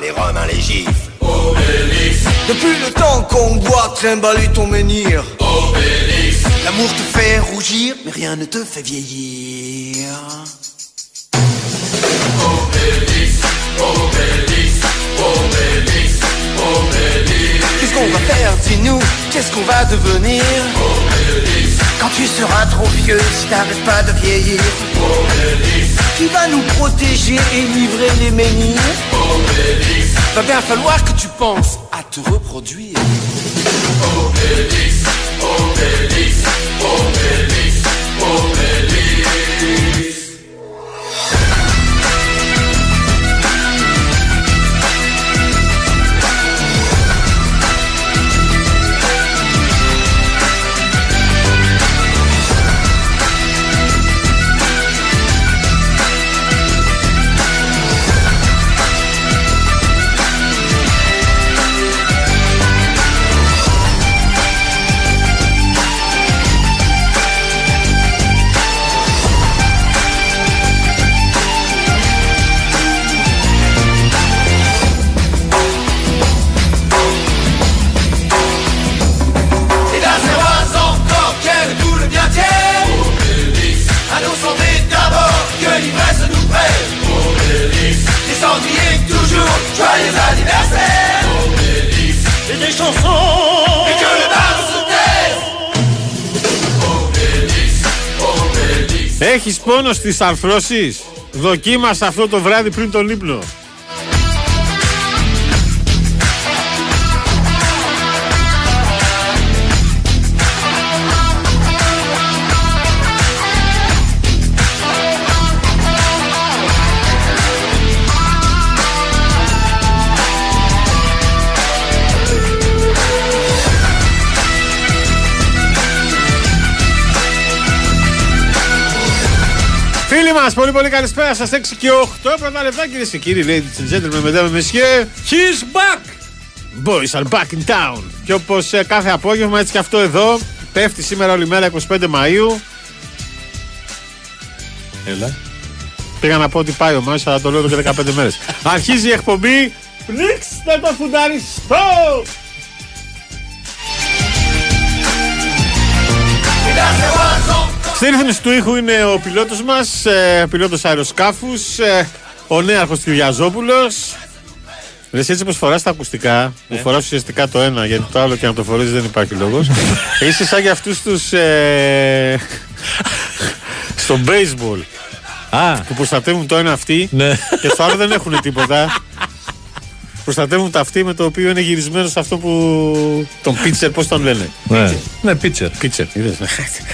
Les Romains les. Obélix. Depuis le temps qu'on voit trimballer ton menhir. Obélix. L'amour te fait rougir, mais rien ne te fait vieillir. Obélix, Obélix, qu'on va faire, dis-nous Qu'est-ce qu'on va devenir? Quand tu seras trop vieux, si t'arrêtes pas de vieillir Qui va nous protéger et livrer les menhirs? Va bien falloir que tu penses à te reproduire. Chansons Et que le bar se taise Obélix, Obélix. Έχεις πόνο στις αρθρώσεις; Δοκίμασα αυτό το βράδυ πριν τον ύπνο. Μας, πολύ πολύ καλησπέρα σας. 6 και 8 πρώτα λεπτά κυρίες και κύριοι, ladies and gentlemen, mesdames et messieurs. He's back! Boys are back in town. Και όπως κάθε απόγευμα, έτσι και αυτό εδώ, πέφτει σήμερα όλη μέρα 25 Μαου. Έλα. Πήγα να πω ότι πάει ο Μάιο, αλλά το λέω εδώ και 15 μέρες. Αρχίζει η εκπομπή. Πνίξτε το φουνταριστό! Στη ρύθμιση του ήχου είναι ο πιλότος μας, ε, πιλότος αεροσκάφους, ε, ο νέαρχος Κυριαζόπουλος. Λες έτσι πως φοράς τα ακουστικά, που φοράς ουσιαστικά το ένα, γιατί το άλλο και να το φορέσεις δεν υπάρχει λόγος. Είσαι σαν για αυτούς τους... Ε, στο baseball, Α, που προστατεύουν το ένα αυτή ναι. και στο άλλο δεν έχουν τίποτα. Προστατεύουν τα αυτή με το οποίο είναι γυρισμένος σε αυτό που. τον pitcher, πώς τον λένε; ναι. Ναι, pitcher. Pitcher, είδες.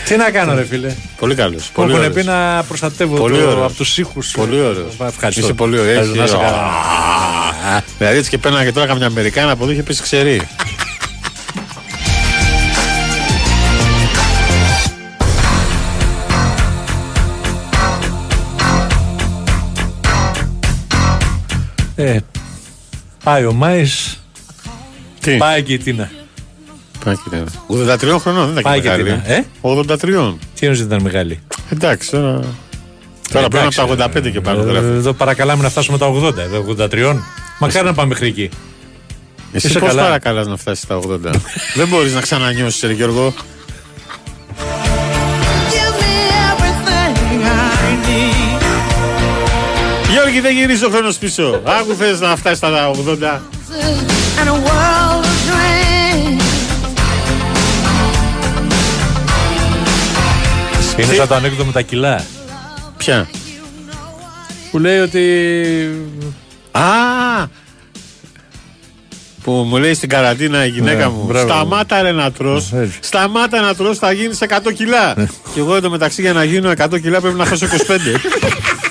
Τι να κάνω, ρε φίλε. Πολύ καλός. Μου Πολύ έχουν ωραίος. πει να προστατεύω Πολύ το, ωραίος. από τους ήχους. Πολύ ωραίος. Ευχαριστώ. Είσαι πολύ ωραίος. Ευχαριστώ, να σε καλά. Δηλαδή έτσι και πέρνα και τώρα καμιά Αμερικάνα από εδώ είχε πει ξερή. Ε, πάει ο Μάης, Τι; πάει και η Τίνα. Πάει και είναι. 83 χρονών, δεν τα Πάει και και μεγάλη. τι να- ε; 83. Τι εννοείς ήταν μεγάλη; Εντάξει, τώρα. Τώρα πρέπει από τα 85 και πάνω Ε, γράφει. Εδώ παρακαλάμε να φτάσουμε τα 80, εδώ 83. Μακάρι να πάμε μέχρι εκεί. Εσύ είσαι πώς καλά. παρακαλάς να φτάσεις στα 80. Δεν μπορείς να ξανανιώσεις, Ρε Γιώργο. Γιώργη, δεν γυρίζει ο χρόνος πίσω. Άκου θες να φτάσεις στα 80. Είναι σαν το ανέκδοτο με τα κιλά. Ποια; Που λέει ότι. Α! Που μου λέει στην καραντίνα η γυναίκα Ναι, μου. μπράβο. Σταμάτα ρε να τρως. Έτσι. Σταμάτα να τρως, θα γίνεις 100 κιλά. Ναι. Και εγώ εντωμεταξύ για να γίνω 100 κιλά πρέπει να χάσω 25.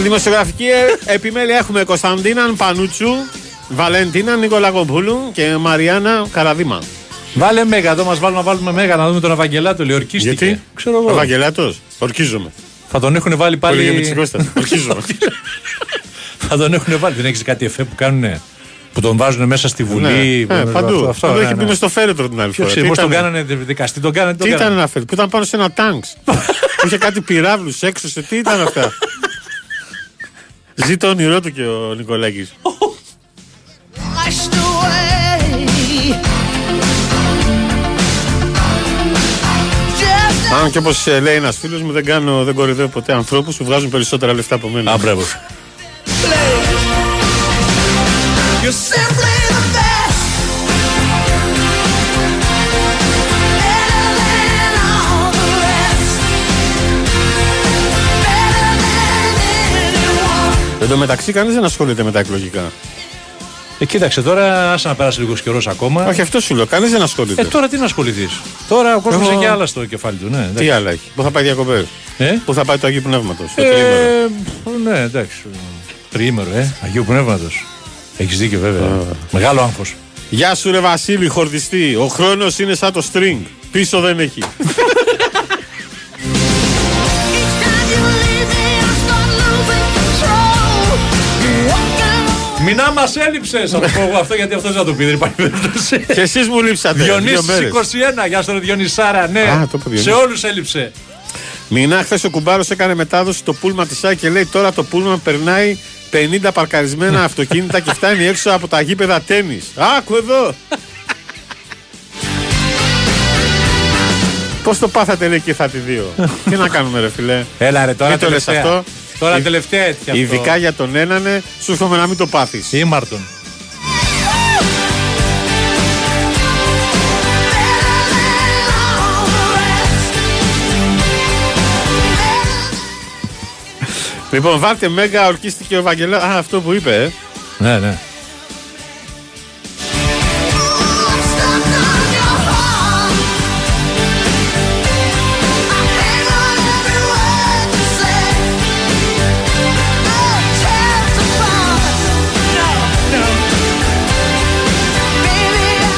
Στην δημοσιογραφική ε- επιμέλεια έχουμε Κωνσταντίναν Πανούτσου, Βαλεντίνα Νικολακοπούλου και Μαριάννα Καραδίμα. Βάλε μέγα, εδώ μας βάλουν να βάλουμε μέγα να δούμε τον Ευαγγελάτο. Ορκίστηκε. Γιατί; Ξέρω Ο εγώ. Ευαγγελάτος, ορκίζομαι. Θα τον έχουν βάλει Πολύ πάλι. Μητσικώστας, ορκίζομαι. Θα τον έχουν βάλει. Δεν έχεις κάτι εφέ που κάνουν. Που τον βάζουν μέσα στη Βουλή. Ναι, ε, παντού. Αυτό, Αυτό, ναι, έχει ναι. μπει μες στο φέρετρο την άλλη Ποιος φορά. ξέρει, Τι πώς τον ήταν- κάνανε δικαστή, τον κάνανε. τον Τι ήταν κάνανε. ένα φέρετρο, που ήταν πάνω σε ένα τάγκ. που είχε κάτι πυράβλους έξω, σε τι ήταν αυτά; Ζει το όνειρό του και ο Νικολάκης. washed away. Just Αν και όπως λέει ένας φίλος μου, δεν, κάνω, δεν κορυδεύω ποτέ ανθρώπους που βγάζουν περισσότερα λεφτά από μένα. Α, μπράβο. Τω μεταξύ, κανείς δεν ασχολείται με τα εκλογικά. Ε, κοίταξε τώρα, άσε να περάσει λίγος καιρός ακόμα. Όχι, αυτό σου λέω. Κανείς δεν ασχολείται. Ε, τώρα τι να ασχοληθείς; Τώρα ο κόσμος Εγώ- έχει άλλα στο κεφάλι του. Ναι, Τι εντάξει. άλλα έχει. Πού θα πάει διακοπές. Ε; Πού θα πάει το Αγίου Πνεύματος. Το Ε, τριήμερο. ναι, εντάξει. Τριήμερο, ε. Αγίου Πνεύματος. Έχεις δίκιο, βέβαια. Μεγάλο άγχος. Γεια σου, ρε Βασίλη, χορδιστή. Ο χρόνος είναι σαν το string. Πίσω δεν έχει. Walking on. Μινά μας έλειψες. Θα το πω εγώ αυτό γιατί αυτός δεν θα το πει. Δεν υπάρχει περίπτωση. και εσείς μου λείψατε. δύο Διονύσης μέρες. 21, γεια σου ρε Διονυσάρα, ναι. Α, το είπε Διονύση. Σε όλους έλειψε. Μηνά, χθες ο κουμπάρος έκανε μετάδοση στο πούλμα της ΣΑΚ και λέει τώρα το πούλμα περνάει 50 παρκαρισμένα αυτοκίνητα και φτάνει έξω από τα γήπεδα τέννη. Άκου εδώ! Πώς το πάθατε λέει και θα τη δύο; Τι να κάνουμε, ρε φιλέ. Έλα ρε, τώρα Μην το λες τελευταία. αυτό. Τώρα Ει- τελευταία έτσι αυτό. Ειδικά για τον έναν, σου εύχομαι να μην το πάθεις. Ήμαρτον. Λοιπόν, βάλτε μέγα ορκίστηκε ο Βαγγελά. Α, αυτό που είπε, ε. Ναι, ναι.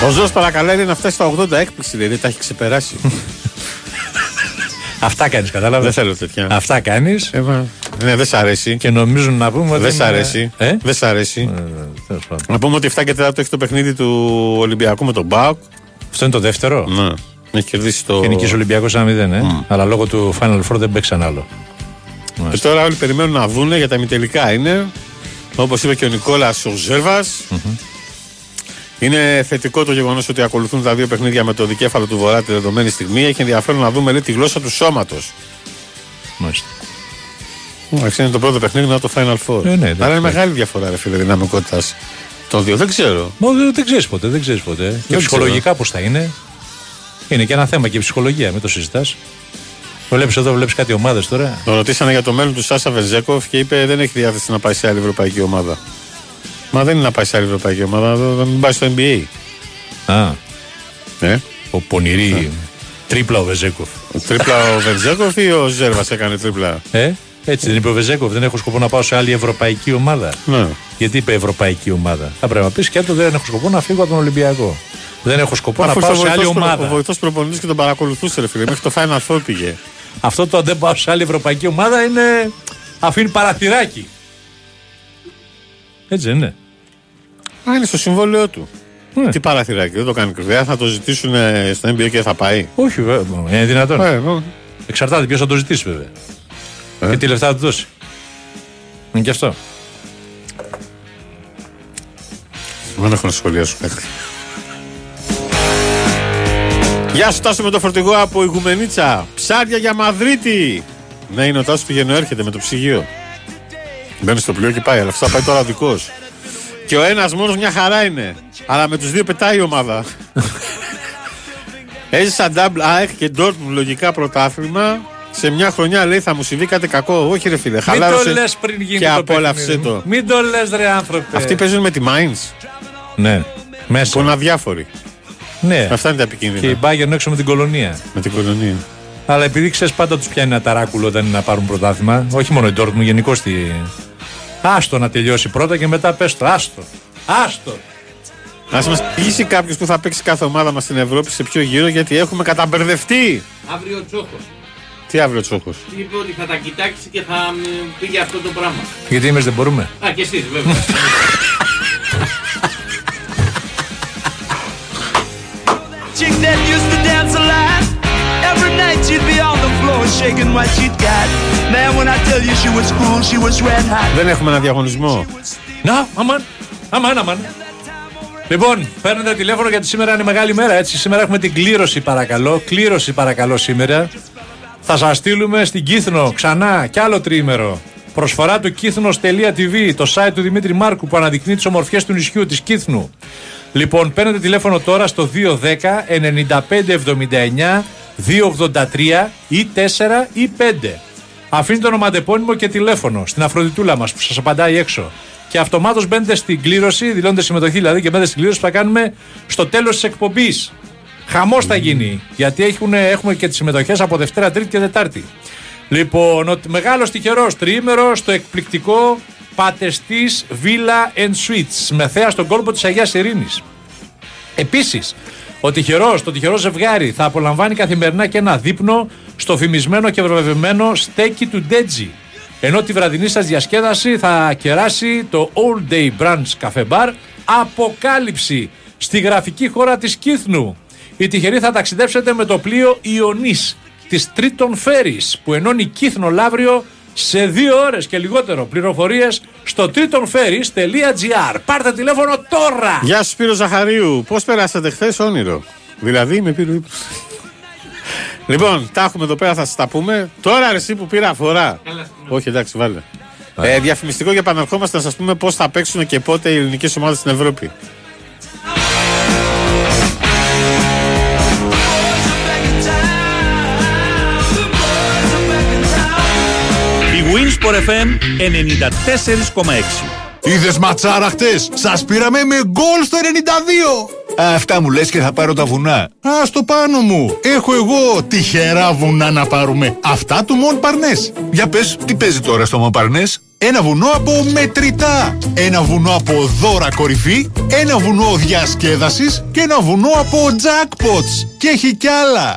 Ο Ζώος παρακαλάει να φτάσει στα 80 έκπληξη, λέει, δεν τα έχει ξεπεράσει. Αυτά κάνεις, κατάλαβες; δεν θέλω τέτοια. Αυτά κάνεις Ε, μα, ναι, δεν σ' αρέσει. και νομίζουν να πούμε ότι. Δεν σ' είναι- αρέσει. Ε; Δεν σ' αρέσει. Ε, τέλος πάντων. Να πούμε ότι 7 και 4 έχει το παιχνίδι του Ολυμπιακού με τον Μπάουκ. Αυτό είναι το δεύτερο; Ναι. Έχει κερδίσει το. Και νικήσει ο Ολυμπιακό 1-0, ε. Αλλά λόγω του Final Four δεν παίξαν άλλο. Και τώρα όλοι περιμένουν να δούνε για τα ημιτελικά είναι. Όπως είπε και ο Νικόλας ο ζερβα Είναι θετικό το γεγονός ότι ακολουθούν τα δύο παιχνίδια με το δικέφαλο του Βορρά τη δεδομένη στιγμή. Έχει ενδιαφέρον να δούμε λέει, τη γλώσσα του σώματος. Μάλιστα. Εντάξει, είναι το πρώτο παιχνίδι να το Final Four. Ε, ναι, εντάξει. Αλλά είναι μεγάλη διαφορά, ρε φίλε, δυναμικότητας των δύο. Δεν ξέρω. Μα δεν, δεν ξέρεις ποτέ, δεν ξέρεις ποτέ. Και ψυχολογικά πώς θα είναι. Είναι και ένα θέμα και η ψυχολογία, μην το συζητάς. Βλέπεις εδώ, βλέπεις κάτι ομάδες τώρα. Τον ρωτήσανε για το μέλλον του Σάσα Βενζέκοφ και είπε δεν έχει διάθεση να πάει σε άλλη ευρωπαϊκή ομάδα. Μα δεν είναι να πάει σε άλλη ευρωπαϊκή ομάδα, να μην πάει στο NBA. Α, Ε; ο πονηρή τρίπλα ο Βεζέκοφ. Τρίπλα ο Βενζέκοφ ή ο Ζέρβας έκανε τρίπλα; Ε, έτσι δεν είπε ο Βεζέκοφ, δεν έχω σκοπό να πάω σε άλλη ευρωπαϊκή ομάδα. Ναι. Γιατί είπε ευρωπαϊκή ομάδα; Θα πρέπει να πεις και το δεν έχω σκοπό να φύγω από τον Ολυμπιακό. Δεν έχω σκοπό Αφού να πάω ήρθε ο σε άλλη βοηθός προ- Ο ομάδα. βοηθός προπονητής και τον παρακολουθούσε, ρε φίλε. Μέχρι το Final Four πήγε. Αυτό το αν δεν πάω σε άλλη ευρωπαϊκή ομάδα είναι. αφήνει παραθυράκι. Έτσι δεν είναι. Α, είναι στο συμβόλαιό του. Ναι. Τι παραθυράκι, δεν το κάνει κρυβαία. Θα το ζητήσουν ε, στο NBA και δεν θα πάει; Όχι, βέβαια. Είναι δυνατόν. Ε, ε, Εξαρτάται ποιος θα το ζητήσει, βέβαια. Ε. Και τι λεφτά θα του δώσει. Είναι και αυτό. Δεν έχω να σχολιάσω κάτι. Γεια σου Τάσο με το φορτηγό από Ιγουμενίτσα. Ψάρια για Μαδρίτη. Ναι, είναι ο Τάσος πηγαίνει έρχεται με το ψυγείο. Μπαίνει στο πλοίο και πάει, αλλά αυτό θα πάει τώρα ο δικός. Και ο ένας μόνος μια χαρά είναι. Αλλά με τους δύο πετάει η ομάδα. Έζησα double ΑΕΚ και Dortmund λογικά πρωτάθλημα. Σε μια χρονιά λέει θα μου συμβεί κάτι κακό. Όχι, ρε φίλε, Μην το χαλάρωσε. λες πριν γίνει και το απόλαυσε παιχνίδι. το. Μην το λες, ρε άνθρωπε. Αυτοί παίζουν με τη Mainz Ναι, μέσα. που είναι αδιάφοροι. Ναι. Αυτά είναι τα Και η επικίνδυνα. Bayern έξω με την κολονία. Με την κολονία. Αλλά επειδή ξέρεις πάντα τους πιάνει ένα ταράκουλο όταν είναι να πάρουν πρωτάθλημα. Όχι μόνο η Dortmund, γενικώς τη. Άστο να τελειώσει πρώτα και μετά πες το. Άστο. Άστο. Α μας πείσει κάποιος που θα παίξει κάθε ομάδα μας στην Ευρώπη σε ποιο γύρο, γιατί έχουμε καταμπερδευτεί. Αύριο τσόχος. Τι αύριο τσόχος; Είπε ότι θα τα κοιτάξει και θα μ, πήγε αυτό το πράγμα. Γιατί εμείς δεν μπορούμε; Α, και εσείς βέβαια. chick that used to dance a lot. Every night she'd be on the floor shaking what she'd got. Man, when I tell you she was cool, she was red hot. Δεν έχουμε ένα διαγωνισμό. Να, αμάν, αμάν, αμάν. Λοιπόν, παίρνετε τηλέφωνο γιατί σήμερα είναι μεγάλη μέρα, έτσι. Σήμερα έχουμε την κλήρωση, παρακαλώ. Κλήρωση, παρακαλώ, σήμερα. Θα σας στείλουμε στην Κύθνο ξανά κι άλλο τρίμερο. Προσφορά του κύθνος.tv, το site του Δημήτρη Μάρκου που αναδεικνύει τις ομορφιές του νησιού της Κύθνου. Λοιπόν, παίρνετε τηλέφωνο τώρα στο 210 9579 283 ή 4 ή 5. Αφήνετε το ονοματεπώνυμο και τηλέφωνο στην Αφροδιτούλα μας που σας απαντάει έξω. Και αυτομάτως μπαίνετε στην κλήρωση, δηλώνετε συμμετοχή δηλαδή και μπαίνετε στην κλήρωση που θα κάνουμε στο τέλος της εκπομπής. Χαμός θα γίνει. Γιατί έχουν, έχουμε και τις συμμετοχές από Δευτέρα, Τρίτη και Τετάρτη. Λοιπόν, ο μεγάλος τυχερός τριήμερος στο εκπληκτικό Πατεστής Villa and Suites με θέα στον κόλπο της Αγίας Ειρήνης. Επίσης, ο τυχερός, το τυχερό ζευγάρι θα απολαμβάνει καθημερινά και ένα δείπνο στο φημισμένο και βραβευμένο στέκι του Ντέτζι. Ενώ τη βραδινή σας διασκέδαση θα κεράσει το All Day Brunch Cafe Bar Αποκάλυψη στη γραφική χώρα της Κύθνου. Οι τυχεροί θα ταξιδέψετε με το πλοίο Ιωνής της Τρίτον Φέρης που ενώνει Κύθνο Λαύριο σε δύο ώρες και λιγότερο πληροφορίες στο tritonferries.gr Πάρτε τηλέφωνο τώρα! Γεια σου Σπύρο Ζαχαρίου. Πώς περάσατε χθες όνειρο; Δηλαδή με πήρε ο ύπνος. Λοιπόν, τα έχουμε εδώ πέρα, θα σας τα πούμε. Τώρα ρε, εσύ που πήρα φορά. Όχι, εντάξει, βάλε. Ε, διαφημιστικό και επαναρχόμαστε να σας πούμε πώς θα παίξουν και πότε οι ελληνικές ομάδες στην Ευρώπη. Η Winsport FM 94,6. Είδες ματσάρα χτες, σας πήραμε με γκολ στο 92 Αυτά μου λες και θα πάρω τα βουνά. Α το πάνω μου, έχω εγώ τυχερά βουνά να πάρουμε. Αυτά του Μον Παρνές. Για πες, τι παίζει τώρα στο Μοπαρνές. Ένα βουνό από μετρητά. Ένα βουνό από δώρα κορυφή. Ένα βουνό διασκέδασης. Και ένα βουνό από jackpots. Και έχει κι άλλα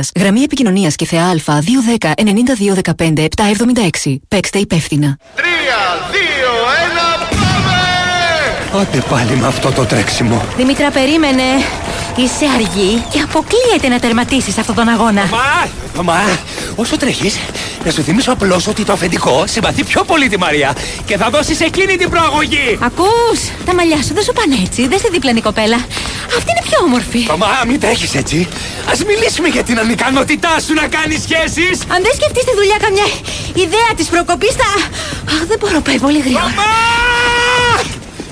Γραμμή επικοινωνίας και θεά Α210 9215 776. Παίξτε υπεύθυνα. Τρία, δύο, ένα, πάμε! Άντε πάλι με αυτό το τρέξιμο. Δήμητρα, περίμενε. Είσαι αργή και αποκλείεται να τερματίσεις αυτόν τον αγώνα. Μα, μα, όσο τρέχεις, να σου θυμίσω απλώς ότι το αφεντικό συμπαθεί πιο πολύ τη Μαρία και θα δώσεις εκείνη την προαγωγή. Ακούς, τα μαλλιά σου δεν σου πάνε έτσι. Δεν στη δίπλανη κοπέλα. Αυτή είναι πιο όμορφη. Μα, μην τρέχεις έτσι. Ας μιλήσουμε για την ανικανότητά σου να κάνεις σχέσεις. Αν δεν σκεφτείς τη δουλειά καμιά ιδέα της προκοπής θα... Αχ, δεν μπορώ, πάει πολύ γρήγορα. Μαμά!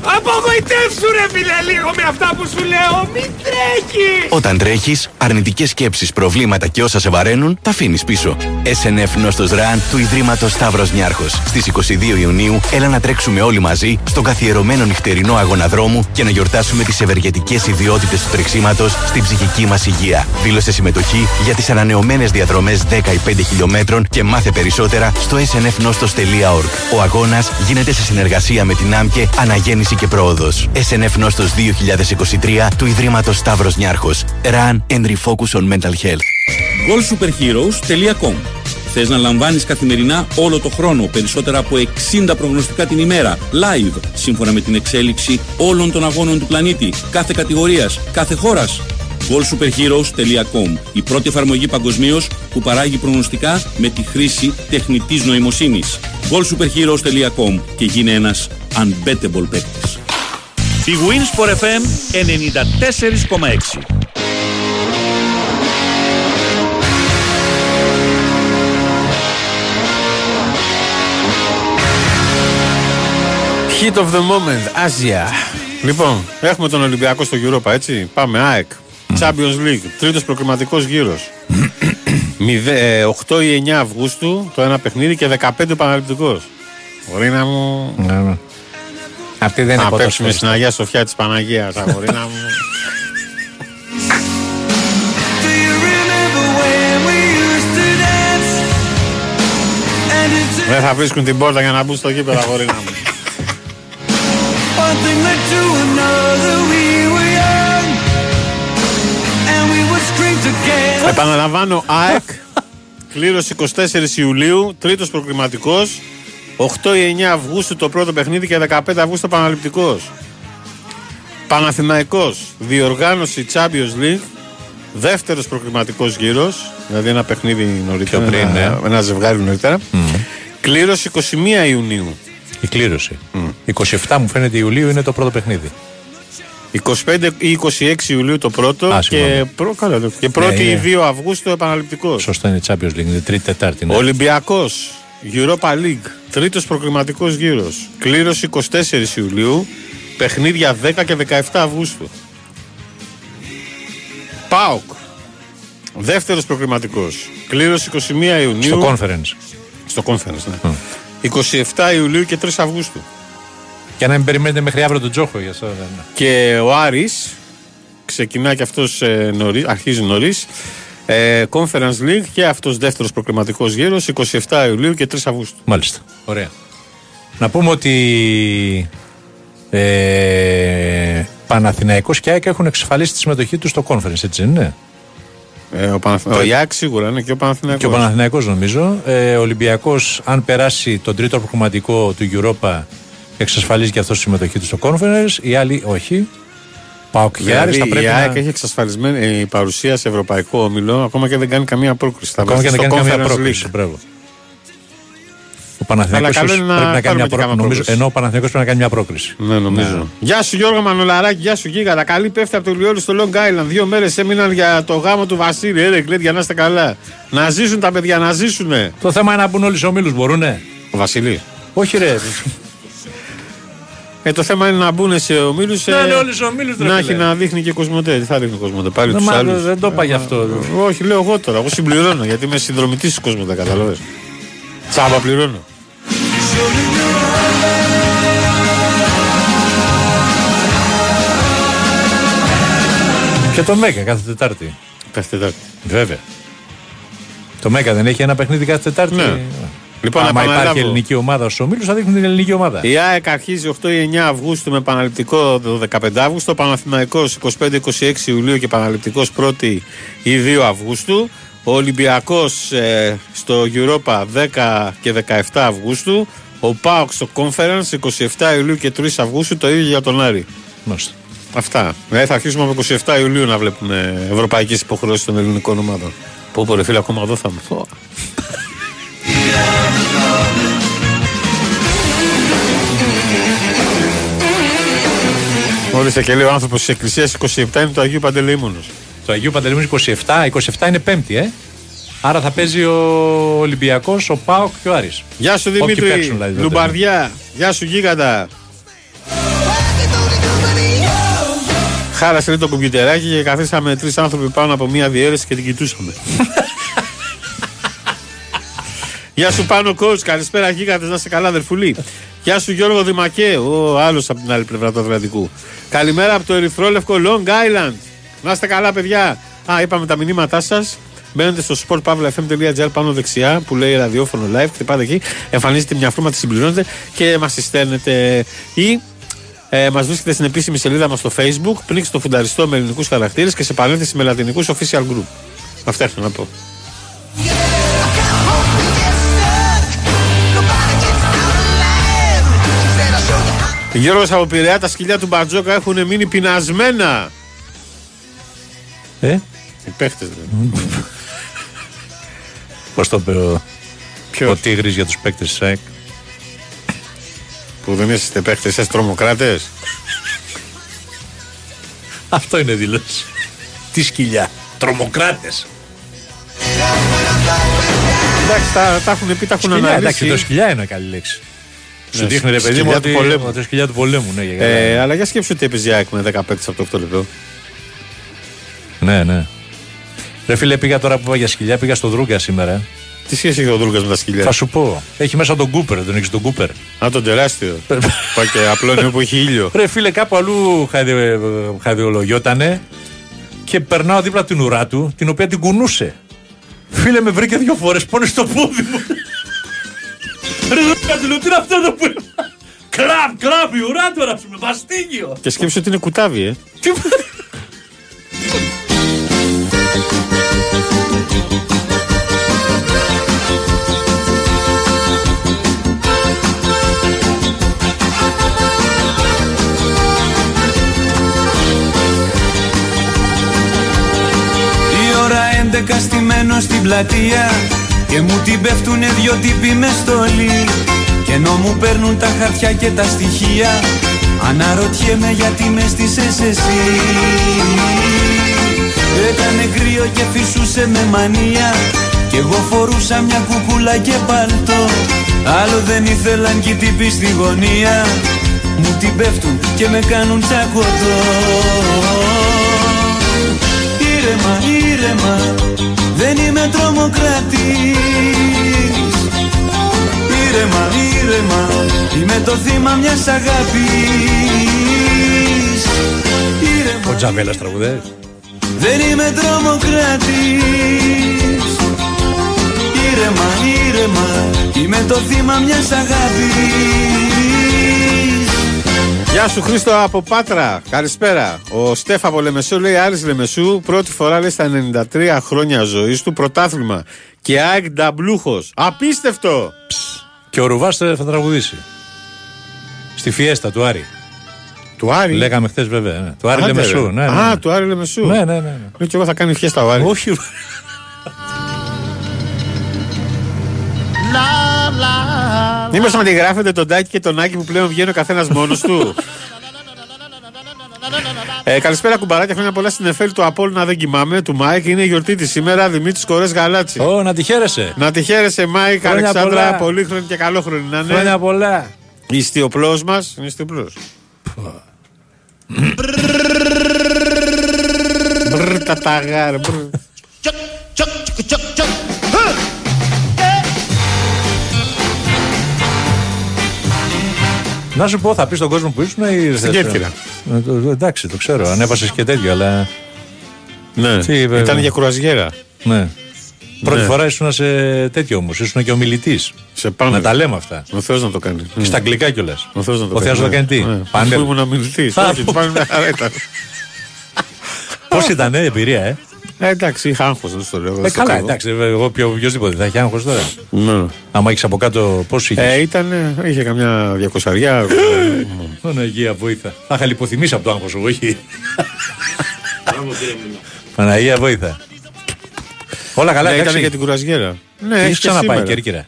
Απογοητεύσου ρε φίλε λίγο με αυτά που σου λέω. Μην τρέχεις. Όταν τρέχεις, αρνητικές σκέψεις, προβλήματα και όσα σε βαραίνουν, τα αφήνεις πίσω. SNF Νόστο Ραν του Ιδρύματος Σταύρος Νιάρχος. Στις 22 Ιουνίου, έλα να τρέξουμε όλοι μαζί στον καθιερωμένο νυχτερινό αγώνα δρόμου και να γιορτάσουμε τις ευεργετικές ιδιότητες του τρεξίματος στην ψυχική μας υγεία. Δήλωσε συμμετοχή για τις ανανεωμένες διαδρομές 10 ή 5 χιλιόμετρων και μάθε περισσότερα στο snfnostos.org. Ο αγώνας γίνεται σε συνεργασία με την ΆΜΚΕ Αναγέννηση και Πρόοδος. SNF Νόστος 2023 του Ιδρύματος Σταύρος Νιάρχος. Run and refocus on mental health. goalsuperheroes.com Θες να λαμβάνεις καθημερινά όλο το χρόνο περισσότερα από 60 προγνωστικά την ημέρα live σύμφωνα με την εξέλιξη όλων των αγώνων του πλανήτη κάθε κατηγορίας, κάθε χώρας goalsuperheroes.com Η πρώτη εφαρμογή παγκοσμίως που παράγει προγνωστικά με τη χρήση τεχνητής νοημοσύνης goalsuperheroes.com και γίνε ένας unbettable παίκτης Η Wins for FM 94,6 Hit of the moment, Άζια. Λοιπόν, έχουμε τον Ολυμπιακό στο Europa, έτσι. Πάμε, ΑΕΚ. Champions League, τρίτος προκριματικός γύρος. Μηδε- ε, 8 ή 9 Αυγούστου το ένα παιχνίδι και 15 Παναληπτικός. Γορίνα μου. Ναι, ναι. Αυτή δεν είναι Να ποδόσφαιρο. πέψουμε στην Αγία Σοφιά της Παναγίας, αγορίνα μου. Do you remember when we used to dance? And it's Δεν θα βρίσκουν την πόρτα για να μπουν στο γήπεδο, αγορίνα μου. Επαναλαμβάνω, ΑΕΚ, κλήρωση 24 Ιουλίου, τρίτος προκριματικός, 8 ή 9 Αυγούστου το πρώτο παιχνίδι και 15 Αυγούστου το Παναληπτικός. Παναθηναϊκός, διοργάνωση Champions League, δεύτερος προκριματικός γύρος, δηλαδή ένα παιχνίδι νωρίτερα, Πιο πριν, ένα, ναι. ένα ζευγάρι νωρίτερα. Κλήρωση 21 Ιουνίου. Η κλήρωση. 27 μου φαίνεται Ιουλίου είναι το πρώτο παιχνίδι. 25 ή 26 Ιουλίου το πρώτο Α, και, συγγνώμη. πρω, καλά, λέω. και 1η Ναι, ή είναι. 2 Αυγούστου επαναληπτικός. Σωστό είναι Champions League, είναι τρίτη, τετάρτη. Ναι. Ολυμπιακός, Europa League, τρίτος προκριματικός γύρος, κλήρωση 24 Ιουλίου, παιχνίδια 10 και 17 Αυγούστου. ΠΑΟΚ, δεύτερος προκριματικός, κλήρωση 21 Ιουνίου. Στο conference. Στο conference, ναι. 27 Ιουλίου και 3 Αυγούστου. Για να μην περιμένετε μέχρι αύριο τον Τζόχο για αυτό. δεν είναι. Και ο Άρης ξεκινά και αυτός ε, νωρίς, αρχίζει νωρίς. Ε, Conference League και αυτός δεύτερος προκριματικός γύρος 27 Ιουλίου και 3 Αυγούστου. Μάλιστα. Ωραία. Να πούμε ότι ε, Παναθηναϊκός και ΑΕΚ έχουν εξασφαλίσει τη συμμετοχή τους στο conference, έτσι δεν είναι; Ε, ο Παναθ... ο Ιάκ σίγουρα είναι και ο Παναθηναϊκός. Και ο Παναθηναϊκός νομίζω. Ε, ο Ολυμπιακός αν περάσει τον τρίτο προγραμματικό του Europa εξασφαλίζει και αυτός τη συμμετοχή του στο conference. Οι άλλοι όχι. Πάω και Άρης θα Δηλαδή πρέπει η ΑΕΚ να... έχει εξασφαλισμένη η παρουσία σε ευρωπαϊκό όμιλο ακόμα και δεν κάνει καμία πρόκριση. Θα Ακόμα και βρεθεί να στο κάνει καμία Conference πρόκληση. League. Μπράβο. Ο Παναθηναϊκός καλό ίσως είναι να πρέπει να κάνει πάρουμε μια και πρόκληση. κάμα Νομίζω, πρόκληση. ενώ ο Παναθηναϊκός πρέπει να κάνει μια πρόκληση. Ναι, νομίζω. Γεια σου Γιώργο Μανολαράκη, γεια σου Γίγαρα. Καλή πέφτει από το Λιόλι στο Long Island. Δύο μέρες έμειναν για το γάμο του Βασίλη. Έρε, κλέτ, για να είστε καλά. Να ζήσουν τα παιδιά, να ζήσουνε. Το θέμα είναι να μπουν όλοι στου ομίλους, μπορούνε. Ο Βασίλη. Όχι, ρε. Ε, το θέμα είναι να μπουν σε ομίλους. Να είναι όλοι στου ομίλου, να έχει να δείχνει και κοσμοτέ. Τι θα δείχνει κοσμοτέ, πάλι τους άλλους. Δεν το είπα γι' αυτό. Όχι, λέω εγώ τώρα. Εγώ συμπληρώνω γιατί είμαι συνδρομητής της κοσμοτέ, καταλαβαίνω. Τσάμπα πληρώνω. Και το Μέγκα κάθε Τετάρτη. Κάθε Τετάρτη. Βέβαια. Το Μέγκα δεν έχει ένα παιχνίδι κάθε Τετάρτη. Ναι. Λοιπόν, Άμα επαναλάβω. υπάρχει ελληνική ομάδα στους ομίλους, θα δείχνουν την ελληνική ομάδα. Η ΑΕΚ αρχίζει 8 ή 9 Αυγούστου με επαναληπτικό το 15 Αύγουστο. Παναθηναϊκός 25-26 Ιουλίου και επαναληπτικός 1η ή 2 Αυγούστου. Ο Ολυμπιακός ε, στο Europa 10 και 17 Αυγούστου. Ο ΠΑΟΚ στο Conference 27 Ιουλίου και 3 Αυγούστου. Το ίδιο για τον Άρη. Μάλιστα. Αυτά. Δηλαδή θα αρχίσουμε από 27 Ιουλίου να βλέπουμε ευρωπαϊκές υποχρεώσεις των ελληνικών ομάδων. Πω πω ρε φίλε, ακόμα εδώ θα είμαι. Όρισε και λέει ο άνθρωπος της Εκκλησίας 27 είναι το Αγίου Παντελεήμονος. Το Αγίου Παντελεήμονος 27, 27 είναι Πέμπτη, ε. Άρα θα παίζει ο Ολυμπιακός, ο Πάοκ και ο Άρης. Γεια σου Όποιοι Δημήτρη, παίξουν, δηλαδή, τότε. Λουμπαρδιά. Γεια σου Γίγαντα. Χάρασε λίγο το κομπιουτεράκι και καθίσαμε τρεις άνθρωποι πάνω από μία διαίρεση και την κοιτούσαμε. Γεια σου πάνω coach, καλησπέρα γίγαντες, να είσαι καλά αδερφουλή. Γεια σου Γιώργο Δημακέ, ο άλλος από την άλλη πλευρά του Ατλαντικού. Καλημέρα από το ερυθρόλευκο Long Island. Να είστε καλά παιδιά. Α, είπαμε τα μηνύματά σας. Μπαίνετε στο sportpavlafm.gr πάνω δεξιά που λέει ραδιόφωνο live, χτυπάτε εκεί, εμφανίζεται μια φρούμα, τη συμπληρώνετε και μας τη στέλνετε. Ή ε, μας βρίσκεται στην επίσημη σελίδα μας στο Facebook, πνίξτε το φουνταριστό με ελληνικούς χαρακτήρες και σε παρένθεση με λατινικούς official group. Αυτά έχω να πω. Γιώργος από Πειραιά, τα σκυλιά του Μπαρτζόκα έχουν μείνει πεινασμένα. Ε, Οι παίχτες, ρε. πώς το είπε ο, Ποιος; ο Τίγρης για τους παίκτες της ΑΕΚ; Που δεν είστε παίχτες, είστε τρομοκράτες. Αυτό είναι δήλωση. Τι σκυλιά. Τρομοκράτες. Εντάξει, τα, τα έχουν πει, τα έχουν Σκυλιά, εντάξει, αναλύσει. το σκυλιά είναι καλή λέξη. Σου Ναι, δείχνει ρε παιδί μου σκυλιά ότι του πολέμου. ότι το σκυλιά του πολέμου. Ναι, για καλά. Ε, αλλά για σκέψου ότι έπαιζε η ΑΕΚ με 10 παίκτες από το 8 λεπτό. Ναι, ναι. Ρε φίλε, πήγα τώρα που είπα για σκυλιά, πήγα στο Δρούγκα σήμερα. Τι σχέση έχει ο Δρούγκα με τα σκυλιά; Θα σου πω. Έχει μέσα τον Κούπερ, δεν έχεις τον Κούπερ. Α, τον τεράστιο. Πάει και απλό είναι που έχει ήλιο. Ρε φίλε, κάπου αλλού χαδι, χαδιολογιότανε και περνάω δίπλα από την ουρά του, την οποία την κουνούσε. Φίλε, με βρήκε δύο φορές πόνες στο πόδι μου. Ρε Δρούγκα, του λέω, τι είναι αυτό εδώ που είναι; Κλαμπ, κλαμπ, η ουρά του, με βαστίγιο. Και σκέψου ότι είναι κουτάβι, ε. Τι- Η ώρα 11 στημένο στην πλατεία Και μου την πέφτουνε δυο τύποι μες στολή Και ενώ μου παίρνουν τα χαρτιά και τα στοιχεία Αναρωτιέμαι γιατί με στήσες εσύ. Έκανε κρύο και φυσούσε με μανία Κι εγώ φορούσα μια κουκούλα και παλτό. Άλλο δεν ήθελαν κι οι τύποι στη γωνία Μου την πέφτουν και με κάνουν τσακωτό. Ήρεμα, ήρεμα, δεν είμαι τρομοκράτης Ήρεμα, ήρεμα, είμαι το θύμα μιας αγάπης Ήρεμα, Ο Τζαβέλας τραγουδέ. δεν είμαι τρομοκράτης Ήρεμα, ήρεμα, είμαι το θύμα μιας αγάπης Γεια σου Χρήστο από Πάτρα. Καλησπέρα. Ο Στέφα από Λεμεσού λέει Άρης Λεμεσού πρώτη φορά λέει στα 93 χρόνια ζωής του πρωτάθλημα. Και ΑΕΚ νταμπλούχος. Απίστευτο. Και ο Ρουβάς θα τραγουδήσει. Στη φιέστα του Άρη. Του Άρη; Λέγαμε χθες βέβαια. ναι. Του Άρη Άντε, Λεμεσού. ρε. Ναι, ναι, Α, ναι. του Άρη Λεμεσού. Ναι, ναι, ναι. ναι. Λέω και εγώ θα κάνει φιέστα ο Άρη. Όχι. Μήπως αντιγράφετε τον Τάκη και τον Άκη που πλέον βγαίνει ο καθένας μόνος του. Ε, καλησπέρα κουμπαράκια, χρόνια πολλά στην Εφέλ του Απόλλωνα δεν κοιμάμαι, του Μάικ. Είναι η γιορτή της σήμερα, Δημήτρης Κορές Γαλάτσι. Ω, να τη χαίρεσαι. Να τη χαίρεσαι, Μάικ, Χρόνια Αλεξάνδρα, πολλά. πολύχρονη και καλόχρονη να είναι. Χρόνια πολλά. Ιστιοπλός μας. Είναι ιστιοπλός. Μπρρ, τα ταγάρ, Να σου πω, θα πεις στον κόσμο που ήσουν ή ήρθες, Στην Κέρκυρα. ε, το- το- Εντάξει, το ξέρω. Ανέβασες και τέτοιο, αλλά. Ναι, Τι, βέβαια. ήταν για κουραζιέρα. Ναι. Πρώτη Ναι. φορά ήσουν σε τέτοιο όμως. Ήσουν και ομιλητής. Σε πάνω. Να τα λέμε αυτά. Ο Θεός να το κάνει. Και στα αγγλικά κιόλας. Ο Θεός να το Ο Θεός κάνει. να το κάνει τι; Ναι. Πάνελ. Αφού ήμουν αμιλητή. Α, Όχι, που- του πάνε μια χαρά ήταν. Πώς ήταν, ε, εμπειρία, ε; Ε, εντάξει, είχα άγχος, δεν στο λέω. δεν Ε, στο καλά, κάνω. εντάξει, ε, εγώ πιο οποιοδήποτε θα έχει άγχος τώρα. Ναι. Άμα έχεις από κάτω, πώς είχες; Ε, ήταν, ε, είχε καμιά διακοσαριά. Παναγία, βοήθα. Θα είχα λιποθυμίσει από το άγχος σου, όχι. Παναγία, βοήθα. Όλα καλά, Ναι, ήταν εντάξει. για την κουραζιέρα. Ναι, Έχεις έχεις και ξαναπάει σήμερα. Κέρκυρα;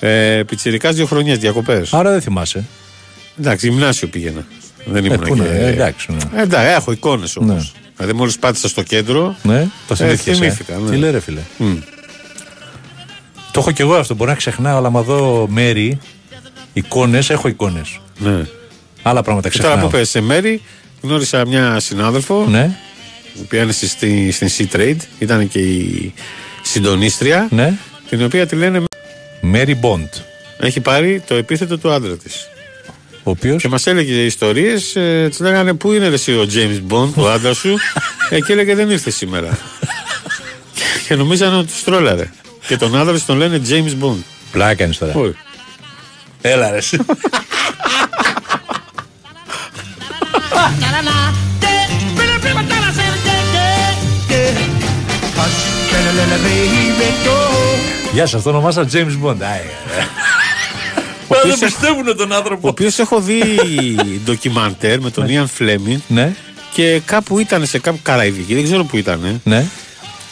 Ε, Πιτσιρικάς δύο χρονιές διακοπές. Άρα δεν θυμάσαι. Εντάξει, γυμνάσιο πήγαινα. Δεν Ε, ήμουν πού και... να, ε, εντάξει. ναι. Ε, εντάξει, έχω εικόνες όμως. Ναι. Δηλαδή μόλις πάτησα στο κέντρο, Ναι, το θυμήθηκες, ε. θυμήθηκα, ναι. Τι λέει, ρε φίλε; Μμ. Το έχω κι εγώ αυτό. Μπορεί να ξεχνάω, αλλά άμα δω μέρη, εικόνες, έχω εικόνες. ναι. Άλλα πράγματα Και τώρα ξεχνάω. που πες σε μέρη, γνώρισα μια συνάδελφο, Ναι, η οποία είναι στη, στην Sea Trade, ήταν και η συντονίστρια, ναι. την οποία τη λένε Μέρι Μποντ. έχει πάρει το επίθετο του άντρα της. Ο οποίο. Και μας έλεγε ιστορίες, ε, της λέγανε Πού είναι ρε εσύ ο James Bond, ο άντρας σου; ε, και έλεγε Δεν ήρθε σήμερα. και νομίζανε ότι τους τρόλαρε. Και τον άντρα της τον λένε James Bond. Πλάκα κάνει τώρα. Όχι. Έλα, ρε. εσύ. Γεια σας, το ονομάσα James Bond. Άι, ε. Ο Δεν οποίος πιστεύουν τον Ο άνθρωπο. οποίος έχω δει ντοκιμαντέρ με τον Ιαν Φλέμιν Ναι, και κάπου ήταν σε κάπου Καραϊβική, δεν ξέρω που ήταν. ναι.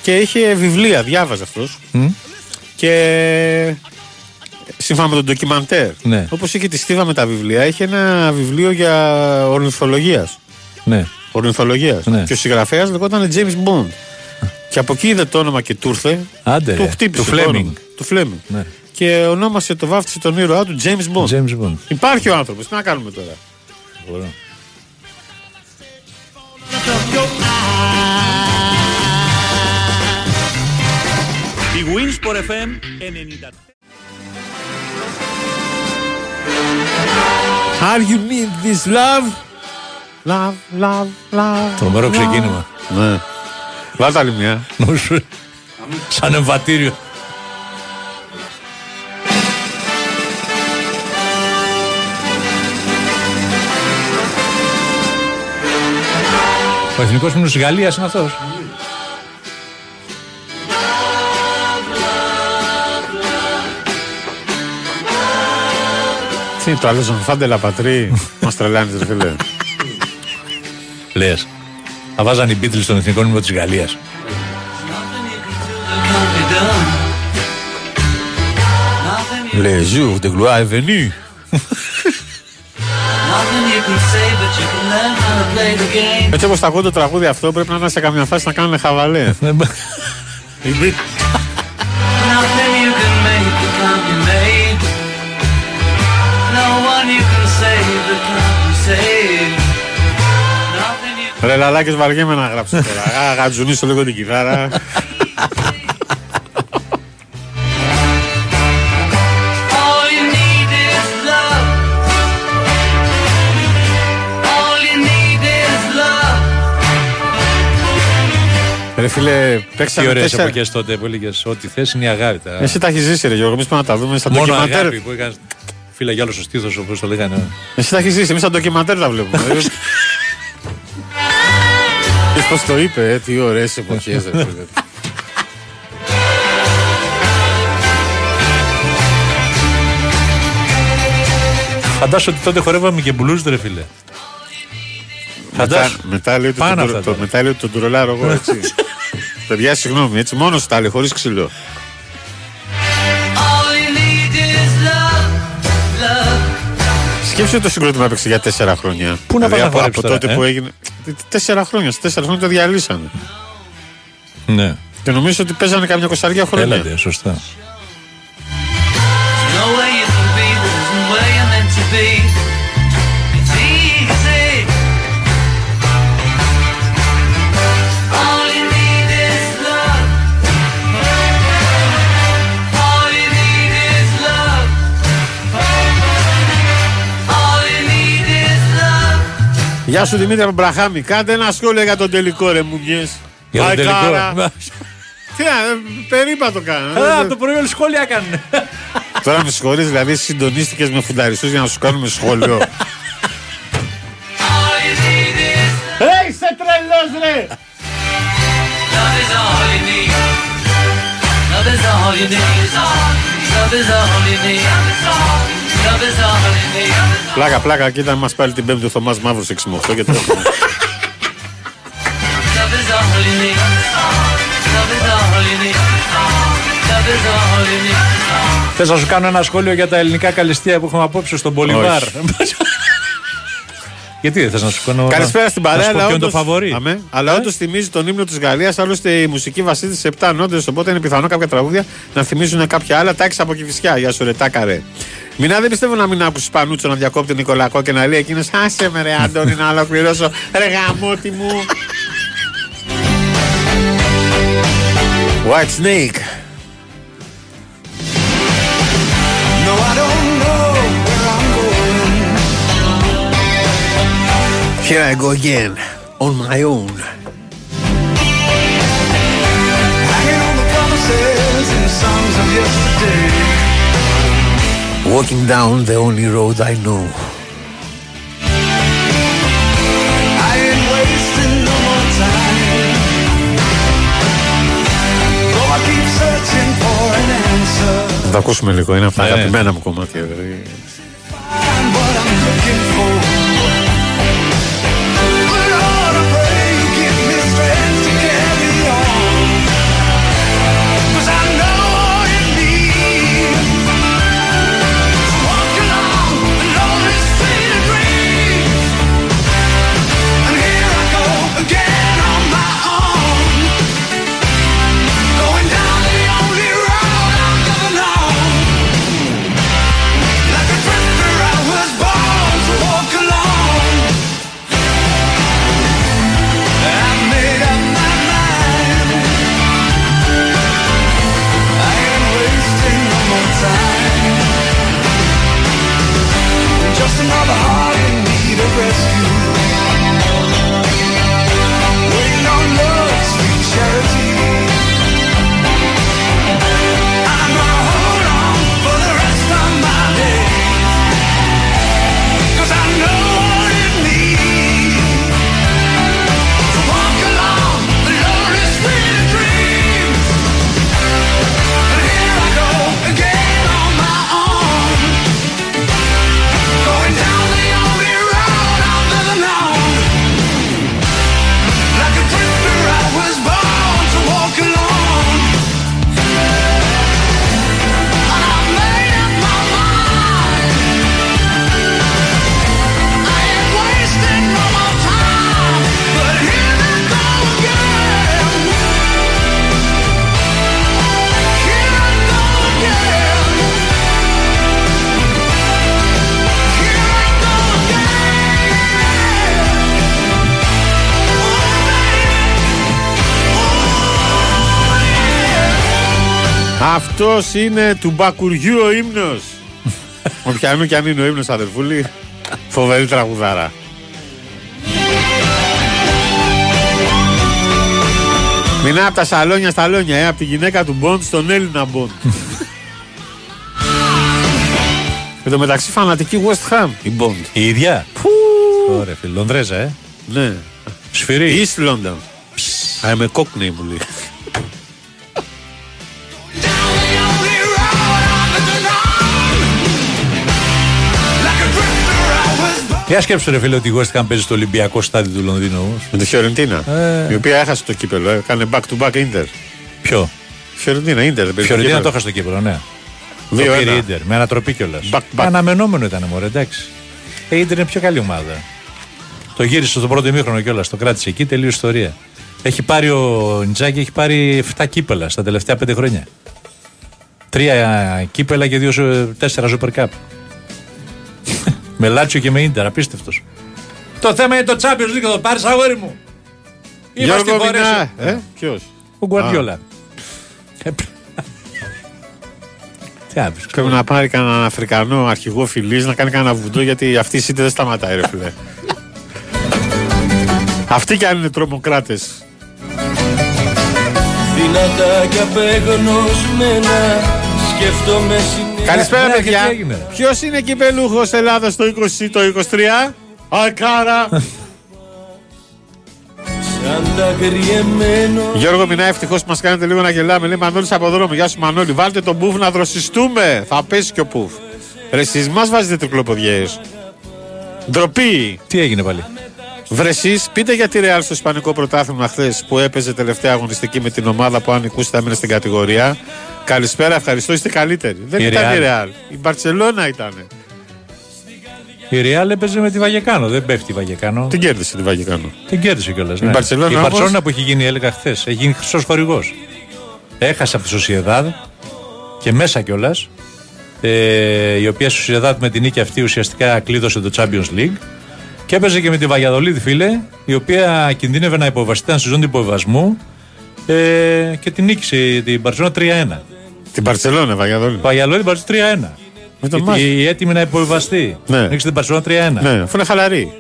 Και είχε βιβλία, διάβαζε αυτός. Μμ. Και σύμφωνα με τον ντοκιμαντέρ, Ναι. όπως είχε τη στίβα με τα βιβλία, είχε ένα βιβλίο για ορνηθολογίας. Ναι. Ορνηθολογίας. Ναι. Και ο συγγραφέας λεγόταν James Bond. και από εκεί είδε το όνομα και του ήρθε. Άντε, Του ρε. χτύπησε. Του το Fleming. όνομα. Του Fleming. Ναι. Και ονόμασε το βάφτισε τον ήρωά του James Bond. James Bond. Υπάρχει ο άνθρωπος. Τι να κάνουμε τώρα; Μπορώ. Η Winsport FM 90. Are you need this love? Love, love, love. Τρομερό love. ξεκίνημα. Ναι. Βάλτε άλλη μια. Νόσου. Σαν εμβατήριο. Ο εθνικός ύμνος της Γαλλίας είναι αυτός. Τι είναι το άλλο, Ζωνφάντε Λαπατρί. Μας τρελάνεις, ρε φίλε. Λες. Θα βάζαν οι Beatles στον εθνικό ύμνο της Γαλλίας. Le jour de gloire est venu. Έτσι όπως τα ακούω το τραγούδι αυτό πρέπει να είναι σε καμιά φάση να κάνουν χαβαλέ. Οι Beatles. Ρε λαλάκες βαριέμαι να γράψω τώρα. Α, Γατζουνίσω λίγο την κιθάρα. Ρε φίλε, Τι παίξαμε ωραίες τέσσερα. εποχές τότε που έλεγες ό,τι θες είναι η αγάπη. τα- Εσύ τα έχεις ζήσει ρε Γιώργο, εμείς πάμε να τα δούμε στα Μόνο ντοκιμαντέρ. αγάπη που είχαν φύλλα για όλο στο στήθος όπως το λέγανε. Εσύ τα έχεις ζήσει, εμείς στα ντοκιμαντέρ τα βλέπουμε. Είδες πώς το είπε, ε, τι ωραίες εποχές ρε φίλε. Φαντάσου ότι τότε χορεύαμε και μπλουζ ρε φίλε. Μετά, Φαντάσου. μετά λέει ότι Πάνω τον, αυτά το, τώρα. μετά λέει ότι τον τουρολάρω εγώ έτσι. Παιδιά, συγγνώμη, έτσι μόνος τα λέει, χωρίς ξυλό. All you need is love. Love. Σκέψου ότι το συγκρότημα έπαιξε για τέσσερα χρόνια. Πού να δηλαδή, πας να από, χορέψεις από τώρα, τότε ε; που έγινε. Τέσσερα χρόνια. Σε τέσσερα χρόνια το διαλύσανε. Ναι. Και νομίζω ότι παίζανε καμιά κοσαριά χρόνια. Έλατε, σωστά. Γεια σου Δημήτρη από Μπραχάμι. Κάντε ένα σχόλιο για τον τελικό ρε μουγιές. Για τον Πάει τελικό. κάρα. Τι να, ε, περίπατο κάνω. Α, το πρωί όλοι σχόλια κάνουν. Τώρα με συγχωρείς, δηλαδή συντονίστηκες με φουνταριστούς για να σου κάνουμε σχόλιο. All you need is Ρε είσαι τρελός ρε! love is all you need. Love is all you need. Love is all you need. Love is all you need. Πλάκα, πλάκα, κοίτα μας πάλι την πέμπτη ο Θωμάς Μαύρος 6 και τρέχουμε. Love is all you need. Love is all you need. Love is all you need. Θες να σου κάνω ένα σχόλιο για τα ελληνικά καλυστία που έχουμε απόψε στον Πολυβάρ. Γιατί δεν θες να σου κάνω. Καλησπέρα στην να παρέα. σου πω αλλά ποιο είναι το όντως- φαβορή. Αμέ. Αλλά όντως θυμίζει τον ύμνο της Γαλλίας. Άλλωστε η μουσική βασίζεται σε 7 νότε. Οπότε είναι πιθανό κάποια τραγούδια να θυμίζουν κάποια άλλα. Τάξη από κυφισιά. Γεια σου, ρε τάκαρε. Μινά δεν πιστεύω να μην άκουσει Πανούτσο να διακόπτει Νικολακό και να λέει εκείνος Άσε με ρε Αντώνη να ολοκληρώσω. Ρε γαμότι μου. White Snake. Here I go again. On my own. Hanging on the promises and songs of yesterday. Walking down the only road I know. I ain't wasting no more time. Though I keep searching for an answer. Θα το ακούσουμε λίγο. Είναι από τα Ναι, ναι. αγαπημένα μου κομμάτια. Αυτός είναι του Μπακουριού ο ύμνος. Οποιανού κι αν είναι ο ύμνος αδερφούλη, φοβερή τραγουδάρα. Μηνά από τα σαλόνια στα λόνια, ε, από τη γυναίκα του Μποντ στον Έλληνα Μποντ. Εν τω μεταξύ φανατική West Ham η Bond. Η ίδια; Ωραία, φίλε. Λονδρέζα, ε. Ναι. Σφυρί. East London. Α, είμαι Cockney μου λέει. Για σκέψου ρε φίλε ότι η West Ham παίζει στο Ολυμπιακό στάδιο του Λονδίνου όμως. Με τη Φιωρεντίνα. Ε. Η οποία έχασε το κύπελο. Έκανε back to back Inter. Ποιο; Φιωρεντίνα, Inter. δεν παίζει Φιωρεντίνα το κύπελλο. είχα στο κύπελο, ναι. Το Δύο πήρε ένα. η Ίντερ, με ανατροπή κιόλας. Back, back. Αναμενόμενο ήταν μωρέ, εντάξει. Ε, Η Ίντερ είναι πιο καλή ομάδα. Το γύρισε στο πρώτο ημίχρονο κιόλας, το κράτησε εκεί, τελείω ιστορία. Έχει πάρει ο Νιτζάκη, έχει πάρει 7 κύπελα στα τελευταία 5 χρόνια. Τρία κύπελα και δύο, σου- τέσσερα Super Cup. Με Λάτσιο και με Ίντερ, απίστευτος. Το θέμα είναι το Champions League, το πάρεις αγόρι μου. Είμαστε Γιώργο φορές. Μινά. Ε, ποιος; Ο Γκουαρδιόλα. Ε, Τι άπεις, Πρέπει να πάρει κανέναν Αφρικανό αρχηγό φιλής να κάνει κανένα βουντό γιατί αυτή η σύντη δεν σταματάει, ρε φίλε. Αυτοί κι αν είναι τρομοκράτες. Δυνατά και απεγνωσμένα Σκέφτομαι συνέχεια Καλησπέρα, Ναι, και παιδιά. τι έγινε; Ποιος είναι κυπελούχος Ελλάδας το 20 το 23, Αλκάρα. Σαν τα κρυεμένο Γιώργο Μινά, ευτυχώς που μας κάνετε λίγο να γελάμε. Λέει Μανώλης από δρόμο. Γεια σου, Μανώλη. Βάλτε τον μπουφ να δροσιστούμε. Θα πέσει και ο μπουφ. Ρε, εσείς μας βάζετε τρικλοποδιές. Ντροπή. Τι έγινε πάλι; Βρε εσείς, πείτε για τη Real στο Ισπανικό πρωτάθλημα χθες που έπαιζε τελευταία αγωνιστική με την ομάδα που αν νικούσε θα έμενε στην κατηγορία. Καλησπέρα, ευχαριστώ, είστε καλύτεροι. Δεν Η ήταν η Real. Real. Η Μπαρσελόνα ήταν. Η Real έπαιζε με τη Βαγεκάνο. Δεν πέφτει η Βαγεκάνο. Την κέρδισε τη Βαγεκάνο. Την κέρδισε κιόλας. Η Μπαρσελόνα η όμως- Μπαρσελόνα που έχει γίνει, έλεγα χθες, έχει γίνει χρυσός χορηγός. Έχασε από τη Σοσιεδάδ και μέσα κιόλας. Ε, η οποία Σοσιεδάδ με την νίκη αυτή ουσιαστικά κλείδωσε το Champions League. Και έπαιζε και με τη Βαγιαδολίδη, φίλε, η οποία κινδύνευε να υποβαστεί, ήταν στη ζώνη του υποβασμού ε, και την νίκησε την Μπαρσελόνα 3-1. Την Μπαρσελόνα, Βαγιαδόλη. Βαγιαδολίδη Μπαρσελόνα 3-1. Με τον Η- Μάρκο. η έτοιμη να υποβαστεί. Ναι. Νίκησε την Μπαρσελόνα 3-1. Ναι, αφού είναι χαλαρή.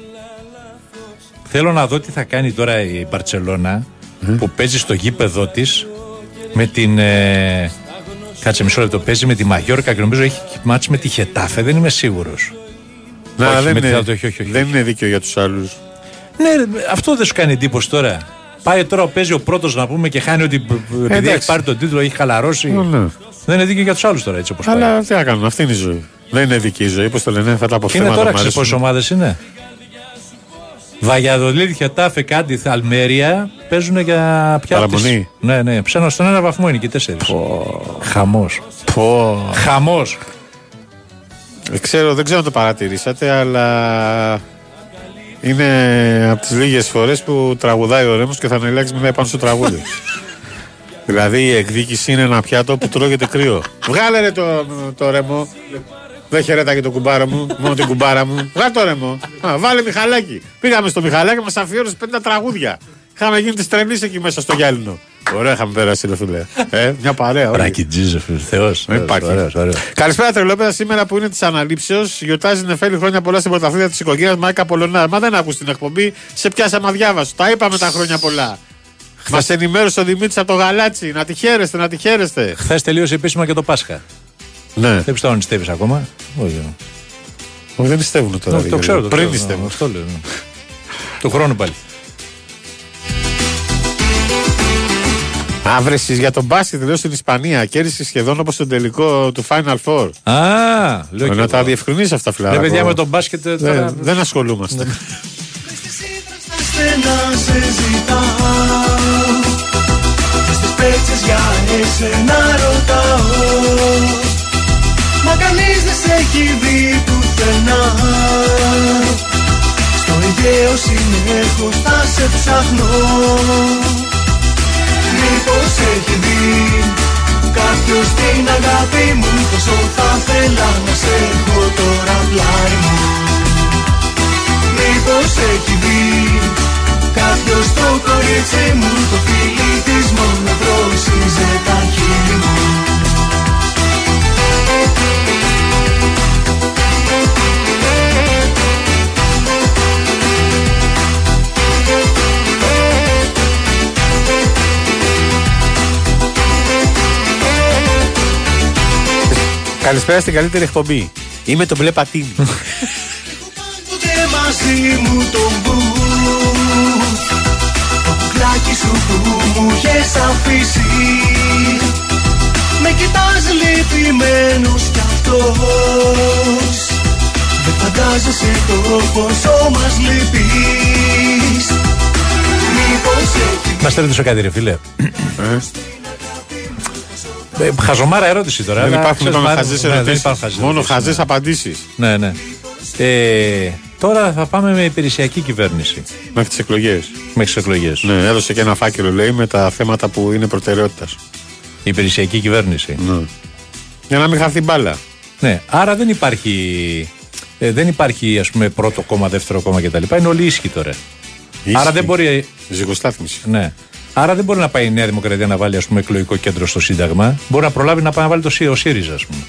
Θέλω να δω τι θα κάνει τώρα η Μπαρσελόνα που παίζει στο γήπεδο της με την. Ε, κάτσε μισό λεπτό. Παίζει με τη Μαγιόρκα και νομίζω έχει μάτς με τη Χετάφε. Δεν είμαι σίγουρος. Να, Όχι, δεν, με τη- είναι, όχι, όχι, όχι. δεν είναι δίκαιο για τους άλλους. Ναι, ρε, αυτό δεν σου κάνει εντύπωση τώρα. Πάει τώρα, παίζει ο πρώτος να πούμε και χάνει ότι επειδή εντάξει. έχει πάρει τον τίτλο, έχει χαλαρώσει. Ναι. Δεν είναι δίκαιο για τους άλλους τώρα έτσι όπως πάει. Αλλά τι να κάνουμε, αυτή είναι η ζωή. Δεν είναι δική η ζωή, πώ το λένε, αυτά τα Και είναι αποθέματα τώρα, μου ξέρεις πόσες αρέσουν. ομάδες είναι. Βαγιαδολίδη, Χετάφε, Κάντι, Αλμέρια παίζουν για πια. Παραμονή. τις- Ναι, ναι. Ψένω στον ένα βαθμό είναι και οι τέσσερις. Χαμός. Πω. Χαμός. Ε, Ξέρω, δεν ξέρω αν το παρατηρήσατε, αλλά είναι από τις λίγες φορές που τραγουδάει ο Ρέμος και θα ανελέξει μετά πάνω στο τραγούδι. δηλαδή η εκδίκηση είναι ένα πιάτο που τρώγεται κρύο. Βγάλε ρε το, το Ρέμο. Δεν χαιρέταγε το κουμπάρο μου, μόνο την κουμπάρα μου. Βγάλε το Ρέμο. Α, βάλε Μιχαλάκι. Πήγαμε στο Μιχαλάκι, μας αφιέρωσε 50 τραγούδια. Είχαμε γίνει τη τρελή εκεί μέσα στο γυάλινο. Ωραία, είχαμε περάσει, ρε φίλε. Ε, μια παρέα. όλοι. Ράκι Τζίζεφ, Θεός. Δεν υπάρχει. Καλησπέρα, τρελόπεδα. Σήμερα που είναι της αναλήψεως, γιορτάζει Νεφέλη χρόνια πολλά στην πρωταθλήτρια της οικογένειας Μάικα Πολωνάρ. Μα δεν άκου την εκπομπή, σε πιάσαμε αδιάβαστο. Τα είπαμε τα χρόνια πολλά. Μας ενημέρωσε ο Δημήτρης από το γαλάτσι. Να τη χαίρεστε, να τη χαίρεστε. Χθες τελείωσε επίσημα και το Πάσχα. Ναι. Δεν πιστεύω να νηστεύει ακόμα. Όχι. Όχι, δεν πιστεύουν τώρα. Το, ρε το Γιώργο. ξέρω. Το Πριν ξέρω, πιστεύουν. Αυτό λέω. ναι. Του χρόνου πάλι. Αύρεση για τον μπάσκετ, λέω στην Ισπανία. Κέρδισε σχεδόν όπως τον τελικό του Final Four. Α, λέω και Να τα εγώ. διευκρινίσει αυτά, φιλάρα. Ρε παιδιά με τον μπάσκετ ε, τώρα. δεν, δεν ασχολούμαστε. Στενά σε ζητάω. Και στις πέτσες για εσένα ρωτάω. Μα κανείς δεν σε έχει δει πουθενά. Στο Αιγαίο συνεχώς θα σε ψάχνω. Μήπως έχει δει κάποιος την αγάπη μου Πόσο θα θέλα να σε έχω τώρα πλάι μου. Μήπως έχει δει κάποιος το κορίτσι μου Το φίλι της μόνο βρόσιζε τα χείλη μου Καλησπέρα στην καλύτερη εκπομπή. Είμαι το μπλε πατίνι σου που μου είχες αφήσει Με κοιτάς λυπημένος κι αυτός Δεν φαντάζεσαι το πόσο μας λυπείς Μήπως έχει Μας ρωτήσω κάτι, ρε φίλε. Ε, χαζομάρα ερώτηση τώρα. Δεν αλλά υπάρχουν ξέρεις, μόνο μ' χαζέ άρεσε. Ναι, δεν ερωτήσεις. υπάρχουν χαζές Μόνο ερωτήσεις, χαζέ ναι. απαντήσεις. Ναι, ναι. Ε, τώρα θα πάμε με υπηρεσιακή κυβέρνηση. Μέχρι τις εκλογές. Μέχρι τις εκλογές. Ναι, έδωσε και ένα φάκελο, λέει, με τα θέματα που είναι προτεραιότητας. Υπηρεσιακή κυβέρνηση. Ναι. Για να μην χαθεί μπάλα. Ναι, άρα δεν υπάρχει, ε, δεν υπάρχει ας πούμε πρώτο κόμμα, δεύτερο κόμμα κτλ. Είναι όλοι ίσχυοι τώρα. Άρα δεν μπορεί. Ζυγοστάθμιση. Ναι. Άρα δεν μπορεί να πάει η Νέα Δημοκρατία να βάλει ας πούμε, εκλογικό κέντρο στο Σύνταγμα. Μπορεί να προλάβει να πάει να βάλει το ΣΥ- ο ΣΥΡΙΖΑ, ας πούμε.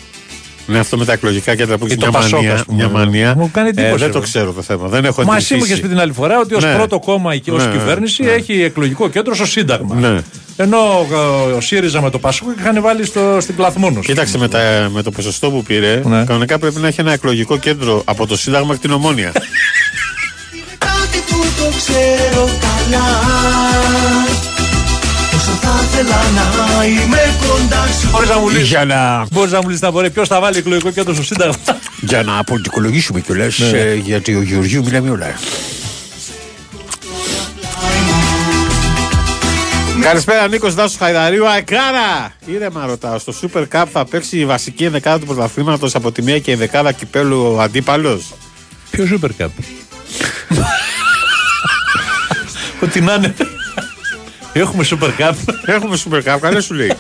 Ναι, αυτό με τα εκλογικά κέντρα που Ή έχει το μια Πασόκ, μανία. ας πούμε. Μια μανία. Μου κάνει εντύπωση, Ε, δεν το εγώ. ξέρω το θέμα. Δεν έχω Μα εσύ μου εντυπωσίσει. είχες πει την άλλη φορά ότι ως Ναι. πρώτο κόμμα και ως Ναι, κυβέρνηση ναι. έχει εκλογικό κέντρο στο Σύνταγμα. Ναι. Ενώ ε, ο ΣΥΡΙΖΑ με το Πασόκ είχαν βάλει στο, στην Κλαθμόνο. Κοίταξε με, τα, με το ποσοστό που πήρε, Ναι. κανονικά πρέπει να έχει ένα εκλογικό κέντρο από το Σύνταγμα και την Ομόνια. κάτι που το ξέρω καλά Όσο θα ήθελα να είμαι κοντά σου Μπορείς να μου λύσεις. για να, Μπορείς να μου λύσεις να μπορεί ποιος θα βάλει εκλογικό κέντρο στο Σύνταγμα; για να αποδικολογήσουμε κιόλας, Ναι. γιατί ο Γεωργίου μιλάμε όλα. Καλησπέρα Νίκος Δάσος Χαϊδαρίου. Αεκάρα! Ήρεμα ρωτάω. Στο Super Cup θα παίξει η βασική ενδεκάδα του πρωταθλήματος από τη μία και η δεκάδα κυπέλου ο αντίπαλος; Ποιο Super Cup; Ό,τι να είναι. Έχουμε Super Cup. Έχουμε Super Cup, καλές σου λέει.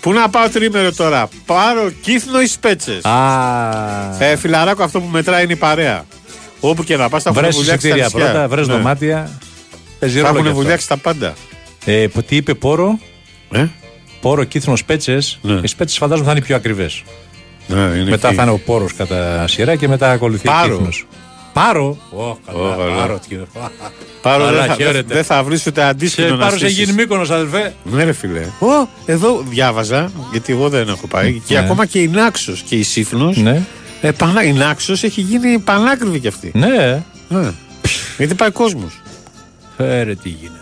Πού να πάω τρίμερο τώρα; Πάρω κύθνο ή σπέτσες. Α. Ε, φιλαράκο, αυτό που μετράει είναι η παρέα. Όπου και να πας, θα Βρες έχουν βουλιάξει τα εισιτήρια νησιά. πρώτα, βρες Ναι. δωμάτια. Παίζει Θα ρόλο έχουν και αυτό. βουλιάξει τα πάντα. Ε, που τι είπε Πόρο, Ε; Πόρο κύθνο πέτσε. Ναι. Οι σπέτσες φαντάζομαι θα είναι πιο ακριβές. Ναι, είναι Μετά εκεί. θα είναι ο Πόρος κατά σειρά και μετά ακολουθεί ο Πάρο. Κύθνος. Πάρο. Ω, καλά, Ω, καλά. πάρο. τι- Πάρο, Καλά, δεν θα, χαίρετε. δεν θα βρεις ούτε αντίστοιχο Σε να πάρο σε στήσεις. γίνει Μύκονος, αδελφέ. Ναι, ρε φιλέ. Ω, εδώ διάβαζα, γιατί εγώ δεν έχω πάει. Και Ναι. ακόμα και η Νάξος και η Σύφνος. Ναι. Ε, πανά, η Νάξος έχει γίνει πανάκριβη κι αυτή. Ναι. Ναι. Γιατί πάει κόσμος. Φέρε τι γίνεται.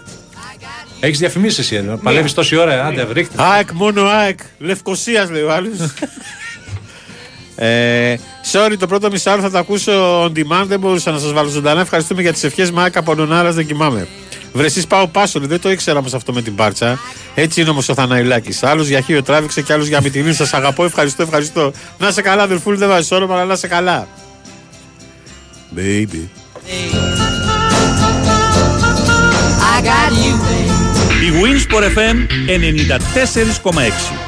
Έχεις διαφημίσεις εσύ, ε, παλεύεις τόση ώρα, άντε βρίχτε. ΑΕΚ, μόνο ΑΕΚ. Λευκοσίας λέει ο άλλος. Ε, sorry, το πρώτο μισάωρο θα το ακούσω on demand. Δεν μπορούσα να σας βάλω ζωντανά. Ευχαριστούμε για τις ευχές. Μα από νονάρας δεν κοιμάμαι. Βρεσί πάω πάσολη, δεν το ήξερα όμως αυτό με την πάρτσα. Έτσι είναι όμως ο Θαναϊλάκης. Άλλος για χείο τράβηξε και άλλος για μυτινή. Σας αγαπώ, ευχαριστώ, ευχαριστώ. Να σε καλά, αδερφούλη, δεν βάζεις όνομα, αλλά να σε καλά. Baby. I got you, baby. Η Winsport FM 94,6.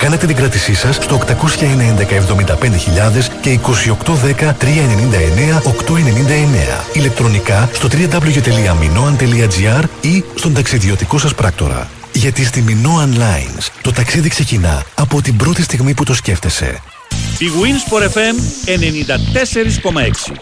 Κάνετε την κράτησή σας στο 811 75.000 και 2810 399 899. Ηλεκτρονικά στο www.minoan.gr ή στον ταξιδιωτικό σας πράκτορα. Γιατί στη Minoan Lines το ταξίδι ξεκινά από την πρώτη στιγμή που το σκέφτεσαι. Η Winsport FM 94,6.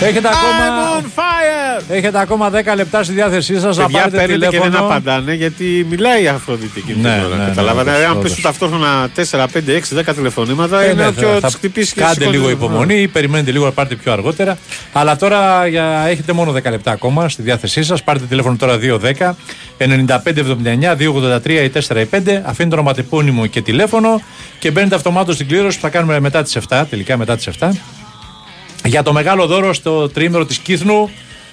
Έχετε I'm ακόμα, on fire! έχετε ακόμα 10 λεπτά στη διάθεσή σας να Παιδιά πάρετε παίρνετε και δεν τηλέφωνο. απαντάνε γιατί μιλάει η Αφροδίτη εκείνη Ναι, την ώρα. ναι, ναι, Καταλάβατε. όντως, αν όντως. πέσουν ταυτόχρονα 4, 5, 6, 10 τηλεφωνήματα Ε, είναι ναι, πιο θα- τι χτυπήσει και Κάντε σηκώνει. λίγο υπομονή ή περιμένετε λίγο να πάρετε πιο αργότερα. Αλλά τώρα για, έχετε μόνο 10 λεπτά ακόμα στη διάθεσή σας. Πάρτε τηλέφωνο τώρα 210 9579 283 ή 45. Αφήνετε το ονοματεπώνυμο και τηλέφωνο και μπαίνετε αυτομάτως στην κλήρωση που θα κάνουμε μετά τις 7. Τελικά μετά τις 7. Για το μεγάλο δώρο στο τρίμερο της Κύθνου,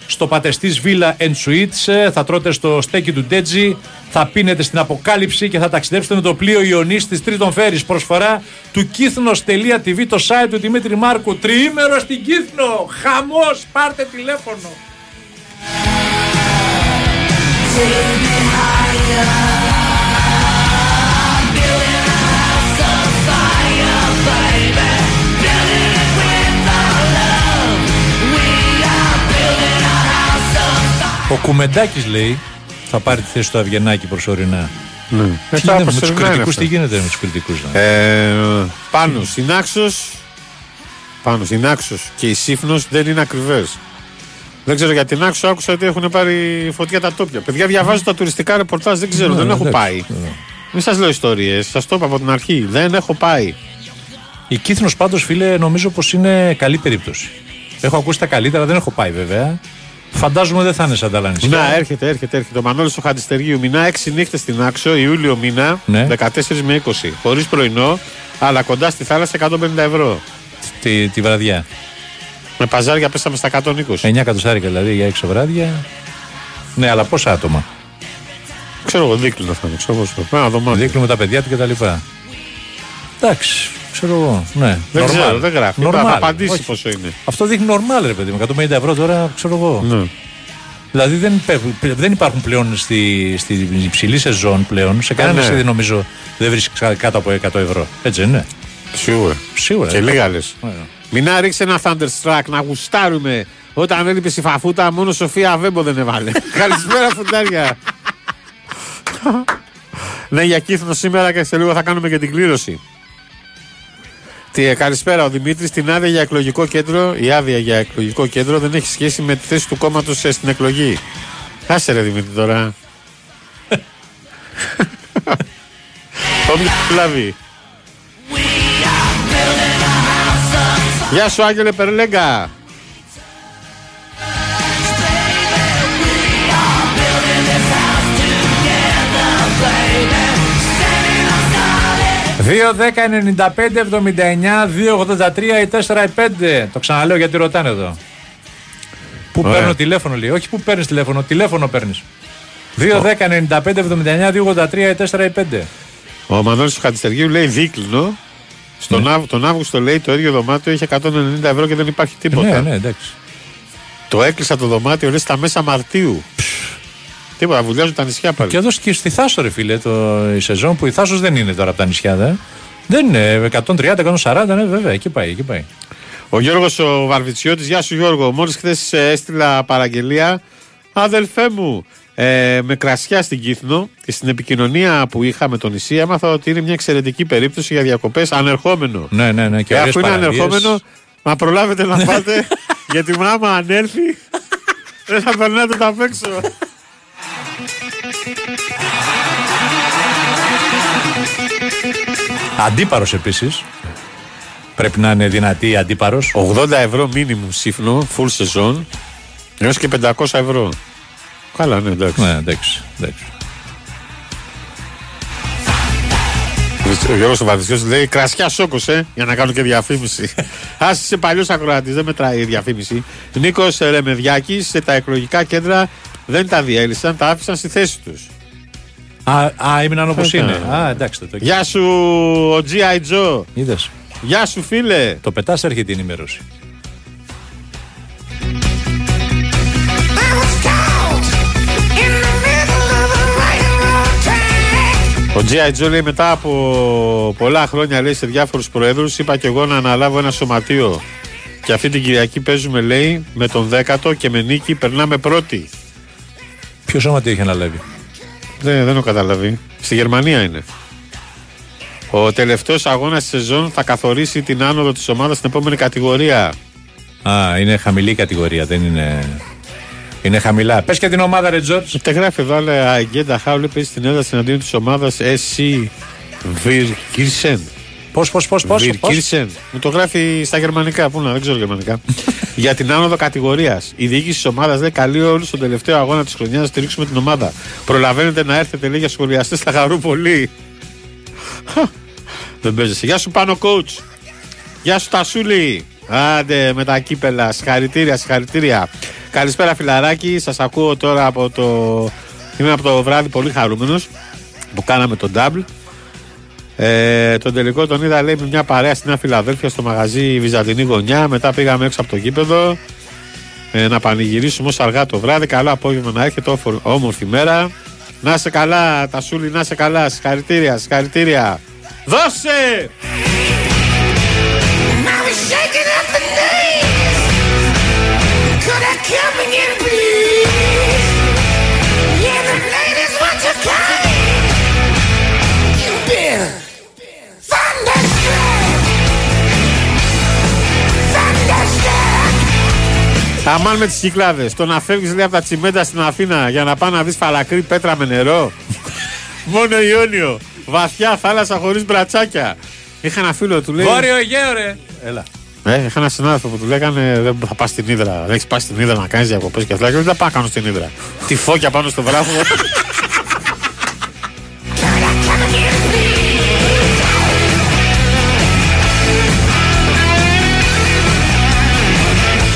στο πατεστής Villa and Suites, ε, θα τρώτε στο στέκι του Ντέτζι, θα πίνετε στην Αποκάλυψη και θα ταξιδέψετε με το πλοίο Ιωνής της Τρίτον Φέρης. Προσφορά του κύθνο.tv, το site του Δημήτρη Μάρκου. Τριήμερο στην Κύθνο! Χαμός! Πάρτε τηλέφωνο! Ο Κουμεντάκης λέει θα πάρει τη θέση του Αβγενάκη προσωρινά. Ναι. Τι γίνεται με τους κριτικούς, τι γίνεται με τους κριτικούς. Ε, πάνω συνάξος πάνω συνάξος και η σύφνος δεν είναι ακριβές. Δεν ξέρω για την άξο, άκουσα ότι έχουν πάρει φωτιά τα τόπια. Παιδιά, διαβάζω τα τουριστικά ρεπορτάζ, δεν ξέρω, Ναι, δεν έχω εντάξει, πάει. Μην σας λέω ιστορίες, σας το είπα από την αρχή. Δεν έχω πάει. Η Κύθνος πάντως, φίλε, νομίζω πως είναι καλή περίπτωση. Έχω ακούσει τα καλύτερα, δεν έχω πάει βέβαια. Φαντάζομαι δεν θα είναι σαν τα άλλα νησιά. Να, έρχεται, έρχεται, έρχεται. Ο Μανώλης του Χαντιστεργίου μηνά, 6 νύχτες στην Άξο, Ιούλιο μήνα, Ναι. 14 με 20. Χωρίς πρωινό, αλλά κοντά στη θάλασσα 150 ευρώ. Τη, τη βραδιά. Με παζάρια πέσαμε στα 120. 9 κατοστάρικα δηλαδή για 6 βράδια. Ναι, αλλά πόσα άτομα; Ξέρω εγώ, δίκλινο θα είναι. Ξέρω εγώ, σου. Ένα δωμάτιο. Δείχνουν με τα παιδιά του κτλ. Εντάξει, ξέρω εγώ. Ναι, Δεν normal. ξέρω, δεν γράφει. Normal. Θα απαντήσει Όχι. πόσο είναι. Αυτό δείχνει normal, ρε παιδί μου. 150 ευρώ τώρα, ξέρω εγώ. Ναι. Δηλαδή δεν, υπάρχουν- δεν υπάρχουν πλέον στη, στη υψηλή σεζόν πλέον. Σε κανένα ναι. ναι. νομίζω δεν βρίσκεις κάτω από 100 ευρώ. Έτσι δεν είναι. Σίγουρα. Σίγουρα. Και ε. λίγα λες. Ωραία. Μην να ρίξει ένα Thunderstruck να γουστάρουμε. Όταν έλειπε η φαφούτα, μόνο Σοφία Βέμπο δεν έβαλε. Καλησπέρα, φουντάρια. ναι, για κύθνο σήμερα και σε λίγο θα κάνουμε και την κλήρωση. Τι, ε, καλησπέρα, ο Δημήτρης. Την άδεια για εκλογικό κέντρο, η άδεια για εκλογικό κέντρο δεν έχει σχέση με τη θέση του κόμματος στην εκλογή. Άσε ρε Δημήτρη τώρα. Όποιο λάβει. Γεια σου Άγγελε Περλέγκα. Ή 4-5. Το ξαναλέω γιατί ρωτάνε εδώ. Πού Ωραία. παίρνω τηλέφωνο λέει. Όχι πού παίρνεις τηλέφωνο, τηλέφωνο παίρνεις. 2-10-95-79-283 ή 4-5. Ο Μανώλης του Χατιστεργίου λέει δίκλινο. Στον Αύ- τον Αύγουστο λέει το ίδιο δωμάτιο είχε 190 ευρώ και δεν υπάρχει τίποτα. Ναι, ναι, εντάξει. Το έκλεισα το δωμάτιο λέει στα μέσα Μαρτίου. Τίποτα, βουλιάζουν τα νησιά πάλι. Και εδώ και στη Θάσο, ρε φίλε, το, η σεζόν που η Θάσος δεν είναι τώρα από τα νησιά, δε. Δεν είναι 130-140, ναι, βέβαια, εκεί πάει, εκεί πάει. Ο Γιώργος ο Βαρβιτσιώτης, γεια σου Γιώργο. Μόλις χθες έστειλα παραγγελία. Αδελφέ μου, ε, με κρασιά στην Κύθνο και στην επικοινωνία που είχα με το νησί έμαθα ότι είναι μια εξαιρετική περίπτωση για διακοπές ανερχόμενο. Ναι, ναι, ναι. Και Και ωραίες αφού είναι παραλίες. ανερχόμενο, μα προλάβετε να πάτε γιατί μου άμα ανέλθει δεν θα περνάτε τα απ' έξω. Αντίπαρος επίσης. Πρέπει να είναι δυνατή αντίπαρος. 80 ευρώ μήνυμου σύφνο, full season, έως και 500 ευρώ. Καλά, ναι, εντάξει. Ναι, εντάξει. εντάξει. Ο Γιώργος ο Βαδισιός λέει κρασιά σόκος, ε, για να κάνω και διαφήμιση. Ας είσαι παλιός ακροατής, δεν μετράει η διαφήμιση. Νίκος Ρεμεδιάκης, σε τα εκλογικά κέντρα δεν τα διέλυσαν, τα άφησαν στη θέση τους. Α, α έμειναν όπως Αυτά. είναι. Α, εντάξει. Το, το... Γεια σου, ο G.I. Joe. Είδες. Γεια σου, φίλε. Το πετάς έρχεται η ενημέρωση. Ο G.I. Joe λέει μετά από πολλά χρόνια λέει σε διάφορους προέδρους είπα και εγώ να αναλάβω ένα σωματείο και αυτή την Κυριακή παίζουμε λέει με τον δέκατο και με νίκη περνάμε πρώτοι. Ποιο σώματιο έχει αναλάβει; Δεν, δεν έχω καταλαβεί. Στη Γερμανία είναι. Ο τελευταίος αγώνας της σεζόν θα καθορίσει την άνοδο της ομάδας στην επόμενη κατηγορία. Α, είναι χαμηλή κατηγορία, δεν είναι. Είναι χαμηλά. Πες και την ομάδα, ρε Τζόρτζ. Τα γράφει εδώ, αλλά Αγγέντα Χάουλε παίζει στην έδρα εναντίον της ομάδας SC Virkirchen. Πώς, πώς, πώς, πώς. Virkirchen. Μου το γράφει στα γερμανικά. Πού να, δεν ξέρω γερμανικά. Για την άνοδο κατηγορίας. Η διοίκηση της ομάδας λέει καλεί όλους στον τελευταίο αγώνα της χρονιάς να στηρίξουμε την ομάδα. Προλαβαίνετε να έρθετε λέει για σχολιαστές, θα χαρούν πολύ. Δεν παίζεσαι. Γεια σου πάνω coach. Γεια σου Τασούλη. Άντε με τα κύπελα. Συγχαρητήρια, συγχαρητήρια. Καλησπέρα φιλαράκι. Σας ακούω τώρα από το... Είμαι από το βράδυ πολύ χαρούμενος που κάναμε τον double. Ε, τον τελικό τον είδα λέει με μια παρέα στην Νέα Φιλαδέλφια στο μαγαζί Βυζαντινή Γωνιά. Μετά πήγαμε έξω από το γήπεδο. ε, να πανηγυρίσουμε όσο αργά το βράδυ. Καλό απόγευμα να έχετε, όφο- όμορφη μέρα. Να είσαι καλά, τα σούλη, να είσαι καλά. Συγχαρητήρια, συγχαρητήρια. Δώσε! Αμάν με τις κυκλάδες. Το να φεύγεις λέει από τα τσιμέντα στην Αθήνα για να πάει να δεις φαλακρή πέτρα με νερό. Μόνο Ιόνιο. Βαθιά θάλασσα χωρίς μπρατσάκια. Είχα ένα φίλο του λέει. Βόρειο Αιγαίο, ρε. Έλα. Ε, είχα ένα συνάδελφο που του λέγανε Δεν θα πας στην Ήδρα. Δεν έχεις πάει στην Ήδρα να κάνεις διακοπές και αυτά. Και δεν θα πάω να κάνω στην Ήδρα. Τη φώκια πάνω στο βράχο.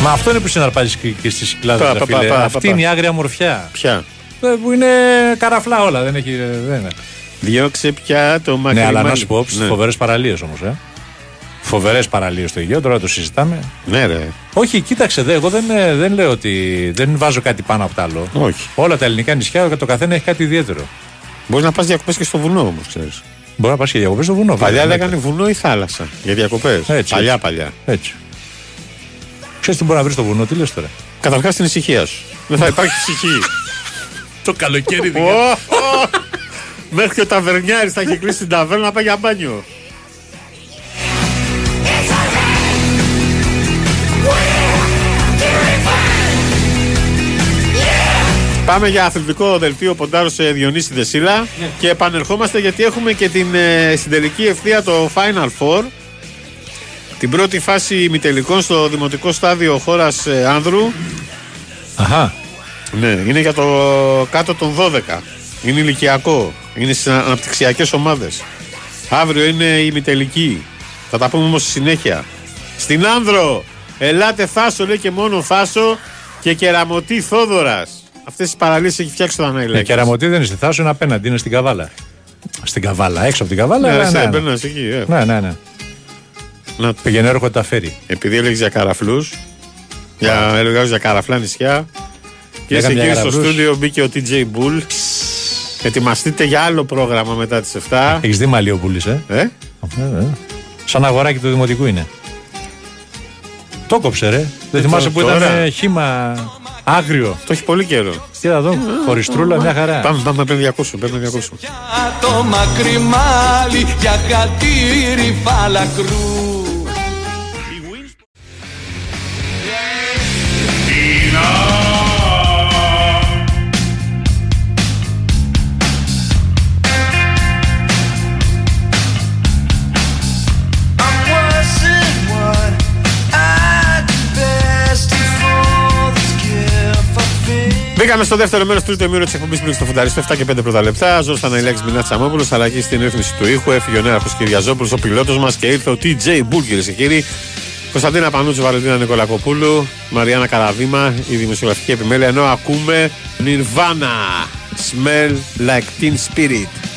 Μα αυτό είναι που συναρπάζεις και, και στις κυκλάδε. Πα, πα, πα, πα, Αυτή πα. είναι η άγρια μορφιά. Ποια; Ε, Που είναι καραφλά όλα. Δεν έχει. Δεν είναι. Διώξε πια το μακρύ. Ναι, αλλά να μάλι. σου πω στι Ναι. φοβερές παραλίες όμως. Ε. Φοβερές παραλίες στο Αιγαίο, τώρα το συζητάμε. Ναι, ρε. Όχι, κοίταξε, δε, εγώ δεν, ε, δεν λέω ότι. Δεν βάζω κάτι πάνω από το άλλο. Όχι. Όλα τα ελληνικά νησιά, το καθένα έχει κάτι ιδιαίτερο. Μπορείς να πας διακοπές και στο βουνό όμως, ξέρεις. Μπορεί να πας και διακοπές στο βουνό. Παλιά βέβαια, λέγανε βουνό ή θάλασσα για διακοπές. Έτσι, Παλιά, έτσι. παλιά. Έτσι. Ξέρεις τι μπορεί να βρεις στο βουνό, τι λες τώρα; Καταρχάς την ησυχία σου. Δεν θα υπάρχει ψυχή. το καλοκαίρι Ω, ω. Μέχρι και ο ταβερνιάρης θα έχει κλείσει την ταβέρνα να πάει για μπάνιο. Πάμε για αθλητικό δελτίο ποντάρω σε Διονύση Δεσίλα και επανερχόμαστε γιατί έχουμε και την ε, στην τελική ευθεία το Final Four. Την πρώτη φάση ημιτελικών στο δημοτικό στάδιο χώρας ε, Άνδρου. Αχα. Ναι, είναι για το κάτω των 12. Είναι ηλικιακό. Είναι στις αναπτυξιακές ομάδες. Αύριο είναι η ημιτελική. Θα τα πούμε όμως στη συνέχεια. Στην Άνδρο, ελάτε Θάσο λέει και μόνο Θάσο και κεραμωτή Θόδωρας. Αυτές τις παραλίες έχει φτιάξει το Η Δαναηλέκη. κεραμωτή δεν είναι στη θάσο, είναι απέναντι, είναι στην καβάλα. Στην καβάλα, έξω από την καβάλα. Ναι, ναι, εσύ ναι, ναι. έμπαινες εκεί, ε. ναι, ναι, ναι. Να Πηγαίνει έρχονται τα φέρει. Επειδή έλεγες για καραφλούς, για, έλεγα για καραφλά νησιά. Και Λέγαμε σε για εκεί στο καραφλούς. στούντιο μπήκε ο TJ Bull. Ετοιμαστείτε για άλλο πρόγραμμα μετά τις 7. Έχεις δει μαλλιοπούλη, ε; Ε; Ε, ε. Σαν αγοράκι του δημοτικού είναι. Το κόψε, ρε. Δεν θυμάσαι που ήταν τώρα. ε, χήμα άγριο. Το έχει πολύ καιρό. Τι θα δω, χωριστρούλα, μια χαρά. Πάμε, πάμε, πρέπει να ακούσουμε. Πρέπει να ακούσουμε. Το μακρύ μάλι για χατήρι φαλακρού Μπήκαμε στο δεύτερο μέρος του τρίτου ημίρου της εκπομπής Μπήκε στο Φουνταρί στο 7 και 5 πρώτα λεπτά. Ζώσταν η λέξη Μινά Τσαμόπουλο, αλλαγή στην ρύθμιση του ήχου. Έφυγε ο νέαρχο Κυριαζόπουλο, ο πιλότος μας και ήρθε ο TJ Bull, κυρίε και κύριοι. Κωνσταντίνα Πανούτσου, Βαλεντίνα Νικολακοπούλου, Μαριάννα Καραδίμα, η δημοσιογραφική επιμέλεια. Ενώ ακούμε Nirvana. Smell like teen spirit.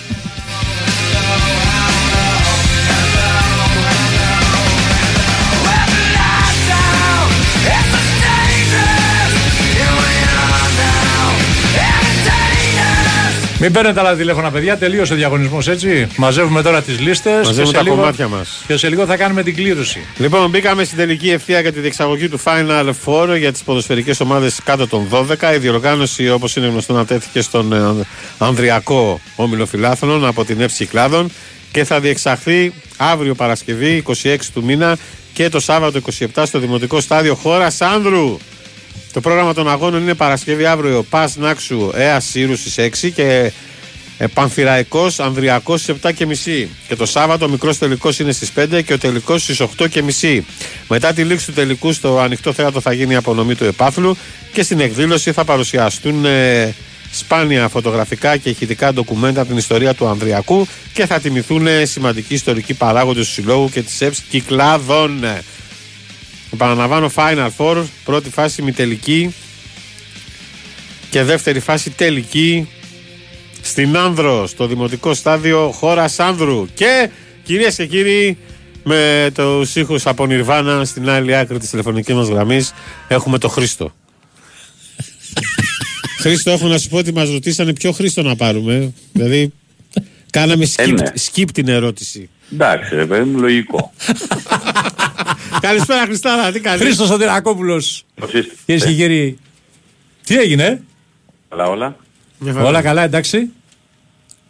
Μην παίρνετε άλλα τηλέφωνα, παιδιά. Τελείωσε ο διαγωνισμός έτσι. Μαζεύουμε τώρα τις λίστες. Μαζεύουμε τα κομμάτια μας. Και σε λίγο θα κάνουμε την κλήρωση. Λοιπόν, μπήκαμε στην τελική ευθεία για τη διεξαγωγή του Final Four για τις ποδοσφαιρικές ομάδες κάτω των 12. Η διοργάνωση, όπως είναι γνωστό, ανατέθηκε στον ε, Ανδριακό Όμιλο Φιλάθλων από την Εύση Κλάδων και θα διεξαχθεί αύριο Παρασκευή 26 του μήνα και το Σάββατο 27 στο Δημοτικό Στάδιο Χώρας Άνδρου. Το πρόγραμμα των αγώνων είναι Παρασκευή αύριο Πας Νάξου Έα Σύρου στις 6 και ε, Πανθυραϊκός Ανδριακός στις 7 και μισή. Και το Σάββατο ο μικρός τελικός είναι στις 5 και ο τελικός στις 8 και μισή. Μετά τη λήξη του τελικού στο ανοιχτό θέατρο θα γίνει η απονομή του επάθλου και στην εκδήλωση θα παρουσιαστούν ε, σπάνια φωτογραφικά και ηχητικά ντοκουμέντα από την ιστορία του Ανδριακού και θα τιμηθούν ε, σημαντικοί ιστορικοί παράγοντες του Συλλόγου και της ΕΠΣ Κυκλάδων. Επαναλαμβάνω Final Four, πρώτη φάση μη τελική και δεύτερη φάση τελική στην Άνδρο, στο δημοτικό στάδιο χώρας Άνδρου. Και κυρίες και κύριοι, με τους ήχους από Νιρβάνα στην άλλη άκρη της τηλεφωνικής μας γραμμής έχουμε το Χρήστο. Χρήστο, έχω να σου πω ότι μας ρωτήσανε ποιο Χρήστο να πάρουμε. δηλαδή, κάναμε skip, ναι. skip την ερώτηση. Εντάξει, ρε παιδί μου, λογικό. Καλησπέρα, Χριστάρα, τι κάνεις; Χρήστος Σωτηρακόπουλος. Πώς είστε; Κυρίες και κύριοι. Τι έγινε, Καλά όλα; Όλα καλά, εντάξει;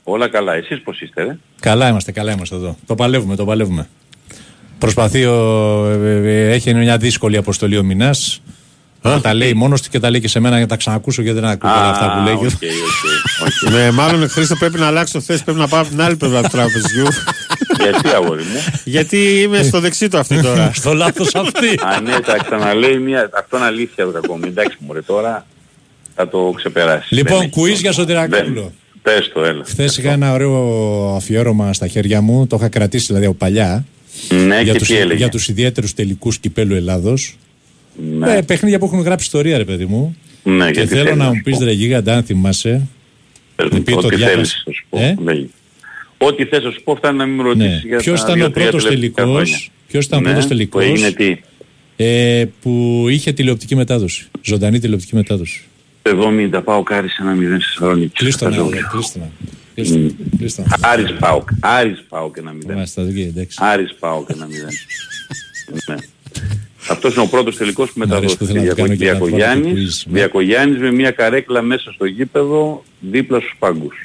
Όλα καλά. Εσείς πώς είστε, ρε. Καλά είμαστε, καλά είμαστε εδώ. Το παλεύουμε, το παλεύουμε. Προσπαθεί ο, ε, ε, έχει μια δύσκολη αποστολή ο Μινάς. Τα λέει μόνος του και τα λέει και σε μένα για να τα ξανακούσω γιατί δεν ακούω όλα αυτά που λέει. OK, OK, OK. Ναι, μάλλον Χρήστο πρέπει να αλλάξω θέση, πρέπει να πάω από την άλλη πλευρά του τραπεζιού. Γιατί αγόρι μου; Γιατί είμαι στο δεξί του αυτή τώρα. Στο λάθος αυτή. Α, ναι, τα ξαναλέει μία. Αυτό είναι αλήθεια το ακόμη. Εντάξει, μωρέ, τώρα θα το ξεπεράσει. Λοιπόν, quiz για Σωτηρακόπουλο. Πες το, έλα. Χθες είχα ένα ωραίο αφιέρωμα στα χέρια μου, το είχα κρατήσει δηλαδή από παλιά. Ναι, για και τους, τι έλεγε; για τους ιδιαίτερους τελικούς κυπέλου Ελλάδος. Ναι. Ε, παιχνίδια που έχουν γράψει ιστορία ρε παιδί μου. Ναι, και γιατί θέλω θέλεις να να μου σου πεις πω. ρε γίγαντα αν θυμάσαι. Πες μου, πει το Ό,τι διάβασα. θέλεις να σου πω. Ε; Λέγε. Ό,τι θες να σου πω φτάνει να μην με ρωτήσεις Ναι. για Ποιος τα ήταν ο δύο-τρία πρώτος τελευταία χρόνια. τελικός, ποιος ήταν ο Ναι, πρώτος που τελικός; έγινε τι. ε, που είχε τηλεοπτική μετάδοση. Ζωντανή τηλεοπτική μετάδοση. 70 πάω κάρι σε ένα 0 στη Θεσσαλονίκη. Κλείστο να, Χαζόγλια. κλείστο να. Κλείστο να, κλείστο να. Άρης πάω. Άρης πάω και ένα 0. Μάλιστα, οκ, εντάξει. Άρης πάω και ένα 0. ναι. Αυτός είναι ο πρώτος τελικός που Μ' αρέσει που μεταδόθηκε. θέλω να το κάνω και να βάλω το Διακογιάννης, quiz. Διακογιάννης με μια καρέκλα μέσα στο γήπεδο δίπλα στους πάγκους.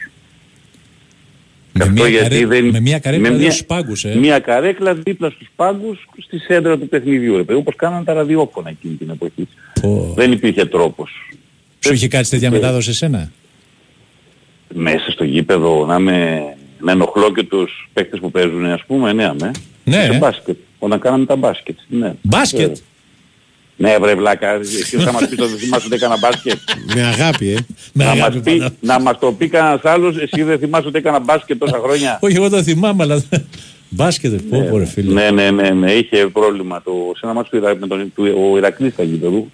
Με Αυτό μια, γιατί καρέ... δεν- με μια καρέκλα με δύο μια- στους πάγκους, ε. Μια καρέκλα δίπλα στους πάγκους στη σέντρα του παιχνιδιού. Ρε, παιδί, όπως κάνανε τα ραδιόφωνα εκείνη την εποχή. Πω. Δεν υπήρχε τρόπος. Σου είχε κάτσει τέτοια μετάδοση εσένα; Μέσα στο γήπεδο να, με, να ενοχλώ και τους παίκτες που παίζουν ας πούμε, ναι, αμέ. Ναι, Σε ε. μπάσκετ. Όταν κάναμε τα μπάσκετ. Ναι. Μπάσκετ; Ε, Ναι, βρε βλάκα, εσύ θα μας πεις ότι δεν θυμάσαι ότι έκανα μπάσκετ. Με αγάπη, ε. Με να, μας αγάπη πει, πάντα. να μας το πει κανένας άλλος, εσύ δεν θυμάσαι ότι έκανα μπάσκετ τόσα χρόνια. Όχι, εγώ το θυμάμαι, αλλά. Μπάσκετ, πω, πω, ρε φίλε. Ναι, ναι, ναι, ναι, είχε πρόβλημα το, σε ένα μάτσο του, Ιρα- με τον, του, ο Ηρακλής θα γήπεδου,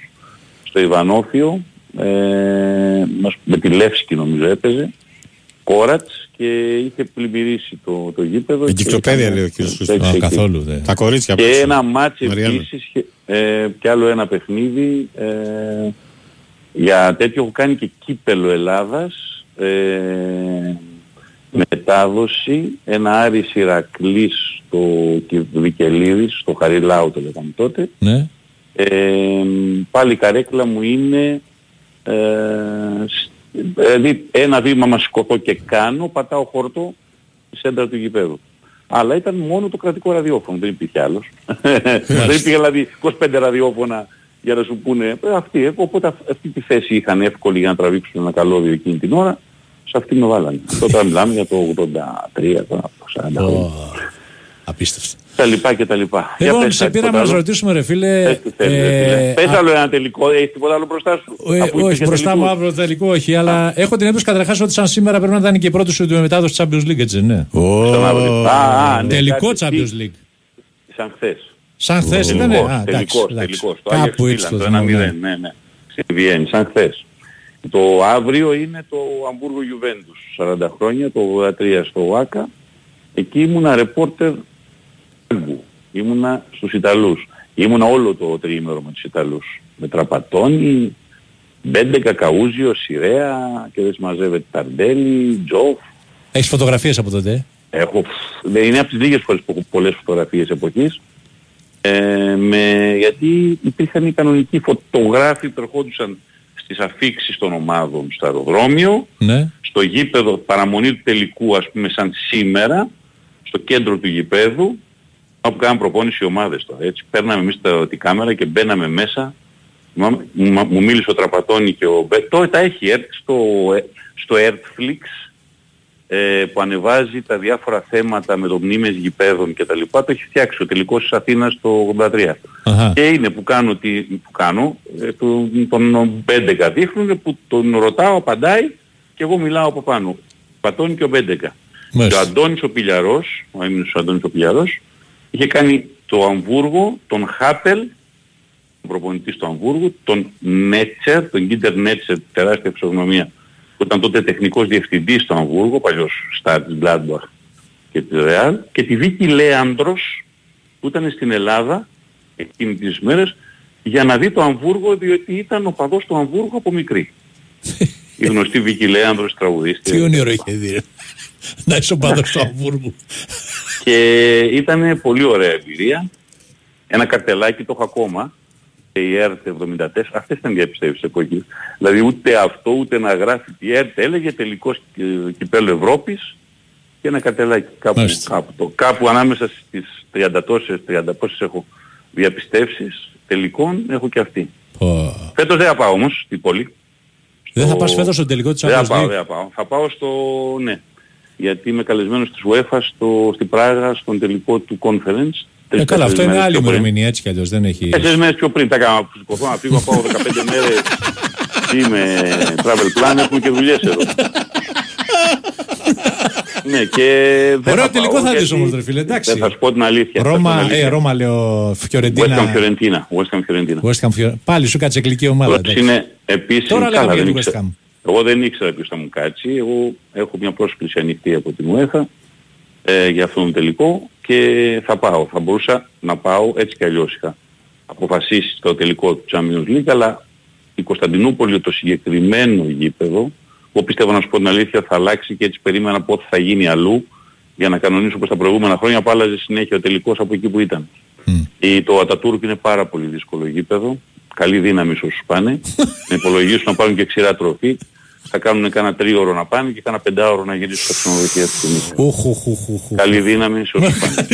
στο Ιβανόφιο, ε, μας- με τη Λεύσκη νομίζω έπαιζε, Κόρατς και είχε πλημμυρίσει το, το γήπεδο. και Εγκυκλοπαίδεια ήταν- λέει ο κύριος το Χρήστος. Α, έξι καθόλου. Δε. Τα κορίτσια και απ' έξω. ένα μάτσι Μαριάννα. επίσης και, ε, και άλλο ένα παιχνίδι ε, για τέτοιο έχω κάνει και κύπελο Ελλάδας ε, μετάδοση ένα Άρης Ηρακλής στο Βικελίδης στο Χαριλάου το λέγαμε τότε Ναι. ε, πάλι η καρέκλα μου είναι ε, σ- δηλαδή ένα βήμα μας σηκωθώ και κάνω πατάω χορτό στη σέντρα του γηπέδου. Αλλά ήταν μόνο το κρατικό ραδιόφωνο, δεν υπήρχε άλλος. δεν υπήρχε δηλαδή 25 ραδιόφωνα για να σου πούνε ε, αυτοί. ε, Οπότε αυ- αυτή τη θέση είχαν εύκολη για να τραβήξουν ένα καλώδιο εκείνη την ώρα. Σε αυτή με βάλανε. Τώρα μιλάμε για το 83, τώρα, 40 χρόνια. Ω, Απίστευτο. Τα λοιπά και τα λοιπά. Για Λοιπόν, πες σε κάτι, πήρα να τίποτα σε άλλο. ρωτήσουμε, ρε φίλε. Πες τι θέλεις, ρε φίλε. ε, Πες α- άλλο ένα τελικό, έχεις τίποτα άλλο μπροστά σου. ε, Αφού όχι, υπήρχε μπροστά μου τελικούς. αύριο τελικό, όχι, αλλά έχω την εντύπωση καταρχάς ότι σαν σήμερα πρέπει να ήταν και η πρώτη σου μετάδοση της Champions League, έτσι, ναι. Ξανά- Α, α, ναι, Τελικό κάτσε, τι- Champions League. Σαν χθες. Σαν χθες ήταν. Τελικός, Α, εντάξει, τελικός, εντάξει. τελικός. Το Κάπου Άγιος έτσι το Μίλαν, το θυμάμαι. 1-0, ναι, ναι. Στη Βιέννη, σαν χθες. Το αύριο είναι το Αμβούργο Γιουβέντους, 40 χρόνια, το 83 στο ΟΑΚΑ. Εκεί ήμουνα ρεπόρτερ Άγκου. ήμουνα στους Ιταλούς. Ήμουνα όλο το τριήμερο με τους Ιταλούς. Με Τραπατόνι, Μπέντε, Κακαούζιο, Σιρέα και δεν συμμαζεύεται Ταρντέλη, Τζοφ. Έχεις φωτογραφίες από τότε; ε; Έχω, δεν είναι από τις λίγες φορές που έχω πολλές φωτογραφίες εποχής. Ε, με, γιατί υπήρχαν οι κανονικοί φωτογράφοι που ερχόντουσαν στις αφήξεις των ομάδων στο αεροδρόμιο, Ναι. στο γήπεδο παραμονή του τελικού ας πούμε σαν σήμερα, στο κέντρο του γηπέδου, όπου κάναν προπόνηση οι ομάδες τώρα. Έτσι, παίρναμε εμείς τα, τη κάμερα και μπαίναμε μέσα. Μου, μου- μου μίλησε ο Τραπατώνη και ο Μπέ. Τώρα τα έχει έρθει στο, ε, στο Earthflix ε, που ανεβάζει τα διάφορα θέματα με το μνήμες γηπέδων και τα λοιπά. Το έχει φτιάξει ο τελικός της Αθήνας το 83. Αχα. Και είναι που κάνω, τι, που κάνω ε, του- τον Μπέντεκα δείχνουν που τον ρωτάω, απαντάει και εγώ μιλάω από πάνω. Πατώνει και ο Μπέντεκα. Και ο Μάλιστα. Αντώνης ο Πιλιαρός, ο έμεινος ο Αντώνης ο Πιλιαρός, είχε κάνει το Αμβούργο, τον Χάπελ, τον προπονητής στο Αμβούργο, τον Νέτσερ, τον Γκίντερ Νέτσερ, τεράστια ψωγνωμία, που ήταν τότε τεχνικός διευθυντής στο Αμβούργο, παλιός στάρ της Gladbach και της Real, και τη Βίκη Λέανδρος, που ήταν στην Ελλάδα εκείνη τις μέρες, για να δει το Αμβούργο, διότι ήταν ο παδός του Αμβούργου από μικρή. η γνωστή Βίκη Λέανδρος τραγουδίστρια. Τι όνειρο είχε δει. ρε. Να είσαι ο παδός του Αμβούργου. Και ήταν πολύ ωραία εμπειρία. Ένα καρτελάκι το έχω ακόμα. Η ΕΡΤ 74, αυτές ήταν διαπιστεύσεις εποχή. Δηλαδή ούτε αυτό ούτε να γράφει η ΕΡΤ έλεγε τελικός ε, κυπέλο Ευρώπης και ένα καρτελάκι κάπου, Μάλιστα. κάπου, το, κάπου ανάμεσα στις 30 τόσες, 30 πόσες έχω διαπιστεύσεις τελικών έχω και αυτή. Πω. Φέτος δεν θα πάω όμως στην πόλη. Δεν θα Στο- πας φέτος στο τελικό της Δεν θα Champions πάω, League; δεν θα πάω. Θα πάω στο, ναι. Γιατί είμαι καλεσμένος της UEFA στο, στην Πράγα στον τελικό του conference. Ε, καλά, αυτό είναι μέρες άλλη πιο πριν. ημερομηνία έτσι κι αλλιώς. Δεν έχει... Τέσσερις μέρες πιο πριν τα έκανα που σηκωθώ να φύγω, να πάω 15 μέρες. Είμαι travel plan, έχουμε και δουλειές εδώ. ναι, και δεν Ωραίο θα τελικό πάω, θα δεις γιατί όμως, ρε φίλε, εντάξει. Δεν θα σου πω την αλήθεια. θα σου πω την Ρώμα, αλήθεια. ε, Ρώμα λέω, West Ham Φιωρεντίνα. Fiorentina. West Ham Fiorentina. West Ham Fiorentina. Πάλι σου κάτσε εγκλική ομάδα. Πρώτος εντάξει. είναι επίσης Τώρα καλά, λέγαμε δεν για την ήξερα. West Ham. Εγώ δεν ήξερα ποιος θα μου κάτσει. Εγώ έχω μια πρόσκληση ανοιχτή από την UEFA ε, για αυτόν τον τελικό και θα πάω. Θα μπορούσα να πάω έτσι κι αλλιώς είχα αποφασίσει στο τελικό του Champions League αλλά η Κωνσταντινούπολη το συγκεκριμένο γήπεδο εγώ πιστεύω να σου πω την αλήθεια θα αλλάξει και έτσι περίμενα πότε θα γίνει αλλού για να κανονίσω όπως τα προηγούμενα χρόνια που άλλαζε συνέχεια ο τελικός από εκεί που ήταν. Η, το Ατατούρκ είναι πάρα πολύ δύσκολο γήπεδο. Καλή δύναμη σε όσους πάνε. να υπολογίσουν να πάρουν και ξηρά τροφή. Θα κάνουν κάνα τρίωρο να πάνε και κάνα πεντάωρο να γυρίσουν στα ξενοδοχεία της συνήθεια. Ουχ, ουχ, ουχ, ουχ, ουχ. Καλή δύναμη σε όσους πάνε.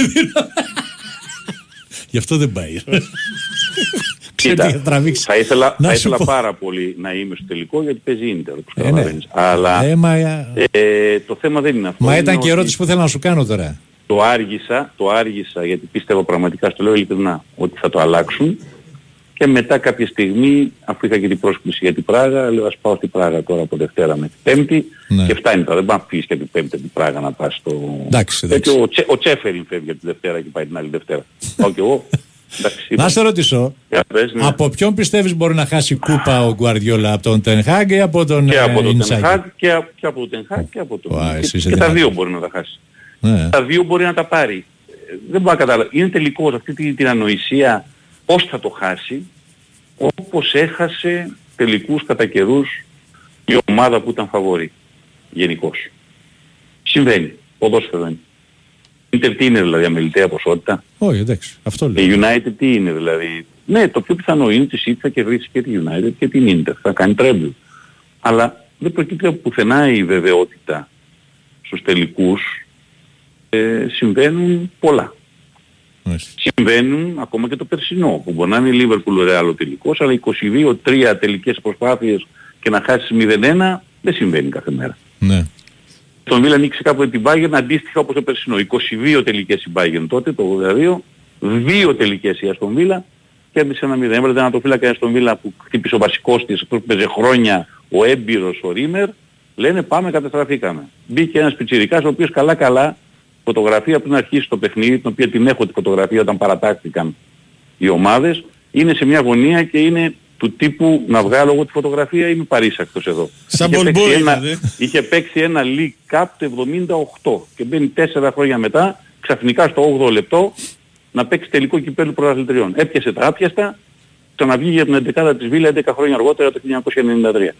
Γι' αυτό δεν πάει. Ξέρει τι Κοίτα, θα τραβήξεις. θα ήθελα, Να θα σου ήθελα πω. πάρα πολύ να είμαι στο τελικό γιατί παίζει ίντερ όπως Ε, ναι. καταλαβαίνεις. Αλλά Ε, μα, ε, το θέμα δεν είναι αυτό. μα Είναι ήταν και ότι ερώτηση που θέλω να σου κάνω τώρα. Το άργησα, το άργησα γιατί πίστευα πραγματικά, στο λέω ειλικρινά, ότι θα το αλλάξουν και μετά κάποια στιγμή, αφού είχα και την πρόσκληση για την Πράγα, λέω ας πάω στην Πράγα τώρα από Δευτέρα με την Πέμπτη Ναι. και φτάνει τώρα, δεν πάει να φύγεις και την Πέμπτη από την Πράγα να πας στο... Εντάξει, εντάξει. Έτσι, ο, Τσε, ο Τσέφεριν φεύγει από τη Δευτέρα και πάει την άλλη Δευτέρα. πάω κι εγώ. Εντάξει, Να σε ρωτήσω, για πες, ναι. από ποιον πιστεύεις μπορεί να χάσει κούπα ο Γκουαρδιόλα, από τον Τενχάγκ ή από τον και ε, από τον Ινσάκη; Τενχάκ και, από- και από τον Τενχάκ και από τον... Ουα, και, εσύ είσαι και τα δυνατός. δύο μπορεί να τα χάσει. Ναι. Τα δύο μπορεί να τα πάρει. Ε, Δεν μπορώ να καταλάβω. Είναι τελικός αυτή την, την ανοησία πώς θα το χάσει; Όπως έχασε τελικούς κατά καιρούς η ομάδα που ήταν φαβορή γενικώς. Συμβαίνει. Ποδόσφαιρο είναι. Ίντερ τι είναι δηλαδή αμεληταία ποσότητα; Όχι, εντάξει, αυτό λέω. Η United τι είναι δηλαδή; Ναι, το πιο πιθανό είναι ότι η City θα κερδίσει και τη United και την Inter. Θα κάνει τρέμπλ. Αλλά δεν προκύπτει από πουθενά η βεβαιότητα στους τελικούς. Ε, συμβαίνουν πολλά. Συμβαίνουν ακόμα και το περσινό που μπορεί να είναι η Liverpool Real ο τελικός αλλά 22-3 τελικές προσπάθειες και να χάσεις 0-1 δεν συμβαίνει κάθε μέρα. Ναι. Τον Βίλα νίκησε κάπου την Bayern αντίστοιχα όπως το περσινό. 22 τελικές η Bayern τότε, το 82, δύο τελικές η Αστον Βίλα κέρδισε ένα 0. Έβαλε ένα το φύλακα η Αστον Βίλα που χτύπησε ο βασικός της, αυτός που παίζει χρόνια, ο έμπειρος, ο Ρίμερ, λένε πάμε καταστραφήκαμε. Μπήκε ένας πιτσιρικάς ο οποίος καλά καλά φωτογραφία πριν αρχίσει το παιχνίδι, την οποία την έχω τη φωτογραφία όταν παρατάχθηκαν οι ομάδες, είναι σε μια γωνία και είναι του τύπου να βγάλω εγώ τη φωτογραφία είμαι παρήσακτος εδώ. Σαν Είχε παίξει Ball Boy, ένα- δηλαδή. είχε παίξει ένα League Cup το 78 και μπαίνει τέσσερα χρόνια μετά, ξαφνικά στο 8ο λεπτό, να παίξει τελικό κυπέλου πρωταθλητριών. Έπιασε τα άπιαστα, ξαναβγήκε για την 11η της Βίλα 11 χρόνια αργότερα το 1993.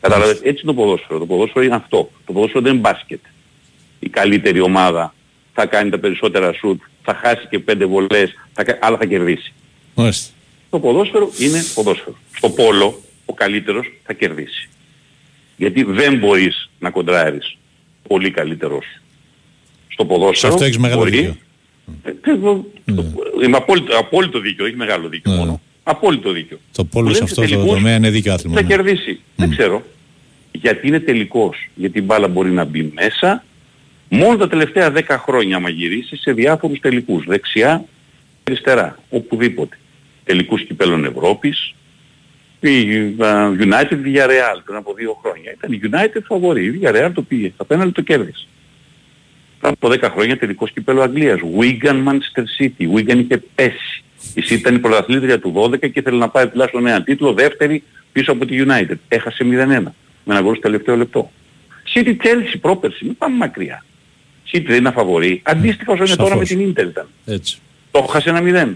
Καταλαβαίνετε, έτσι είναι το ποδόσφαιρο. Το ποδόσφαιρο είναι αυτό. Το ποδόσφαιρο δεν είναι μπάσκετ. Η καλύτερη ομάδα θα κάνει τα περισσότερα σουτ, θα χάσει και πέντε βολές, θα, κα- αλλά θα κερδίσει. Μάλιστα. Το ποδόσφαιρο είναι ποδόσφαιρο. Στο πόλο ο καλύτερος θα κερδίσει. Γιατί δεν μπορείς να κοντράρεις πολύ καλύτερος. Στο ποδόσφαιρο Σε αυτό έχεις μεγάλο μπορεί- δίκιο. Ε, ε, το- Είμαι απόλυτο, απόλυτο δίκιο, όχι μεγάλο δίκιο μόνο. Απόλυτο δίκιο. Το πόλος Που σε λένε αυτό το τελικούς τομέα είναι δίκιο άθλημα. θα ναι. κερδίσει. Δεν ξέρω. Γιατί είναι τελικός. Γιατί η μπάλα μπορεί να μπει μέσα. Μόνο τα τελευταία 10 χρόνια άμα γυρίσεις σε διάφορους τελικούς. Δεξιά, αριστερά. Οπουδήποτε. Τελικούς κυπέλων Ευρώπης. Η α, United Villarreal πριν από δύο χρόνια. Ήταν η United φαβορή. Η Villarreal το πήγε. Τα πέναλτι το κέρδισε. Πριν από 10 χρόνια τελικός κυπέλο Αγγλίας. Wigan Manchester City. Η Wigan είχε πέσει. Η City ήταν η πρωταθλήτρια του 12 και ήθελε να πάρει τουλάχιστον ένα τίτλο δεύτερη πίσω από τη United. Έχασε 0-1 με ένα γκολ στο τελευταίο λεπτό. City Chelsea πρόπερση, μην πάμε μακριά. City δεν είναι φαβορή. Αντίστοιχα όσο είναι τώρα με Σαφώς. την Inter ήταν. Έτσι. Το έχασε ένα 0.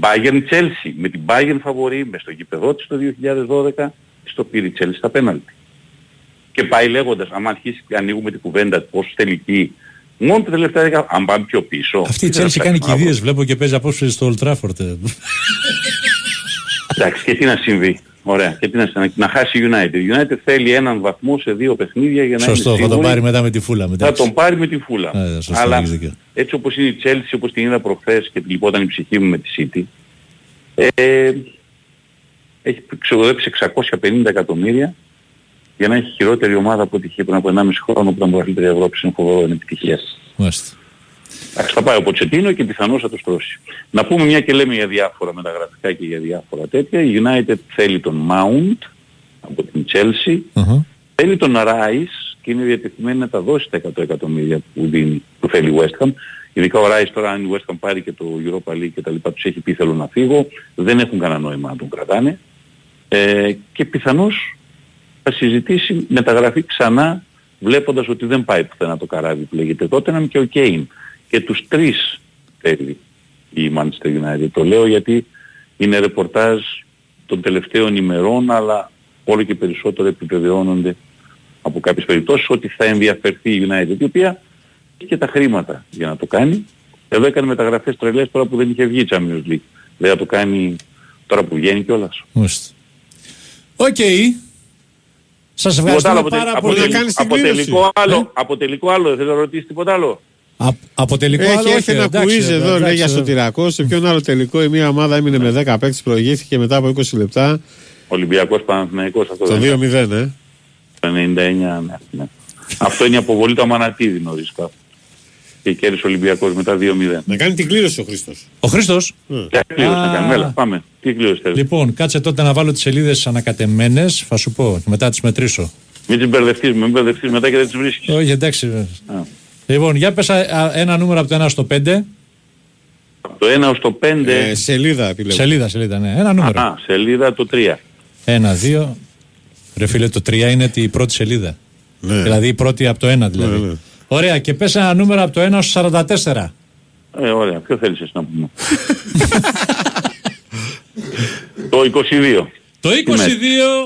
Bayern Chelsea με την Bayern φαβορή μες στο γήπεδό της το 2012 στο πήρε η Chelsea στα πέναλτι. Και πάει λέγοντας, άμα αρχίσει και ανοίγουμε την κουβέντα πόσο τελική, μόνο τα τελευταία δέκα, αν πάμε πιο πίσω. Αυτή η τι θα Chelsea κάνει φτάσουμε κηδείες, βλέπω και παίζει απόψε στο Old Trafford. ε. Εντάξει, και τι να συμβεί. Ωραία. Και τι να, συμβεί. να χάσει η United. Η United θέλει έναν βαθμό σε δύο παιχνίδια για να Σωστό, είναι θα τον σίγουρη. πάρει μετά με τη φούλα. μετά. Θα τον πάρει με τη φούλα. Ναι, σωστό, Αλλά έχεις δίκιο. έτσι όπως είναι η Chelsea, όπως την είδα προχθές και λυπόταν η ψυχή μου με τη City, ε, έχει ξοδέψει 650 εκατομμύρια για να έχει χειρότερη ομάδα από ό,τι είχε πριν από 1,5 χρόνο που ήταν πρωταθλήτρια Ευρώπης. Είναι φοβερό, είναι επιτυχία. Μάλιστα. Εντάξει, θα πάει ο Ποτσετίνο και πιθανώς θα το στρώσει. Να πούμε μια και λέμε για διάφορα μεταγραφικά και για διάφορα τέτοια. Η United θέλει τον Mount από την Chelsea. Αχα. Θέλει τον Rice και είναι διατεθειμένη να τα δώσει τα 100 εκατομμύρια που, δίνει, που θέλει η West Ham. Ειδικά ο Rice τώρα αν η West Ham πάρει και το Europa League και τα λοιπά τους έχει πει θέλω να φύγω. Δεν έχουν κανένα νόημα να τον κρατάνε. Ε, και πιθανώς θα συζητήσει μεταγραφή ξανά βλέποντας ότι δεν πάει πουθενά το καράβι που λέγεται τότε και ο Κέιν. Και τους τρεις θέλει η Manchester United. Το λέω γιατί είναι ρεπορτάζ των τελευταίων ημερών αλλά όλο και περισσότερο επιβεβαιώνονται από κάποιες περιπτώσεις ότι θα ενδιαφερθεί η United η οποία έχει και τα χρήματα για να το κάνει. Εδώ έκανε μεταγραφές τρελές τώρα που δεν είχε βγει η Champions League. Δεν θα το κάνει τώρα που βγαίνει κιόλας. Μάλιστα. Οκ. Σας Τίποτα ευχαριστούμε άλλο, πάρα αποτε- πολύ. αποτελ- αποτελικό άλλο, αποτελικό άλλο, δεν θα ρωτήσεις τίποτα άλλο. Α, από τελικό Έχει άλλο, έρθει όχι, ένα εντάξει, quiz εδώ, εντάξει, λέει για ε, σωτηρακό. Σε ποιον άλλο τελικό η μία ομάδα έμεινε με 10 παίκτες, προηγήθηκε μετά από 20 λεπτά. Ολυμπιακός Παναθηναϊκός αυτό Το δεν είναι. 2-0, ε. Το 99, ναι. ναι. Αυτό είναι η αποβολή του Αμανατίδη νωρίς κάπου. Και κέρδισε ο Ολυμπιακός μετά 2-0. Να κάνει την κλήρωση ο Χρήστος. Ο Χρήστος; Για κλήρωση να Α. κάνουμε, έλα, πάμε. Τι κλήρωση θέλεις; Λοιπόν, κάτσε τότε να βάλω τις σελίδες ανακατεμένες, θα σου πω, και μετά τις μετρήσω. Μην τις μπερδευτείς, μην μπερδευτείς μετά και δεν τις βρίσκεις. Όχι, εντάξει. Α. Λοιπόν, για πες α, α, ένα νούμερο από το 1 στο 5. Από το 1 ως το 5, Ε, σελίδα επιλέγω. Σελίδα, σελίδα, ναι. Ένα νούμερο. α, σελίδα το 3. Ένα, δύο. Ρε φίλε, το 3 είναι η πρώτη σελίδα. Ναι. Δηλαδή η πρώτη από το 1 δηλαδή. Ναι, ναι. Ωραία, και πες ένα νούμερο από το 1 στο 44. Ε, ωραία. Ποιο θέλεις εσύ να πούμε; το 22. Το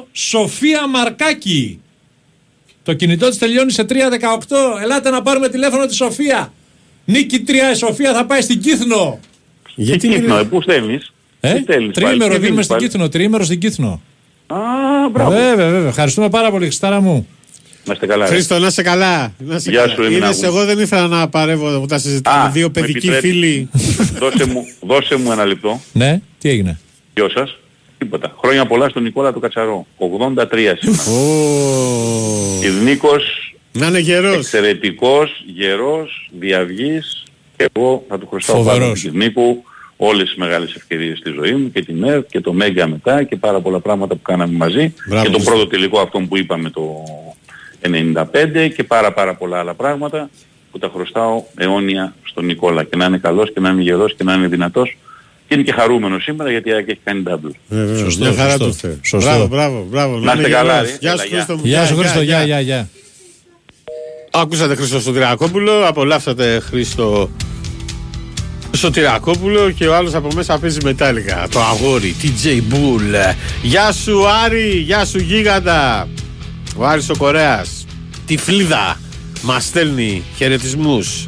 22, Σοφία Μαρκάκη. Το κινητό της τελειώνει σε 318. Ελάτε να πάρουμε τηλέφωνο τη Σοφία. Νίκη 3, η Σοφία θα πάει στην Κύθνο. Γιατί Τι είναι- Κύθνο, ε, πού στέλνεις; Ε, Τι στέλνεις πάλι, τρίμερο τι δίνουμε δίνεις στην πάλι; Κύθνο, τρίμερο στην Κύθνο. Α, μπράβο. Βέβαια, βέβαια. Ευχαριστούμε πάρα πολύ, Χριστάρα μου. Να είστε καλά. ρε. Χρήστο, να είσαι καλά. Να είσαι Γεια καλά. σου, Έμινα Είδες, μου. εγώ δεν ήθελα να παρεύω που τα συζητάμε. Α, Δύο με παιδικοί επιτρέπεις. φίλοι. δώσε, μου, δώσε μου ένα λεπτό. Ναι, τι έγινε; Γεια σας. Τίποτα. Χρόνια πολλά στον Νικόλα του Κατσαρό. 83 σήμερα. Ω, Ιδνίκος, Να είναι γερός. εξαιρετικός, γερός, διαυγής και εγώ θα του χρωστάω Φοβερός. πάρα τον Ιδνίκου όλες τις μεγάλες ευκαιρίες στη ζωή μου και την ΕΡΤ και το Μέγκα μετά και πάρα πολλά πράγματα που κάναμε μαζί Μπράβο, και τον Χριστό. πρώτο τελικό αυτό που είπαμε το 95 και πάρα πάρα πολλά άλλα πράγματα που τα χρωστάω αιώνια στον Νικόλα και να είναι καλός και να είναι γερός και να είναι δυνατός και είναι και χαρούμενος σήμερα γιατί η ΑΕΚ έχει κάνει double. Ε, βέβαια, Σωστό, Μια χαρά σωστό. του Θεού. Σωστό. Μπράβο, μπράβο, μπράβο. Να είστε είναι καλά, γερός. ρε. Γεια Έλα, σου γεια. Χρήστο μου. Γεια σου Χρήστο, γεια, γεια, γεια. Άκουσατε Χρήστο Σωτηρακόπουλο, απολαύσατε Χρήστο Σωτηρακόπουλο και ο άλλος από μέσα παίζει μετάλλικα. Το αγόρι, TJ Bull. Γεια σου Άρη, γεια σου Γίγαντα. Ο Άρης ο Κορέας. Τυφλίδα. Μας στέλνει χαιρετισμούς.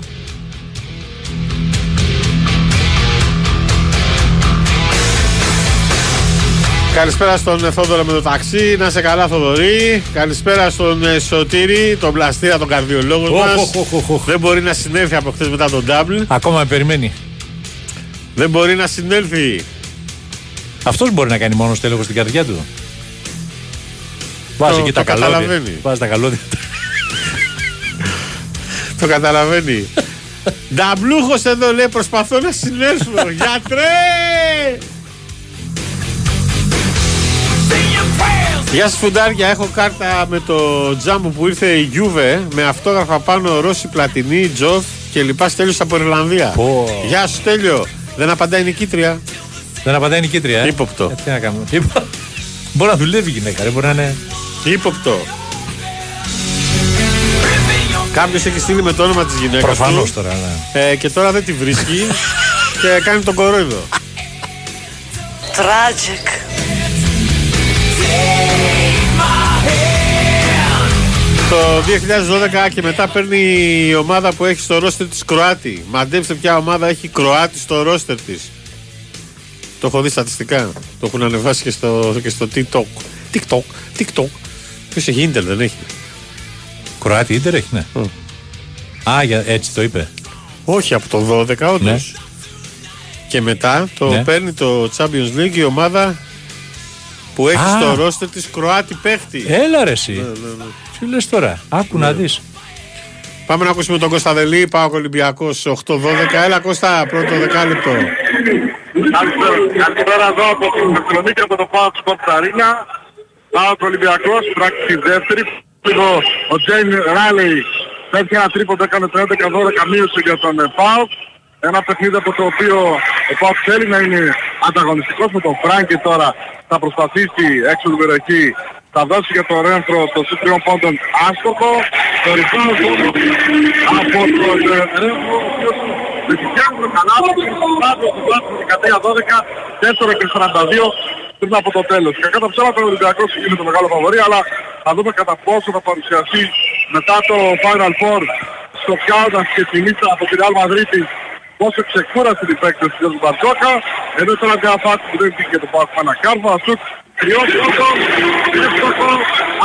Καλησπέρα στον ε, Θόδωρο με το ταξί. Να σε καλά, Θοδωρή. Καλησπέρα στον ε, Σωτήρη, τον πλαστήρα, τον καρδιολόγο Οχ, μας. οχ, οχ, οχ, οχ. Δεν μπορεί να συνέλθει από χθες μετά τον double. Ακόμα με περιμένει. Δεν μπορεί να συνέλθει. Αυτός μπορεί να κάνει μόνος τέλεχο στην καρδιά του. Βάζει Το- εκεί τα το καλώδια. καταλαβαίνει. Βάζει τα καλώδια. Το καταλαβαίνει. Νταμπλούχος εδώ λέει προσπαθώ να συνέλθω. Γιατρέ! Γεια σας φουντάρια, έχω κάρτα με το τζάμπο που ήρθε η Γιούβε με αυτόγραφα πάνω Ρώση Πλατινή, Τζοφ και λοιπά Στέλιος από Ιρλανδία. Πω. Γεια σου Στέλιο, δεν απαντάει η νικήτρια. Δεν απαντάει η νικήτρια. Ε; Ύποπτο. Ε, τι να κάνουμε. Υπο- Μπορεί να δουλεύει η γυναίκα, ρε. Μπορεί να είναι. Ύποπτο. Κάποιος έχει στείλει με το όνομα της γυναίκας. Προφανώς του τώρα. Ναι. ε, και τώρα δεν τη βρίσκει και κάνει τον κορόιδο. Tragic. Το 2012 και μετά παίρνει η ομάδα που έχει στο ρόστερ της Κροάτη. Μαντέψτε ποια ομάδα έχει Κροάτη στο ρόστερ της. Το έχω δει στατιστικά. Το έχουν ανεβάσει και στο, και στο TikTok. TikTok, TikTok. Ποιος έχει ίντερ δεν έχει. Κροάτι ίντερ έχει, ναι. Α, για, έτσι το είπε. Όχι από το 12 όντως. Ναι. Και μετά το Ναι. παίρνει το Champions League η ομάδα που έχει Α. στο ρόστερ της Κροάτη παίχτη. Έλα ρε εσύ. Ναι, ναι, ναι. Τι λες τώρα; Άκου να δεις. Πάμε να ακούσουμε τον Κώστα Δελή, Πάο Ολυμπιακός 8-12. Έλα Κώστα, πρώτο δεκάλεπτο. Καλησπέρα εδώ από την Θεσσαλονίκη από το Πάο Sports Arena. Πάο Ολυμπιακός, πράξη δεύτερη. Λίγο ο Τζέιν Ράλεϊ πέτυχε ένα τρίποντο, έκανε 13-12 μείωση για τον ε, ΠΑΟ. Ένα παιχνίδι από το οποίο ο ΠΑΟ θέλει να είναι ανταγωνιστικός με τον Φράγκη τώρα. Θα προσπαθήσει έξω του περιοχή. Θα δώσει για τον Ρένφρο το σύν τριών πόντων άστοχο. Το rebound όμως από τον ε, Ρένφρο, ο οποίος με τη φτιάχνει καλά, το πάτο του πάτο 13-12, 4 και 42 πριν από το τέλος. Και κατά ψέματα ο Ολυμπιακός είναι το μεγάλο φαβορή, αλλά θα δούμε κατά πόσο θα παρουσιαστεί μετά το Final Four στο Κάουνας και την ήττα από την Real Madrid πόσο ξεκούρασε την παίκτες του Γιώργου Μπαρτζόκα, ενώ τώρα μια φάση που δεν βγήκε το Πάο ένα κάρβο, ασούτ τριόστοχο, εύστοχο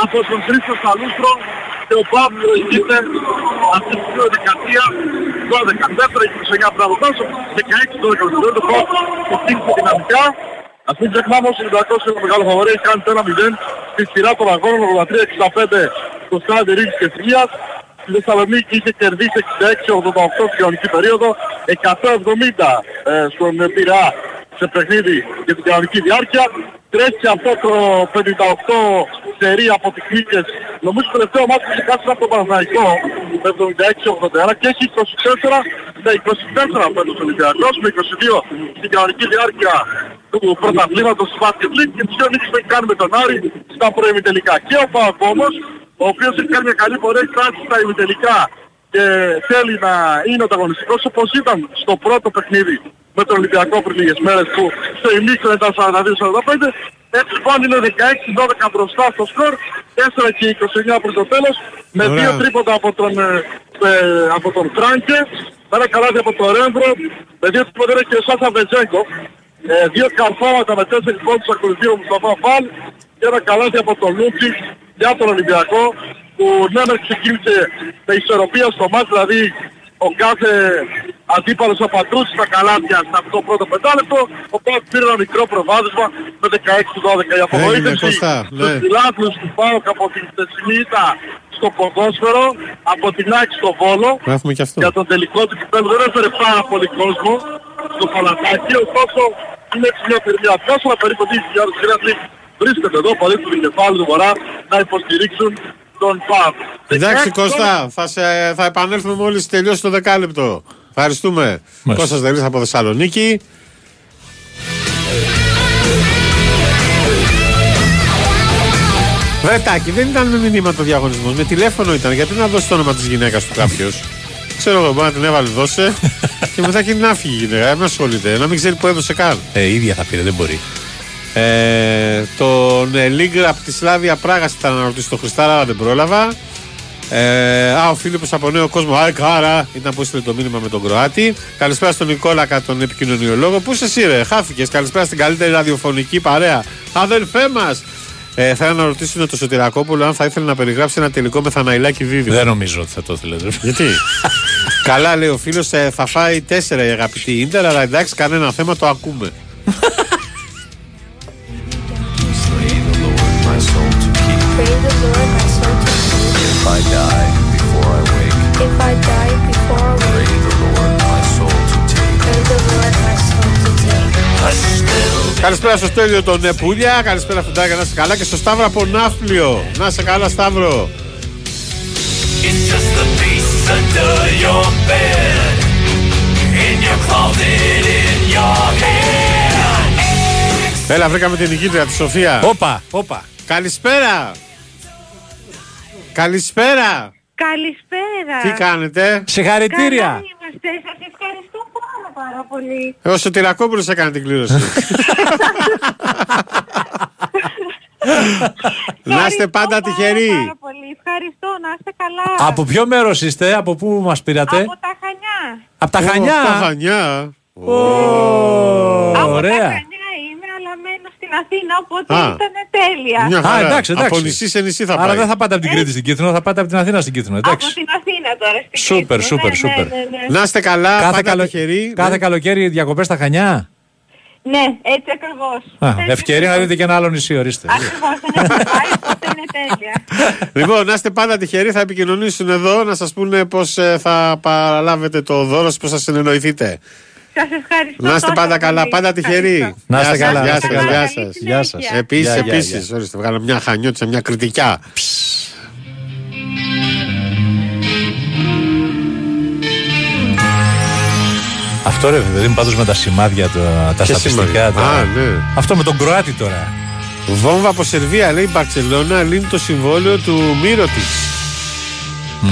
από τον Χρήστο Σαλούστρο και ο Πάο προηγείται αυτή τη δύο δεκαετία, 12-14, 29 πριν από τόσο, 16-12 το Πάο το χτύπησε δυναμικά. Ας μην ξεχνάμε ότι ο Ολυμπιακός είναι το μεγάλο φαβορή, έχει κάνει το 1-0 στη σειρά των αγώνων 83-65 στο Στάδιο Ρίγης και Συγείας. Στη Θεσσαλονίκη είχε κερδίσει 66-88 στην κανονική περίοδο, 170 ε, στον ε, Πειραιά σε παιχνίδι για την κανονική διάρκεια. Τρέχει αυτό το 58 σερί από τις νίκες. Νομίζω το τελευταίο μάτι που είχε κάτσει από τον Παναθηναϊκό με 76-81 και έχει 24 με 24 φέτος ο Ολυμπιακός με 22 στην κανονική διάρκεια του πρωταθλήματος του Basket League και τις δύο νίκες που έχει κάνει με τον Άρη στα προημιτελικά. Και ο Πάοκ όμως, ο οποίος έχει κάνει μια καλή πορεία, έχει φτάσει στα ημιτελικά και θέλει να είναι ανταγωνιστικός όπως ήταν στο πρώτο παιχνίδι με τον Ολυμπιακό πριν λίγες μέρες που στο ημίχρονο ήταν 42-45 έτσι λοιπόν είναι 16-12 μπροστά στο σκορ 4 και 29 προς το τέλος με Ωραία. δύο τρίποτα από τον, ε, ε, από τον Φράγκε με ένα καλάδι από τον Ρέμβρο με δύο τρίποτα και ο Σάσα Βεζέγκο. Ε, δύο καρφώματα με τέσσερις πόντους ακολουθεί ο Μουσταφά Φαλ και ένα καλάθι από τον Λούτσι για τον Ολυμπιακό που ναι μεν ξεκίνησε με ισορροπία στο μάτς, δηλαδή ο κάθε αντίπαλος απαντούσε στα καλάθια σε αυτό το πρώτο πεντάλεπτο, οπότε πήρε ένα μικρό προβάδισμα με 16-12. Η απογοήτευση Κώστα, του ναι. φιλάθλους του ΠΑΟΚ από την χθεσινή ήττα στο ποδόσφαιρο, από την Άκη στο Βόλο, Γράφουμε και αυτό. για τον τελικό του κυπέλου δεν έφερε πάρα πολύ κόσμο στο παλατάκι, ωστόσο είναι έτσι μια πυρηνία τόσο περίπου 2.000 γράφει βρίσκεται εδώ, πολύ του κεφάλι του Βορρά, να υποστηρίξουν τον ΠΑΠ. Εντάξει Κώστα, θα, σε, θα επανέλθουμε μόλις τελειώσει το δεκάλεπτο. Ευχαριστούμε. Κώστας Δελής από Θεσσαλονίκη. Βρετάκι, δεν ήταν με μηνύματα διαγωνισμός. Με τηλέφωνο ήταν. Γιατί να δώσει το όνομα της γυναίκας του κάποιος; Ξέρω εγώ, μπορεί να την έβαλε, δώσε. και μετά και να φύγει η γυναίκα. Δεν με ασχολείται. Να μην ξέρει που έδωσε καν. Ε, η ίδια θα πήρε, δεν μπορεί. Ε, τον ε, Λίγκ από τη Σλάβια Πράγα ήταν να ρωτήσει τον Χριστάρα, αλλά δεν πρόλαβα. Ε, α, ο Φίλιππος από νέο κόσμο, Άι Κάρα, ήταν που έστειλε το μήνυμα με τον Κροάτη. Καλησπέρα στον Νικόλακα, τον επικοινωνιολόγο. Πού είσαι εσύ, ρε, χάθηκε. Καλησπέρα στην καλύτερη ραδιοφωνική παρέα. Αδελφέ μας! Ε, θέλω να ρωτήσω το Σωτηρακόπουλο αν θα ήθελε να περιγράψει ένα τελικό με Θαναϊλάκη δίδυμο. Δεν νομίζω ότι θα το ήθελε. Γιατί; Καλά, λέει ο φίλος, θα φάει τέσσερα η αγαπητή Ίντερ, αλλά εντάξει, κανένα θέμα το ακούμε. Καλησπέρα στο Στέλιο τον ε, Πούλια. Καλησπέρα Φουντάκια, να είσαι καλά. Και στο Σταύρο από Ναύπλιο. Να είσαι καλά, Σταύρο. It's just the piece under your bed, in your closet, in your head. Έλα, βρήκαμε την νικήτρια τη Σοφία. Όπα, όπα. Καλησπέρα. Καλησπέρα. Καλησπέρα. Τι κάνετε; Συγχαρητήρια. Καλά είμαστε. Σας ευχαριστώ πάρα πάρα πολύ. Ο Σωτηρακόπουλος έκανε την κλήρωση. Να είστε πάντα Ευχαριστώ τυχεροί. Πάρα πολύ. Ευχαριστώ. Να να είστε καλά. Από ποιο μέρος είστε, από πού μας πήρατε; Από τα Χανιά. Από τα Χανιά. Τα Χανιά. Ω, Από Ωραία. τα Χανιά είμαι, αλλά μένω στην Αθήνα, οπότε Α. ήταν τέλεια. Μια Α, χαρά. εντάξει, εντάξει. Από νησί σε νησί θα Άρα πάει. δεν θα πάτε από την Κρήτη στην Κίθνο, θα πάτε από την Αθήνα στην Κίθνο. Από Εντάξει. την Αθήνα τώρα στην Σούπερ, Κρήτη. σούπερ, Ναι, σούπερ. Ναι, ναι, ναι. Να είστε καλά, Κάθε, πάντα καλο... τυχεροί. κάθε Ναι. καλοκαίρι διακοπές στα Χανιά; Ναι, έτσι ακριβώς. Α, Έτσι ευκαιρία να ακριβώς. δείτε και ένα άλλο νησί, ορίστε. Ακριβώς, δεν έχω πάει, οπότε είναι τέλεια. Λοιπόν, να είστε πάντα τυχεροί, θα επικοινωνήσουν εδώ να σας πούνε πώς ε, θα παραλάβετε το δώρο σας, πώς θα συνεννοηθείτε. Σας ευχαριστώ Να είστε τόσο πάντα καλά, πολύ. πάντα τυχεροί. Ευχαριστώ. Να είστε Γεια καλά, σας, να Γεια είστε σας, καλά. γεια Καλή σας. Γεια σας. συνέχεια. Επίσης, Γεια, γεια, επίσης, ορίστε, βγάλαμε μια χανιώτησα, μια κριτικιά. Αυτό ρε παιδί μου πάντως με τα σημάδια, το, τα Ποια στατιστικά. σημάδια; τα- Α, ναι. Αυτό με τον Κροάτι τώρα. Βόμβα από Σερβία, λέει η Μπαρτσελώνα, λύνει το συμβόλαιο του Μύρο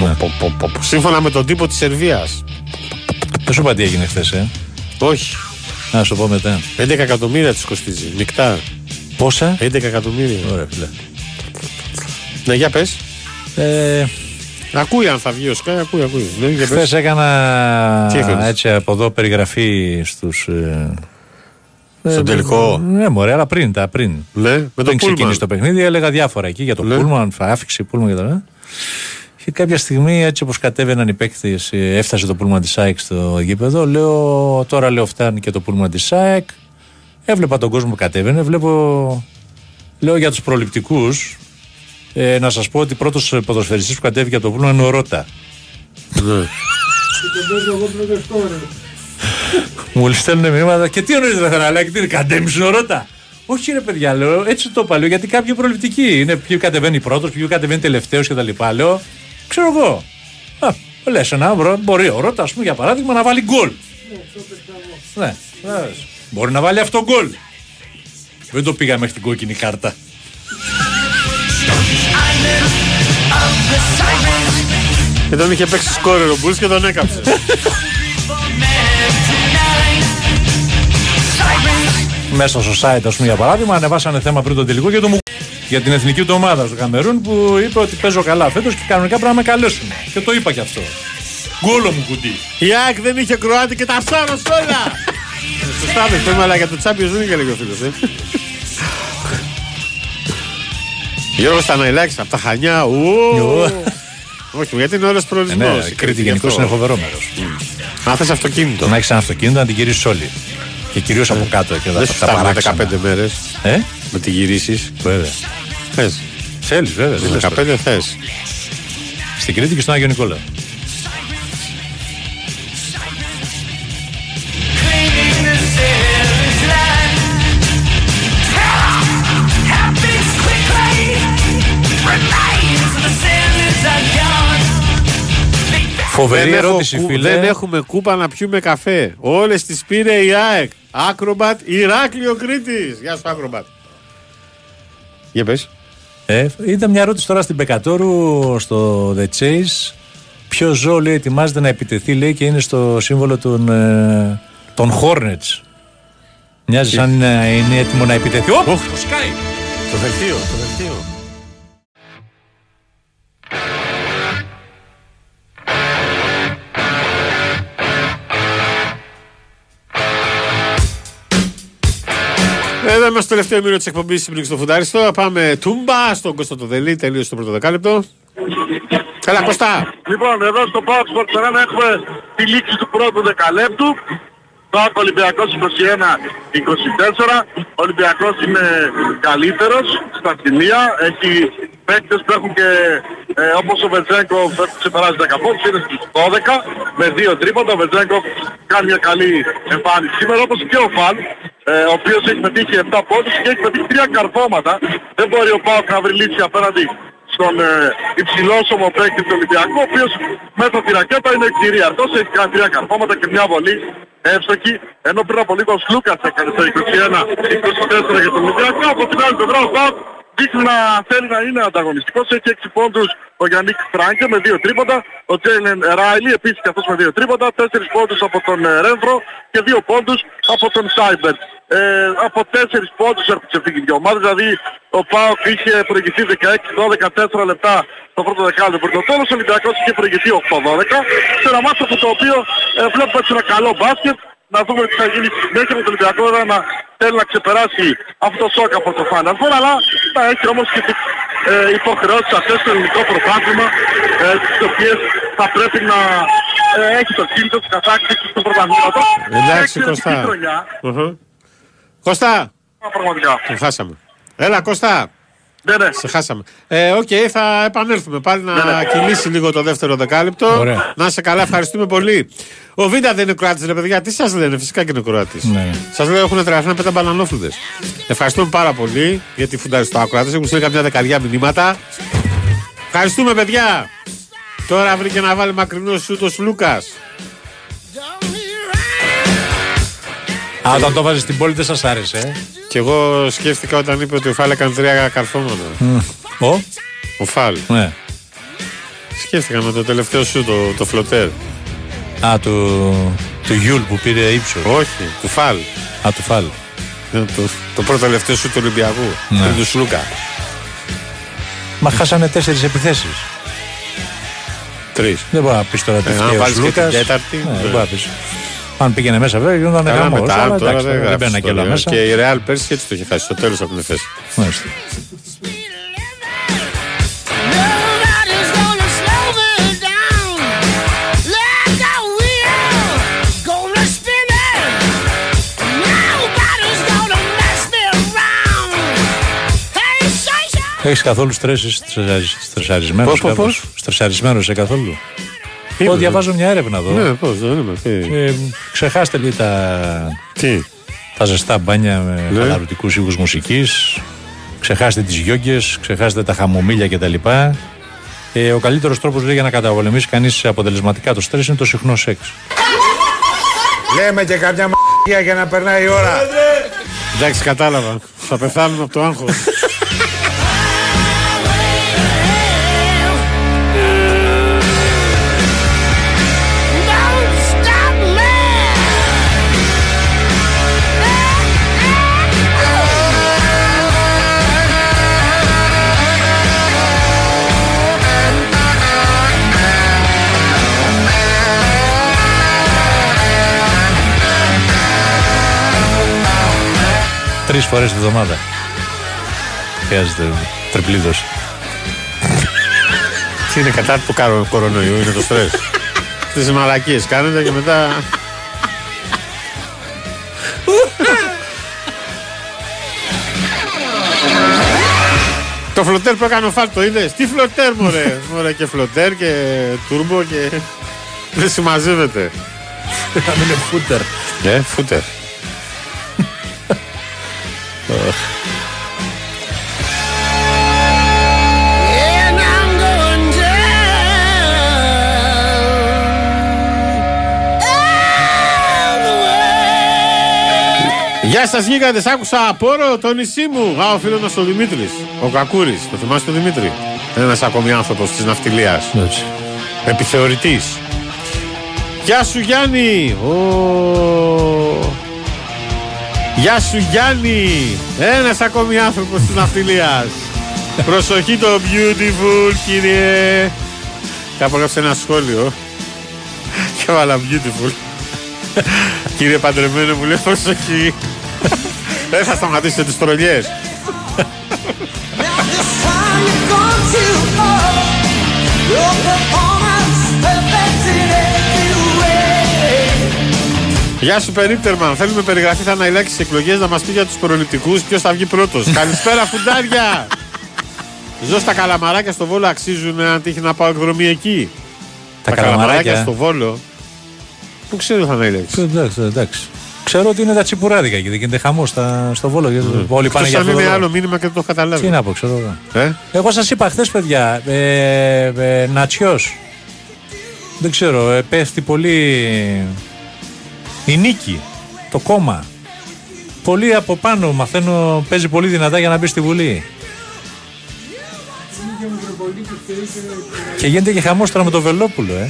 Ναι. Σύμφωνα με τον τύπο της Σερβίας. Δεν σου είπα τι έγινε χθες, ε. Όχι. Να σου πω μετά. 11 εκατομμύρια τους κοστίζει. Μεικτά. Πόσα; 11 εκατομμύρια. Ωραία, φίλε. Ναι, για πες. Ε, Ακούει αν θα βγει ο Σκάι, ακούει, ακούει. Ναι, για Χθες πες. έκανα Τι έκανες; έτσι από εδώ περιγραφή στους... Ε, Στον ε, τελικό; Ναι, μωρέ, αλλά πριν, τα πριν. Ναι, με το πριν ξεκινήσει Πούλμαν. το παιχνίδι, έλεγα διάφορα εκεί για το Ναι. Πούλμαν, άφηξη Πούλμαν και τα λοιπά. Και κάποια στιγμή, έτσι όπως κατέβαιναν οι παίκτες, έφτασε το Πούλμαν της ΑΕΚ στο γήπεδο. Λέω, τώρα λέω φτάνει και το Πούλμαν της ΑΕΚ. Έβλεπα τον κόσμο που κατέβαινε. Βλέπω, λέω για τους προληπτικούς, ε, να σας πω ότι πρώτος ποδοσφαιριστής που κατέβηκε από το Πούλμαν είναι ο Ρότα. Ναι. Μου στέλνουν μηνύματα και τι εννοείς ρε Θαναλάκη, τι είναι καντέμης ο Ρότα; Όχι ρε παιδιά, λέω, έτσι το είπα, λέω, γιατί κάποιοι προληπτικοί είναι ποιοι κατεβαίνει πρώτος, ποιοι κατεβαίνει τελευταίος και τα λοιπά. Λέω, ξέρω εγώ. Α, λες ένα, μπρο- μπορεί ο Ρότας, ας πούμε, για παράδειγμα, να βάλει γκολ. Ναι, βεβαίως. μπορεί να βάλει αυτό γκολ. Δεν το πήγα μέχρι την κόκκινη κάρτα. Και τον είχε παίξει σκόρερ ο Μπούλς και τον έκαψε. Μέσα στο site, ας πούμε, για παράδειγμα, ανεβάσανε θέμα πριν τον τελικό για, το μου... για την εθνική του ομάδα στο Καμερούν που είπε ότι παίζω καλά φέτος και κανονικά πρέπει να με καλέσουν. Και το είπα κι αυτό. Γκόλο μου κουτί. Η ΑΕΚ δεν είχε Κροάτι και τα ψάρος όλα. Ε, Σωστά δεν πούμε, αλλά για το Champions δεν είχε λέγει ο φίλος. ε. Γιώργος Σταναϊλάκης από τα Χανιά. ου. Όχι, γιατί είναι όλος Ε, προορισμός. ναι, η Κρήτη γενικώς είναι φοβερό μέρος. Αν θες αυτοκίνητο. Το να έχεις ένα αυτοκίνητο να την γυρίσεις όλη. Και κυρίως από κάτω. Και Δεν σου τα φτάνουν παράξενα. 15 μέρες Ε, με τη γυρίσεις. βέβαια. Θες. Θέλεις, βέβαια. τι λες τώρα. 15 θες. Στην Κρήτη και στον Άγιο Νικόλαο. Φοβερή Δεν, έχω ερώτηση, κου- φίλε. δεν έχουμε κούπα να πιούμε καφέ. Όλες τις πήρε η ΑΕΚ. Άκρομπατ Ηράκλειο Κρήτης. Γεια σου Άκρομπατ. Για πες. Ε, ήταν μια ερώτηση τώρα στην Πεκατόρου στο The Chase. Ποιο ζώο λέει ετοιμάζεται να επιτεθεί, λέει και είναι στο σύμβολο των, ε, των Hornets. Μοιάζει σαν να είναι έτοιμο να επιτεθεί. Ωπ, το σκάει. Το δελτίο, το δελτίο. Είμαστε στο τελευταίο μήνυμα της εκπομπής στην στο Φουντάριστο. Πάμε τούμπα στον Κώστα το Δελή. Τελείωσε το πρώτο δεκάλεπτο. Καλά, Κώστα. Λοιπόν, εδώ στο Power Sports Arena έχουμε τη λήξη του πρώτου δεκαλέπτου. Το Άκο Ολυμπιακός 21-24. Ο Ολυμπιακός είναι καλύτερος στα σημεία. Έχει παίκτες που έχουν και ε, όπως ο Βετζέγκο που έχουν ξεπεράσει 10 πόντους. Είναι στους 12 με 2 τρίποτα. Ο Βετζέγκο κάνει μια καλή εμφάνιση σήμερα όπως και ο Φαλ. Ε, ο οποίος έχει πετύχει 7 πόντους και έχει πετύχει 3 καρφώματα. Δεν μπορεί ο Πάοκ να βρει λύση απέναντι στον ε, υψηλόσωμο παίκτη του Ολυμπιακού, ο οποίος μέσα στη ρακέτα είναι κυρίαρχος, έχει κάνει τρία καρφώματα και μια βολή εύστοχη, ενώ πριν από λίγο ο Σλούκας έκανε το 21-24 για τον Ολυμπιακό, από την άλλη πλευρά ο Πάοκ δείχνει να θέλει να είναι ανταγωνιστικός, έχει 6 πόντους ο Γιάννικ Φράνκε με δύο τρίποτα, ο Τζέιλεν Ράιλι επίσης και αυτός με δύο τρίποτα, τέσσερις πόντους από τον ε, Ρένφρο και δύο πόντους από τον Σάιμπερ. Ε, από τέσσερις πόντους έχουν ξεφύγει δύο ομάδες, δηλαδή ο Πάοκ είχε προηγηθεί 16-12-4 λεπτά στο πρώτο δεκάλεπτο πριν το τέλος, ο Ολυμπιακός είχε προηγηθεί 8-12, σε ένα μάτσο από το οποίο ε, βλέπουμε έτσι ένα καλό μπάσκετ, να δούμε τι θα γίνει στη συνέχεια με τον Ολυμπιακό τώρα να θέλει να ξεπεράσει αυτό το σοκ από το Final Four, αλλά θα έχει όμως και τις ε, υποχρεώσεις αυτές στο ελληνικό πρωτάθλημα, ε, τις οποίες θα πρέπει να ε, έχει το κίνητο της κατάκτησης του πρωταθλήματος. Εντάξει, Εξαιρετική Κωστά. χρονιά. Μμμ. Κωστά. Α, Πραγματικά. Σε χάσαμε. Έλα, Κωστά. Ναι, ναι. Σε χάσαμε. Ε, οκ, θα επανέλθουμε πάλι να Ναι, ναι. κυλήσει λίγο το δεύτερο δεκάλεπτο. Ωραία. Να σε καλά, ευχαριστούμε πολύ. Ο Βίντα δεν είναι Κροάτης, ρε παιδιά. Τι σας λένε, φυσικά και είναι Κροάτης. Ναι. Σας λέω έχουν τραγουδίσει πέντε μπανανόφλουδε. Ευχαριστούμε πάρα πολύ γιατί φουντάρει το άκουράτε. Έχουν στείλει καμιά δεκαριά μηνύματα. Ευχαριστούμε, παιδιά. Τώρα βρήκε να βάλει μακρινό σουτ ο Λούκα. Α, όταν το βάζεις στην πόλη δεν σας άρεσε. Ε; Και εγώ σκέφτηκα όταν είπε ότι ο Φάλ έκανε τρία καρφώματα. Ο; Ο Φάλ. Ναι. Σκέφτηκα με το τελευταίο σουτ, το, το floater. Α, του, του Γιούλ που πήρε ύψος. Όχι, του Φάλ. Α, του Φάλ. Ναι, Το, το προτελευταίο σουτ του Ολυμπιακού. Ναι. Πριν του Σλούκα. Μα χάσανε τέσσερις επιθέσεις. Τρεις. Δεν μπορεί να πεις τώρα τι Ε, αν φταίει ο βάλεις και την Λούκας. τέταρτη, Ναι, ναι. δεν μπορεί να πεις. Αν πήγαινε μέσα βέβαια γινόταν Καλά χαμός, μετά, αλλά τώρα εντάξει, δεν δεν γράφεις μπαίνα και όλα ιστορία. μέσα. Και η Real πέρσι έτσι το είχε χάσει. Στο τέλος από την θέση. Μάλιστα. Nobody's gonna slow me down like a wheel. Gonna spin it. Nobody's gonna mess me around. Hey, sunshine. Έχεις καθόλου στρέσει στρεσαρισμένο. Πώς, πώς, πώς; Στρεσαρισμένος σε καθόλου; Είμαι, Εγώ διαβάζω μια έρευνα εδώ. Ναι, πώς, δεν είμαι. τι; Ε, ξεχάστε λίγο τα, Τι; τα ζεστά μπάνια με Ναι. χαλαρωτικούς ήχους μουσικής. Ξεχάστε τις γιόγκες, ξεχάστε τα χαμομήλια κτλ. Ε, ο καλύτερος τρόπος λέει, για να καταπολεμήσει κανείς αποτελεσματικά το στρες είναι το συχνό σεξ. Λέμε και καμιά μαγεία για να περνάει η ώρα. Εντάξει, κατάλαβα. Θα πεθάνουμε από το άγχος. Τρεις φορές τη βδομάδα. Χρειάζεται τριπλίδωση. Τι είναι κατά του καρο- κορονοϊού, είναι το στρες. Τις μαλακίες κάνετε και μετά. Το φλωτέρ που έκανε ο Φάλ το είδες; Τι φλωτέρ μωρέ; Μωρέ και φλωτέρ και τούρμπο και... Δεν συμμαζεύεται. Να μην είναι φούτερ. Ναι, φούτερ. Γεια σας, γίγαντες. Άκουσα απόρο το νησί μου. Α, ο φίλος μας ο Δημήτρης. Ο Κακούρης. Το θυμάσαι τον Δημήτρη; Ένας ακόμη άνθρωπος της ναυτιλίας. Επιθεωρητής. Γεια σου Γιάννη. Ω. Γεια σου Γιάννη. Ένας ακόμη άνθρωπος της ναυτιλίας. Προσοχή το beautiful κύριε. Κάπου έγραψε ένα σχόλιο. Και βάλα beautiful. Κύριε Παντρεμένο μου λέει προσοχή. Δεν θα σταματήσετε τις τρολιές. Γεια σου Περίπτερμαν. Θέλουμε περιγραφή θα αναειλάξει στι εκλογές να μας πει για τους προληπτικούς ποιος θα βγει πρώτος. Καλησπέρα, φουντάρια! Ζω στα καλαμαράκια στο Βόλο αξίζουν αν τύχει να πάω εκδρομή εκεί. Τα καλαμαράκια. στο Βόλο. Πού ξέρω θα αναειλάξει. Εντάξει, εντάξει. Ξέρω ότι είναι τα τσιπουράδικα εκεί, δεν γίνεται χαμός στο βόλο. γιατί Όλοι πάνε Εκτός για αν αυτό. το είναι λόγο. άλλο μήνυμα και δεν το έχω καταλάβει. Τι να πω, ξέρω εγώ. Ε; Εγώ σας είπα χθες, παιδιά, ε, ε, Νατσιός. Δεν ξέρω, ε, πέφτει πολύ. Η νίκη, το κόμμα. Πολύ από πάνω μαθαίνω, παίζει πολύ δυνατά για να μπει στη Βουλή. Και γίνεται και χαμός τώρα με το Βελόπουλο, ε.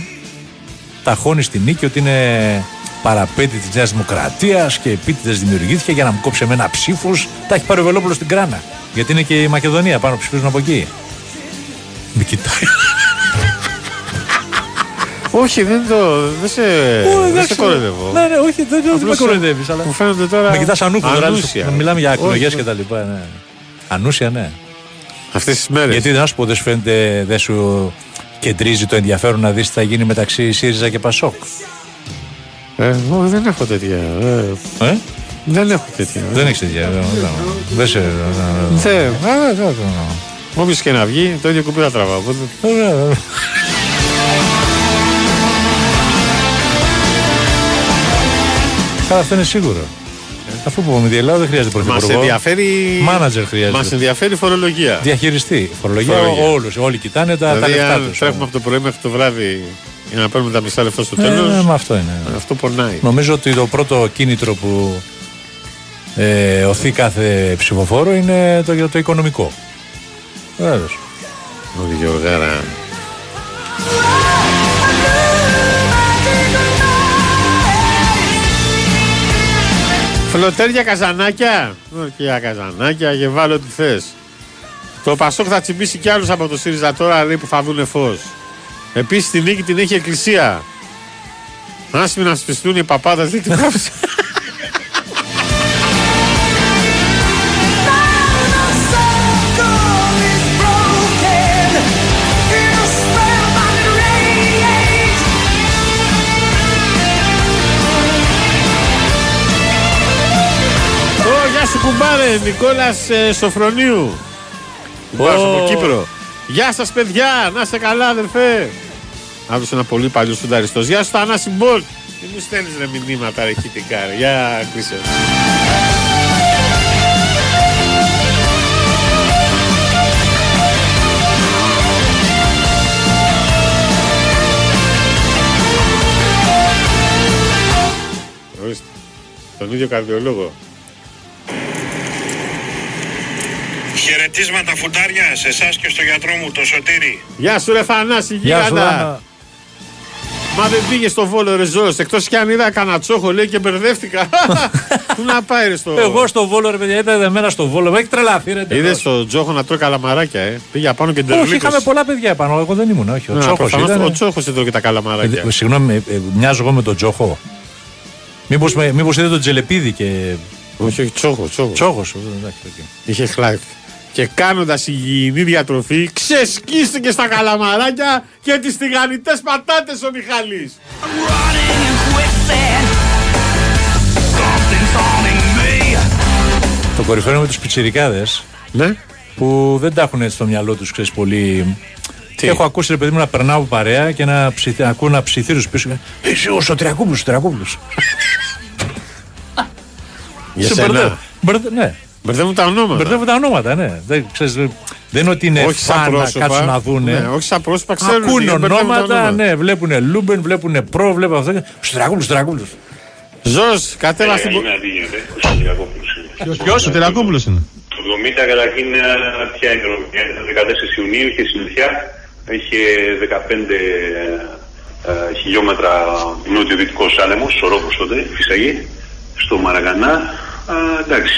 Τα χώνει στη νίκη ότι είναι παραπέτη της Νέας Δημοκρατίας και επίτηδες δημιουργήθηκε για να μου κόψει εμένα ψήφους. Τα έχει πάρει ο Βελόπουλος στην κράνα. Γιατί είναι και η Μακεδονία πάνω ψηφίζουν από εκεί. Με κοιτάει. Όχι, δεν το. Δεν σε, δεν σε κοροϊδεύω. Ναι, ναι, όχι, δεν, δεν με Απλώς, κοροϊδεύεις. Αλλά... Μου φαίνονται τώρα. Με κοιτάς ανούχο, τώρα, ανούσια. Μιλάμε για εκλογές Όχι, και τα λοιπά. Ναι. Ανούσια, ναι. Αυτές τις μέρες. Γιατί δεν σου πω, δεν σου φαίνεται, δεν σου κεντρίζει το ενδιαφέρον να δει τι θα γίνει μεταξύ ΣΥΡΙΖΑ και ΠΑΣΟΚ. Ε, εγώ δεν έχω τέτοια. Ε, Ε? δεν έχω τέτοια. Δεν έχει τέτοια. δεν- δεν- Δεν σε. Δεν. Όποιο και να βγει, το ίδιο κουμπί θα τραβάω. οπότε- Καλά, αυτό είναι σίγουρο. Αφού που με διελάω δεν χρειάζεται Μας πρωθυπουργό. ενδιαφέρει. Μάνατζερ χρειάζεται. Μας ενδιαφέρει η φορολογία. Διαχειριστή. Φορολογία, Φορολογία. όλους, όλοι κοιτάνε τα, τα Δηλαδή, λεφτά αν τους. τρέχουμε από το πρωί μέχρι το βράδυ για να παίρνουμε τα μισά λεφτά στο τέλος. Ε, μα αυτό είναι. Αυτό πονάει. Νομίζω ότι το πρώτο κίνητρο που ε, οθεί κάθε ψηφοφόρο είναι το, το οικονομικό. Βεβαίως. Ο Γιωργάρα. Φλωτέρια καζανάκια. Ορκιά καζανάκια και βάλω ό,τι θες. Το Πασόκ θα τσιμπήσει κι άλλους από το ΣΥΡΙΖΑ τώρα λέει που θα δουν φως. Επίσης τη νίκη την έχει η Εκκλησία. Άσμοι να σφιστούν οι παπάδες, δεν την Νικόλας ε, Σοφρονίου. Κουμπάρος Ω. από Κύπρο. Γεια σας παιδιά, να είστε καλά αδερφέ. Άκουσα ένα πολύ παλιό σουνταριστός. Γεια σου Θανάση Μπολ. Τι μου στέλνεις ρε μηνύματα ρε χητικά ρε. Για κλείσε. Ορίστε. Τον ίδιο καρδιολόγο. Χαιρετίσματα φουτάρια σε εσάς και στο γιατρό μου, το Σωτήρι. Γεια σου ρε Θανάση Γεια σου, γίγαντα. Δάνα. Μα δεν πήγε στο Βόλο ρε Ζώρος, Εκτός κι αν είδα κανένα τσόχο λέει και μπερδεύτηκα. Πού να πάει ρε στο... Εγώ στο βόλο, ρε παιδιά, ήταν εμένα στο βόλο. Με έχει τρελαθεί, ρε. Είδες τελώς. τον Τζόχο να τρώει καλαμαράκια, ε; Πήγε απάνω και Όχι, ντερλίκος. είχαμε πολλά παιδιά επάνω. Εγώ δεν ήμουν, όχι. Ο Να, Τσόχος προφανώς ήταν. Ο Τσόχος έτρωγε τα καλαμαράκια. Ε, Συγγνώμη, ε, ε, μοιάζω εγώ με τον Τζόχο. Μήπως, με- μήπως είδε τον Τζελεπίδη και. Όχι, όχι, Τσόχο, Τσόχο. Τσόχος. ε, εντάξει, ok. Healthy life. Και κάνοντας υγιεινή διατροφή, ξεσκίστηκε στα καλαμαράκια και τις τηγανιτές πατάτες ο Μιχαλής. Το κορυφαίο είναι με τους πιτσιρικάδες Ναι. που δεν τα έχουν έτσι στο μυαλό τους, ξέρεις πολύ. Και έχω ακούσει ρε παιδί μου να περνάω από παρέα και να, ψηθ... να ακούω να ψιθύρουν πίσω. «Ε, Εσύ ο Σωτριακόπουλο, Σωτριακόπουλο. Για σένα. Ναι. Μπερδεύουν τα ονόματα. Μπερδεύουν τα ονόματα, ναι. Δεν, ξέρεις, δεν δεν είναι ότι είναι Όχι σαν φαν να πρόσωπα. κάτσουν να δούνε. Ναι, όχι σαν πρόσωπα, ξέρουν Ακούν γιατί μπερδεύουν τα ονόματα, ονόματα. ναι, βλέπουν Λούμπεν, βλέπουν Προ, βλέπουν αυτό. Στραγούλου, στραγούλου. Ζως, κατέβα στην... Είμαι αντίγεται, ο Σωτηριακόπουλος. Ποιος, ο Τερακόπουλος είναι; Το 70 καταρχήν ε, ποια είναι η ημερομηνία, ήταν 14 Ιουνίου, είχε συλληφθιά, είχε 15 ε, χιλιόμετρα νότιο-δυτικός άνεμος, σωρόπος τότε, φυσαγή, στο Μαραγανά. Α, εντάξει.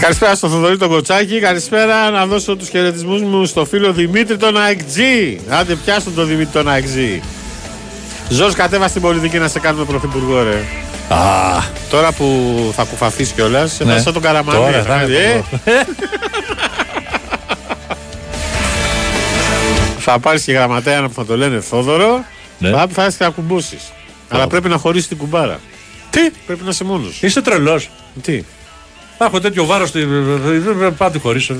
Καλησπέρα στο Θοδωρή τον Κοτσάκη. Καλησπέρα να δώσω τους χαιρετισμούς μου στο φίλο Δημήτρη τον ΑΕΚΤΖΙ. Άντε πιάσουν τον Δημήτρη τον ΑΕΚΤΖΙ. Ζως κατέβα στην πολιτική να σε κάνουμε πρωθυπουργό ρε. Α, Τώρα που θα κουφαθείς κιόλας, σε Ναι. ναι. τον Καραμανή. Τώρα θα είναι ε. θα πάρεις και γραμματέα που θα το λένε Θόδωρο, Ναι. θα, θα έρθεις και θα κουμπούσεις. Αλλά πρέπει να χωρίσεις την κουμπάρα. Τι; Πρέπει να είσαι μόνος. Είσαι τρελός. Τι; Θα έχω τέτοιο βάρος. Πάτε χωρίς.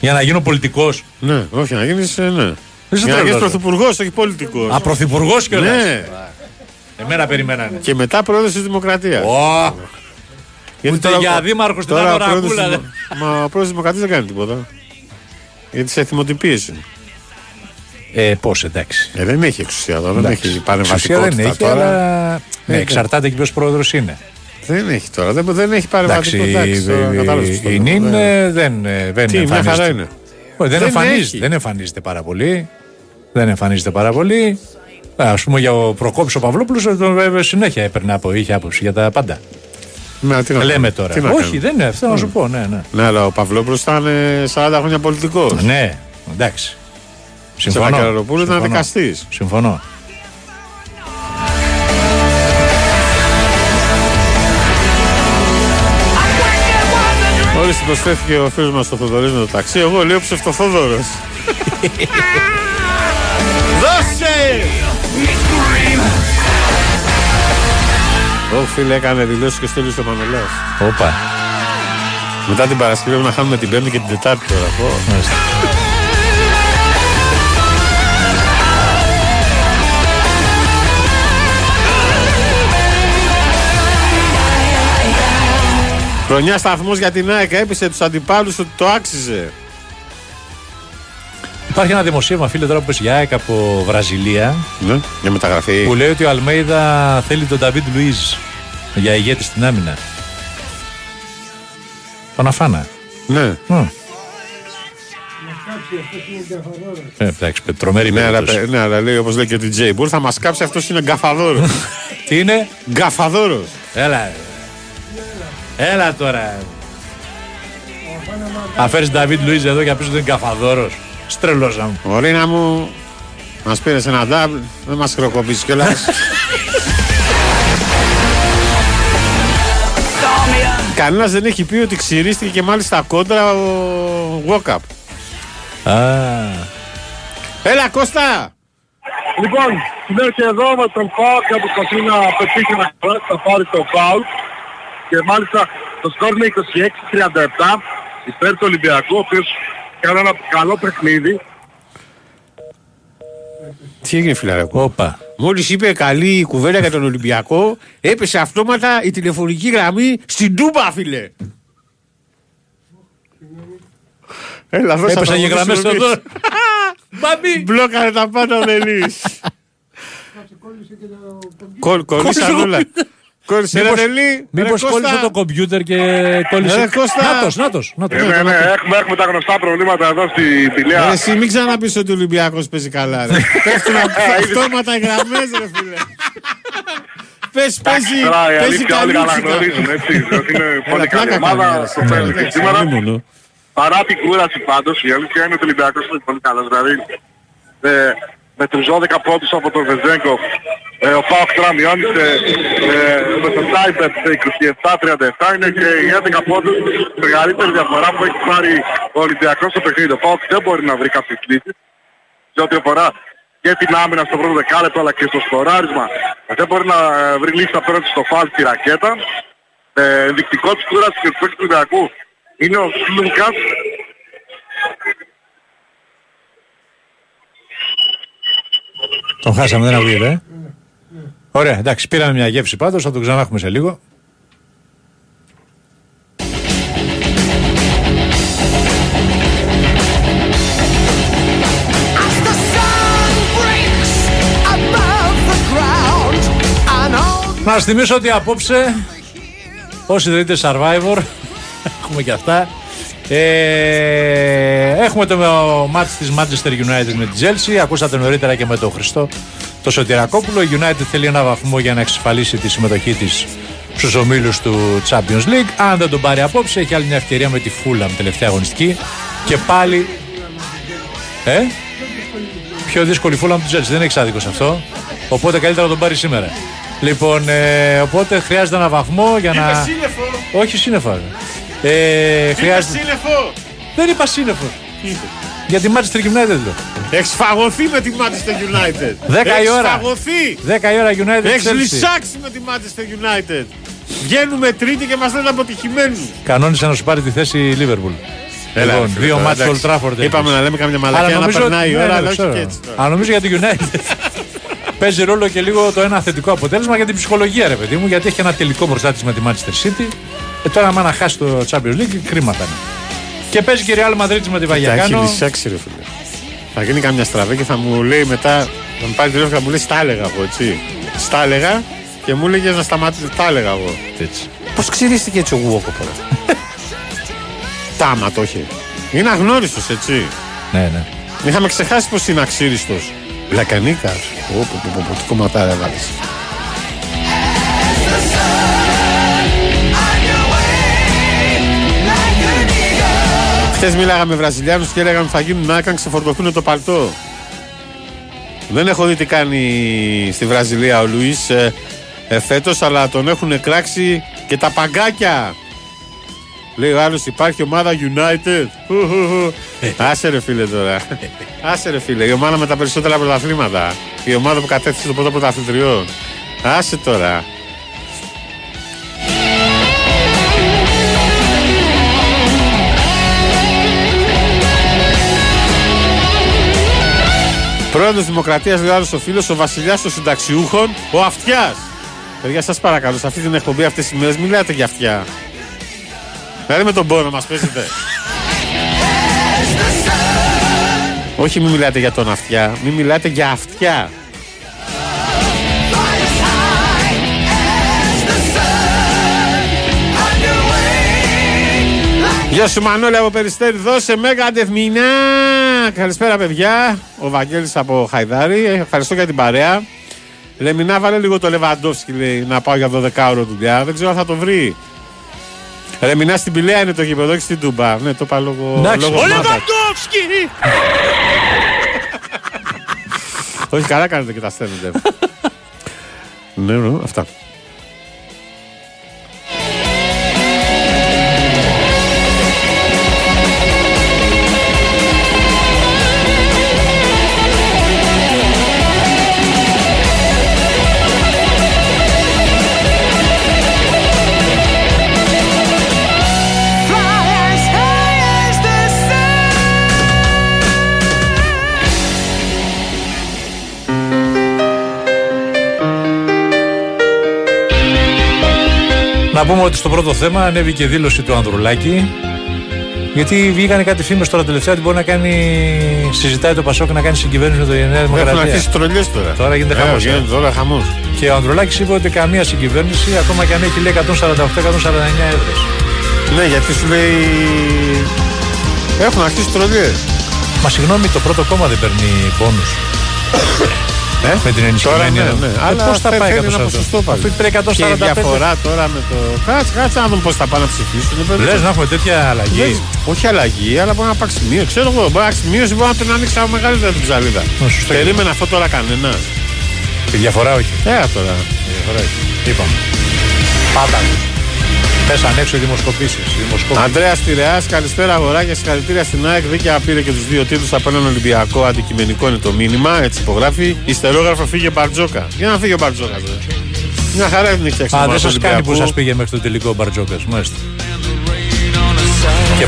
Για να γίνω πολιτικός. Ναι, όχι να γίνεις, ε, ναι. Είσαι Για να τρελός. γίνεις πρωθυπουργός, όχι πολιτικός. Α, πρωθυπουργός κιόλας. Ναι. Εμένα περιμένανε. Και μετά πρόεδρος της Δημοκρατίας. Ω, Γιατί Ούτε τώρα- για δήμαρχος στην τώρα Άνω ο πρόεδρος Ραγούλα, της Δημο- Μα ο πρόεδρος της Δημοκρατίας δεν κάνει τίποτα. Γιατί σε θυμοτυπίεση. Ε, πώς, εντάξει. Ε, δεν έχει εξουσία τώρα, δεν Εντάξει. έχει Εξουσία δεν παρεμβατικότητα έχει, τώρα. αλλά. Ναι, Ε, εξαρτάται και ποιος πρόεδρος είναι. Δεν έχει τώρα. Δεν, δεν έχει πάρει Εντάξει, βαθμό. Εντάξει, τώρα κατάλαβες το η λέω. Νίν Ναι. ε, δεν, ε, δεν Τι, μια εμφανίζεται. χαρά είναι. Όχι, δεν, Δεν εμφανίζεται, έχει. δεν εμφανίζεται πάρα πολύ. Δεν εμφανίζεται πάρα πολύ. Α πούμε για ο Προκόπης ο Παυλόπουλος ε, τον, ε, συνέχεια έπαιρνε από, είχε άποψη για τα πάντα. Ναι, τι να Λέμε κάνουμε. τώρα. Τι να Όχι, κάνουμε. δεν είναι αυτό να σου πω. Ναι, ναι. Ναι, αλλά ο Παυλόπουλος ήταν ε, 40 χρόνια πολιτικός. Ναι, εντάξει. Συμφωνώ. Σεβακεραροπούλου ήταν Συμφωνώ. δικαστής. Συμφωνώ. Μόλις την προσφέρθηκε ο φίλος μας στο Θοδωρής με το ταξί, εγώ λέω ψευτοθόδωρος. Δώσε! Ω φίλε έκανε δηλώσεις και στέλνεις στο Μανολάς. Όπα. Μετά την Παρασκευή πρέπει να χάνουμε την Πέμπτη και την Τετάρτη τώρα. Χρονιά σταθμός για την ΑΕΚ έπεισε τους αντιπάλους ότι το άξιζε. Υπάρχει ένα δημοσίευμα, φίλε, τώρα που πες για ΑΕΚ από Βραζιλία. Ναι, για μεταγραφή. Που λέει ότι ο Αλμέιδα θέλει τον Νταβίτ Λουίζ για ηγέτη στην άμυνα. Τον Αφάνα. Ναι. Ε, εντάξει, παι- τρομερή Ναι, αλλά, περίπτωση. ναι, αλλά λέει όπως λέει και ο DJ Μπουρ, θα μας κάψει αυτός είναι γκαφαδόρος. Τι είναι; Γκαφαδόρος. Έλα. Έλα τώρα. Αν φέρεις Νταβίτ Λουίζ εδώ και να πεις ότι είναι καφαδόρος. Στρελώσα μου. Ορίνα μου, μας πήρες ένα ντάμπλ, δεν μας χρεοκοπήσεις κιόλας. Κανένας δεν έχει πει ότι ξυρίστηκε και μάλιστα κόντρα ο Walkup. Α, Έλα Κώστα! Λοιπόν, συνέχεια εδώ με τον Πάοκ που προσπαθεί να πετύχει ένα κράτο, θα πάρει το φάουλ και μάλιστα το σκορ είναι 26-37 υπέρ του Ολυμπιακού, ο οποίος κάνει ένα καλό παιχνίδι. Τι έγινε φιλαράκο; Όπα. Μόλις είπε καλή κουβέντα για τον Ολυμπιακό, έπεσε αυτόματα η τηλεφωνική γραμμή στην Τούμπα, φίλε. Έλα, δώσα Έπεσαν τα και γραμμές ποδόσφαιρο εδώ. πίσω. Μπάμπι. Μπλόκαρε τα πάντα ο Νελής. Κολ- Κολλήσαν Κόλλησε όλα. Το Κόλλησε Μήπως- ρε Νελή. Μήπως Ρε, κόλλησε Κώστα. το κομπιούτερ και κόλλησε. Ρε, Κώστα. Νάτος, νάτος. νάτος. Ναι, ναι, ναι, έχουμε, έχουμε τα γνωστά προβλήματα εδώ στη Πηλαία. Ρε, εσύ μην ξαναπείς ότι ο Ολυμπιακός παίζει καλά ρε. Πέφτουν αυτόματα οι γραμμές ρε φίλε. Πες παίζει, Τώρα η παίζει αλήθεια όλοι καλούτσικα. αναγνωρίζουν έτσι, ότι είναι πολύ καλή πλάκα ομάδα κάνει, στο ρε, φέρνει. εντάξει, Και σήμερα, αλίμονο. παρά την κούραση πάντως, η αλήθεια είναι ότι ο Ολυμπιακός είναι πολύ καλός. Δηλαδή, ε, με τους 12 πόντους από τον Βεζέγκο, ε, ο Πάοκ τώρα μειώνει σε, ε, με το Τάιπετ σε 27-37, είναι και οι 11 πόντους μεγαλύτερη διαφορά που έχει πάρει ο Ολυμπιακός στο παιχνίδι. Ο Πάοκ δεν μπορεί να βρει κάποιες λύσεις σε ό,τι αφορά και την άμυνα στο πρώτο δεκάλεπτο αλλά και στο σκοράρισμα. Δεν μπορεί να ε, βρει λύση απέναντι στο φάλ στη ρακέτα. Ε, ενδεικτικό της κούρασης και του παίκτης του Ολυμπιακού είναι ο Λούκας. Τον χάσαμε, δεν ακούγεται. Ε. Ωραία, εντάξει, πήραμε μια γεύση πάντως, θα τον ξανά έχουμε σε λίγο. Να σας θυμίσω ότι απόψε όσοι δεν είτε Survivor έχουμε και αυτά ε, έχουμε το μάτς της Manchester United με τη Chelsea ακούσατε νωρίτερα και με τον Χριστό το Σωτηρακόπουλο η United θέλει ένα βαθμό για να εξασφαλίσει τη συμμετοχή της στους ομίλους του Champions League αν δεν τον πάρει απόψε έχει άλλη μια ευκαιρία με τη Fulham τελευταία αγωνιστική και πάλι ε, πιο δύσκολη Fulham από τη Chelsea δεν έχει άδικο σε αυτό οπότε καλύτερα να τον πάρει σήμερα Λοιπόν, ε, οπότε χρειάζεται ένα βαθμό για να. σύννεφο. Όχι σύννεφο. Ε, χρειάζεται. σύννεφο. Δεν είπα σύννεφο. Για τη Manchester United λέω. Έχεις φαγωθεί με τη Manchester United. Δέκα η Έχεις ώρα. φαγωθεί. 10 η ώρα United. Έχεις Chelsea. λυσάξει με τη Manchester United. Βγαίνουμε τρίτη και μας λένε αποτυχημένους. Κανόνισε να σου πάρει τη θέση η Liverpool. Έλα, λοιπόν, ρε φίλε, δύο τώρα, μάτς στο εντάξει. Old Trafford. Είπαμε έχεις. να λέμε κάμια Αλλά μαλακία να νομίζω περνάει η ότι- ώρα, ναι, αλλά ναι, όχι ξέρω. και έτσι τώρα. Αλλά νομίζω για τη United παίζει ρόλο και λίγο το ένα θετικό αποτέλεσμα για την ψυχολογία, ρε παιδί μου, γιατί έχει ένα τελικό μπροστά της με τη Manchester City. Ε, τώρα, άμα να χάσει το Champions League, κρίμα θα είναι. Και παίζει και η Real Madrid με τη Τα έχει Βαγιακάνο. λυσάξει ρε φίλε. Θα γίνει καμιά στραβή και θα μου λέει μετά, θα μου πάρει τηλέφωνο και θα μου λέει στα έλεγα εγώ έτσι. Στα έλεγα και μου έλεγε να σταματήσει, τα έλεγα εγώ. Έτσι. Πώς ξυρίστηκε έτσι ο Γουόκοπο. Τάμα το είχε. Είναι αγνώριστος, έτσι. Ναι, ναι. Είχαμε ξεχάσει πως είναι αξίριστος. Λακανίκα. Πω, πω, πω, πω, πω, τι κομματάρα έβαλες. Χθες μιλάγαμε με Βραζιλιάνους και έλεγαν ότι θα γίνουν άκαν ξεφορτωθούν το παλτό. Δεν έχω δει τι κάνει στη Βραζιλία ο Λουίς ε, ε, φέτος, αλλά τον έχουν κράξει και τα παγκάκια. Λέει ο άλλος υπάρχει ομάδα United. Άσε ρε φίλε τώρα. Άσε ρε φίλε. Η ομάδα με τα περισσότερα πρωταθλήματα. Η ομάδα που κατέθεσε το πρώτο πρωταθλητριό. Άσε τώρα. Πρόεδρος Δημοκρατίας λέει ο άλλος ο φίλος, ο βασιλιάς των συνταξιούχων, ο Αυτιάς. Παιδιά σας παρακαλώ, σε αυτή την εκπομπή αυτές τις μέρες μιλάτε για αυτιά. Δηλαδή με τον πόνο μας παίζετε. Όχι μην μιλάτε για τον αυτιά, μην μιλάτε για αυτιά. Γεια σου Μανώλη από Περιστέρη, δώσε μέγα αντεθμινά. Καλησπέρα παιδιά, ο Βαγγέλης από Χαϊδάρη, Ε, ευχαριστώ για την παρέα. Λεμινά βάλε λίγο το Λεβαντόφσκι λέει να πάω για 12 ώρο δουλειά, δεν ξέρω αν θα το βρει. Ρεμινά στην Πηλαία είναι το γήπεδο, όχι στην Τούμπα. Ναι, το είπα λόγω. Εντάξει. λόγω Ο μάτας. Λεβαντόφσκι! Όχι, καλά κάνετε και τα στέλνετε. ναι, ναι, αυτά. Να πούμε ότι στο πρώτο θέμα ανέβηκε δήλωση του Ανδρουλάκη. Γιατί βγήκανε κάτι φήμες τώρα τελευταία ότι μπορεί να κάνει. Συζητάει το Πασόκ να κάνει συγκυβέρνηση με το Νέα Έχουν Δημοκρατία. αρχίσει τρολιές τώρα. Τώρα γίνεται Ε, χαμός. Γίνεται τώρα χαμός. Και ο Ανδρουλάκης είπε ότι καμία συγκυβέρνηση, ακόμα και αν έχει λέει 148-149 έδρες. Ναι, γιατί σου λέει. Έχουν αρχίσει τρολιές. Μα συγγνώμη, το πρώτο κόμμα δεν παίρνει πόνους. Ε; Με την ενισχυμένη. Τώρα ναι, ναι. Ε, Αλλά πώς θα θε- πάει θέλει ένα 148? ποσοστό πάλι. Αφού πρέπει 145. Και η διαφορά τώρα με το. Κάτσε, κάτσε να δούμε πώς θα πάνε να ψηφίσουν. παιδί. Λες να έχουμε τέτοια αλλαγή. Λες, Όχι αλλαγή, αλλά μπορεί να υπάρξει μείωση. Ξέρω εγώ, μπορεί να υπάρξει μείωση, μπορεί να την ανοίξει από μεγαλύτερα την ψαλίδα. σωστό. Περίμενε αυτό τώρα κανένα. Τη διαφορά όχι. Ε, τώρα. Τη διαφορά όχι. Είπαμε. Πάντα. Πέσαν έξω οι δημοσκοπήσεις. Αντρέα Πειραιά, καλησπέρα αγοράκια. Συγχαρητήρια στην ΑΕΚ. Δίκαια πήρε και τους δύο τίτλους από έναν Ολυμπιακό. Αντικειμενικό είναι το μήνυμα. Έτσι υπογράφει. Ιστερόγραφο φύγε Μπαρτζόκα. Για να φύγει ο Μπαρτζόκας. Μια χαρά την έχει φτιάξει. Α, η δεν ομάδα σας του κάνει που Ολυμπιακού. σας πήγε μέχρι το τελικό Μπαρτζόκας. Μάλιστα. Και,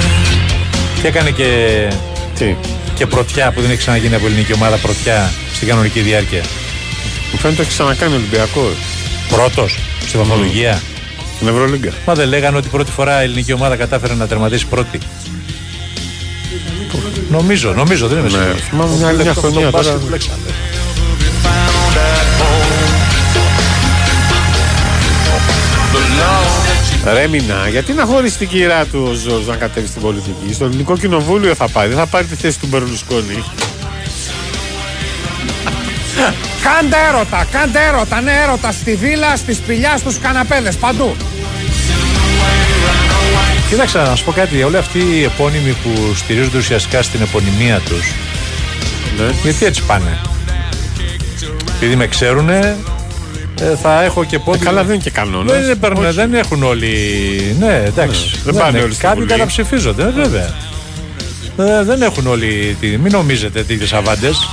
και έκανε και. Τι; Και πρωτιά που δεν έχει ξαναγίνει από ελληνική ομάδα πρωτιά στην κανονική διάρκεια. Μου φαίνεται ότι έχει ξανακάνει ο Ολυμπιακός. Πρώτος στη βαθμολογία. Στην Ευρωλίγκα. Μα δεν λέγανε ότι πρώτη φορά η ελληνική ομάδα κατάφερε να τερματίσει πρώτη. Νομίζω, νομίζω, δεν είμαι Ναι, σίγουρος. θυμάμαι μια άλλη μια Το- το χρονιά μπάσκετ τώρα. του Αλεξάνδρου. Ρε Μινά, γιατί να χωρίσει την κυρά του ο Ζόρζ να κατέβει στην πολιτική. Στο ελληνικό κοινοβούλιο θα πάει. Δεν θα πάρει τη θέση του Μπερλουσκόνη. Κάντε έρωτα, κάντε έρωτα, ναι έρωτα στη βίλα, στη σπηλιά, στους καναπέδες, παντού. Κοίταξε να σου πω κάτι. Όλοι αυτοί οι επώνυμοι που στηρίζονται ουσιαστικά στην επωνυμία τους. Ναι. Γιατί έτσι πάνε; Επειδή με ξέρουν, θα έχω και πόντου. Ε, καλά, δεν είναι και κανόνας. Δεν, είναι, περνε- δεν έχουν όλοι. Ναι, εντάξει. δεν πάνε είναι. όλοι στη Κάποιοι Βουλή. καταψηφίζονται, ε, βέβαια. Ε, δεν έχουν όλοι. Τη... Μην νομίζετε τέτοιες αβάντες.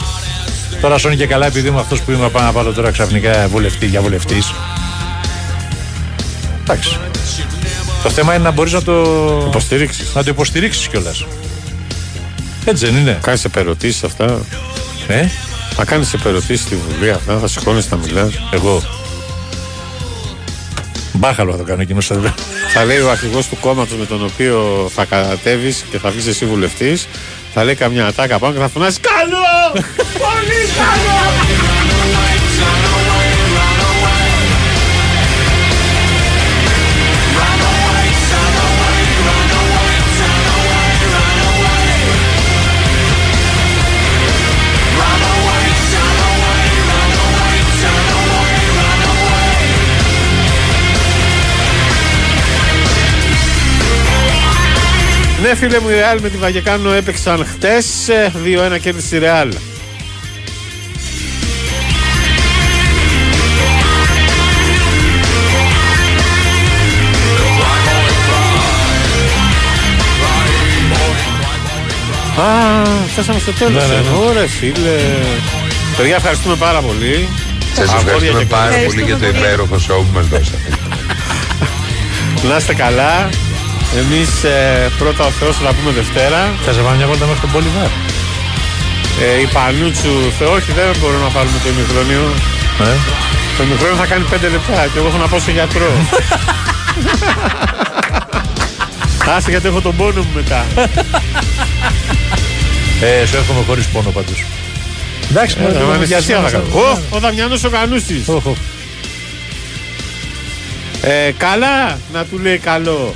Τώρα σώνει και καλά επειδή είμαι αυτός που είμαι πάνω να πάρω τώρα ξαφνικά βουλευτή για βουλευτής. Εντάξει. Το θέμα είναι να μπορείς να το υποστηρίξεις. Να το υποστηρίξεις κιόλας. Έτσι δεν είναι. Κάνεις επερωτήσεις αυτά. Ε; Θα κάνεις επερωτήσεις στη Βουλή αυτά, θα σηκώνεις να μιλάς. Εγώ. Μπάχαλο θα το κάνω εκείνος. Θα... θα λέει ο αρχηγός του κόμματος με τον οποίο θα κατέβεις και θα βγεις εσύ βουλευτής, θα λέει καμιά ατάκα πάνω και θα φωνάζει Καλό! Πολύ καλό! Ναι, φίλε μου, η Ρεάλ με τη Βαγεκάνο έπαιξαν χτες. 2-1 κέρδισε η Ρεάλ. Α, φτάσαμε στο τέλος. Ναι, ναι, ναι. Ωραία, φίλε. Παιδιά, ευχαριστούμε πάρα πολύ. Σας Αγόρια ευχαριστούμε και πάρα κορίτσια. πολύ για το υπέροχο σοου που μας δώσατε. Να είστε καλά. Εμείς ε, πρώτα ο Θεός θα τα πούμε Δευτέρα. Θα σε πάμε μια βόλτα μέχρι τον Πολυβάρ. Ε, η Πανούτσου, Θεό, όχι δεν μπορούμε να πάρουμε το ημιχρόνιο. Ε. Το ημιχρόνιο θα κάνει 5 λεπτά και εγώ έχω να πάω σε γιατρό. Άσε γιατί έχω τον πόνο μου μετά. Ε, σου εύχομαι χωρίς πόνο πάντω. Εντάξει, Ε, μωρέ, ε, δεν αναισθησία είναι θα κάνω. Ω, ο Δαμιανός ο Κανούσης. Ε, καλά να του λέει καλό.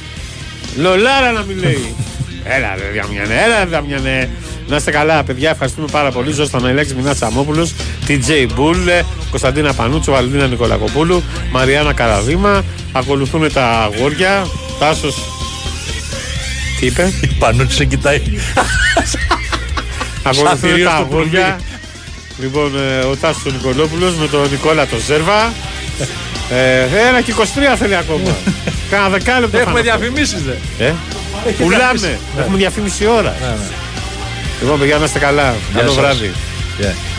Λολάρα να μην λέει. έλα ρε Δαμιανέ, έλα ρε Δαμιανέ. Να είστε καλά, παιδιά. Ευχαριστούμε πάρα πολύ. Ζώσταν Ελέξη Μινά Τσαμόπουλος, TJ Μπούλ, Κωνσταντίνα Πανούτσο, Βαλεντίνα Νικολακοπούλου, Μαριάννα Καραδίμα. Ακολουθούν τα αγόρια. Τάσος. Τι είπε; Η Πανούτσι σε κοιτάει. Ακολουθούν θηρίο τα στο αγόρια. πουλί. Λοιπόν, ε, ο Τάσος ο Νικολόπουλος με τον Νικόλα τον Ζέρβα. Ε, ένα και 23 θέλει ακόμα. Κάνα δεκάλεπτο. Έχουμε θα είναι. διαφημίσεις, δε. Ε, Έχει πουλάμε. διαφημίσεις. Ναι. Έχουμε διαφήμιση ώρα. Ναι, ναι. Λοιπόν, παιδιά, να είστε καλά. Καλό σας. βράδυ. Yeah.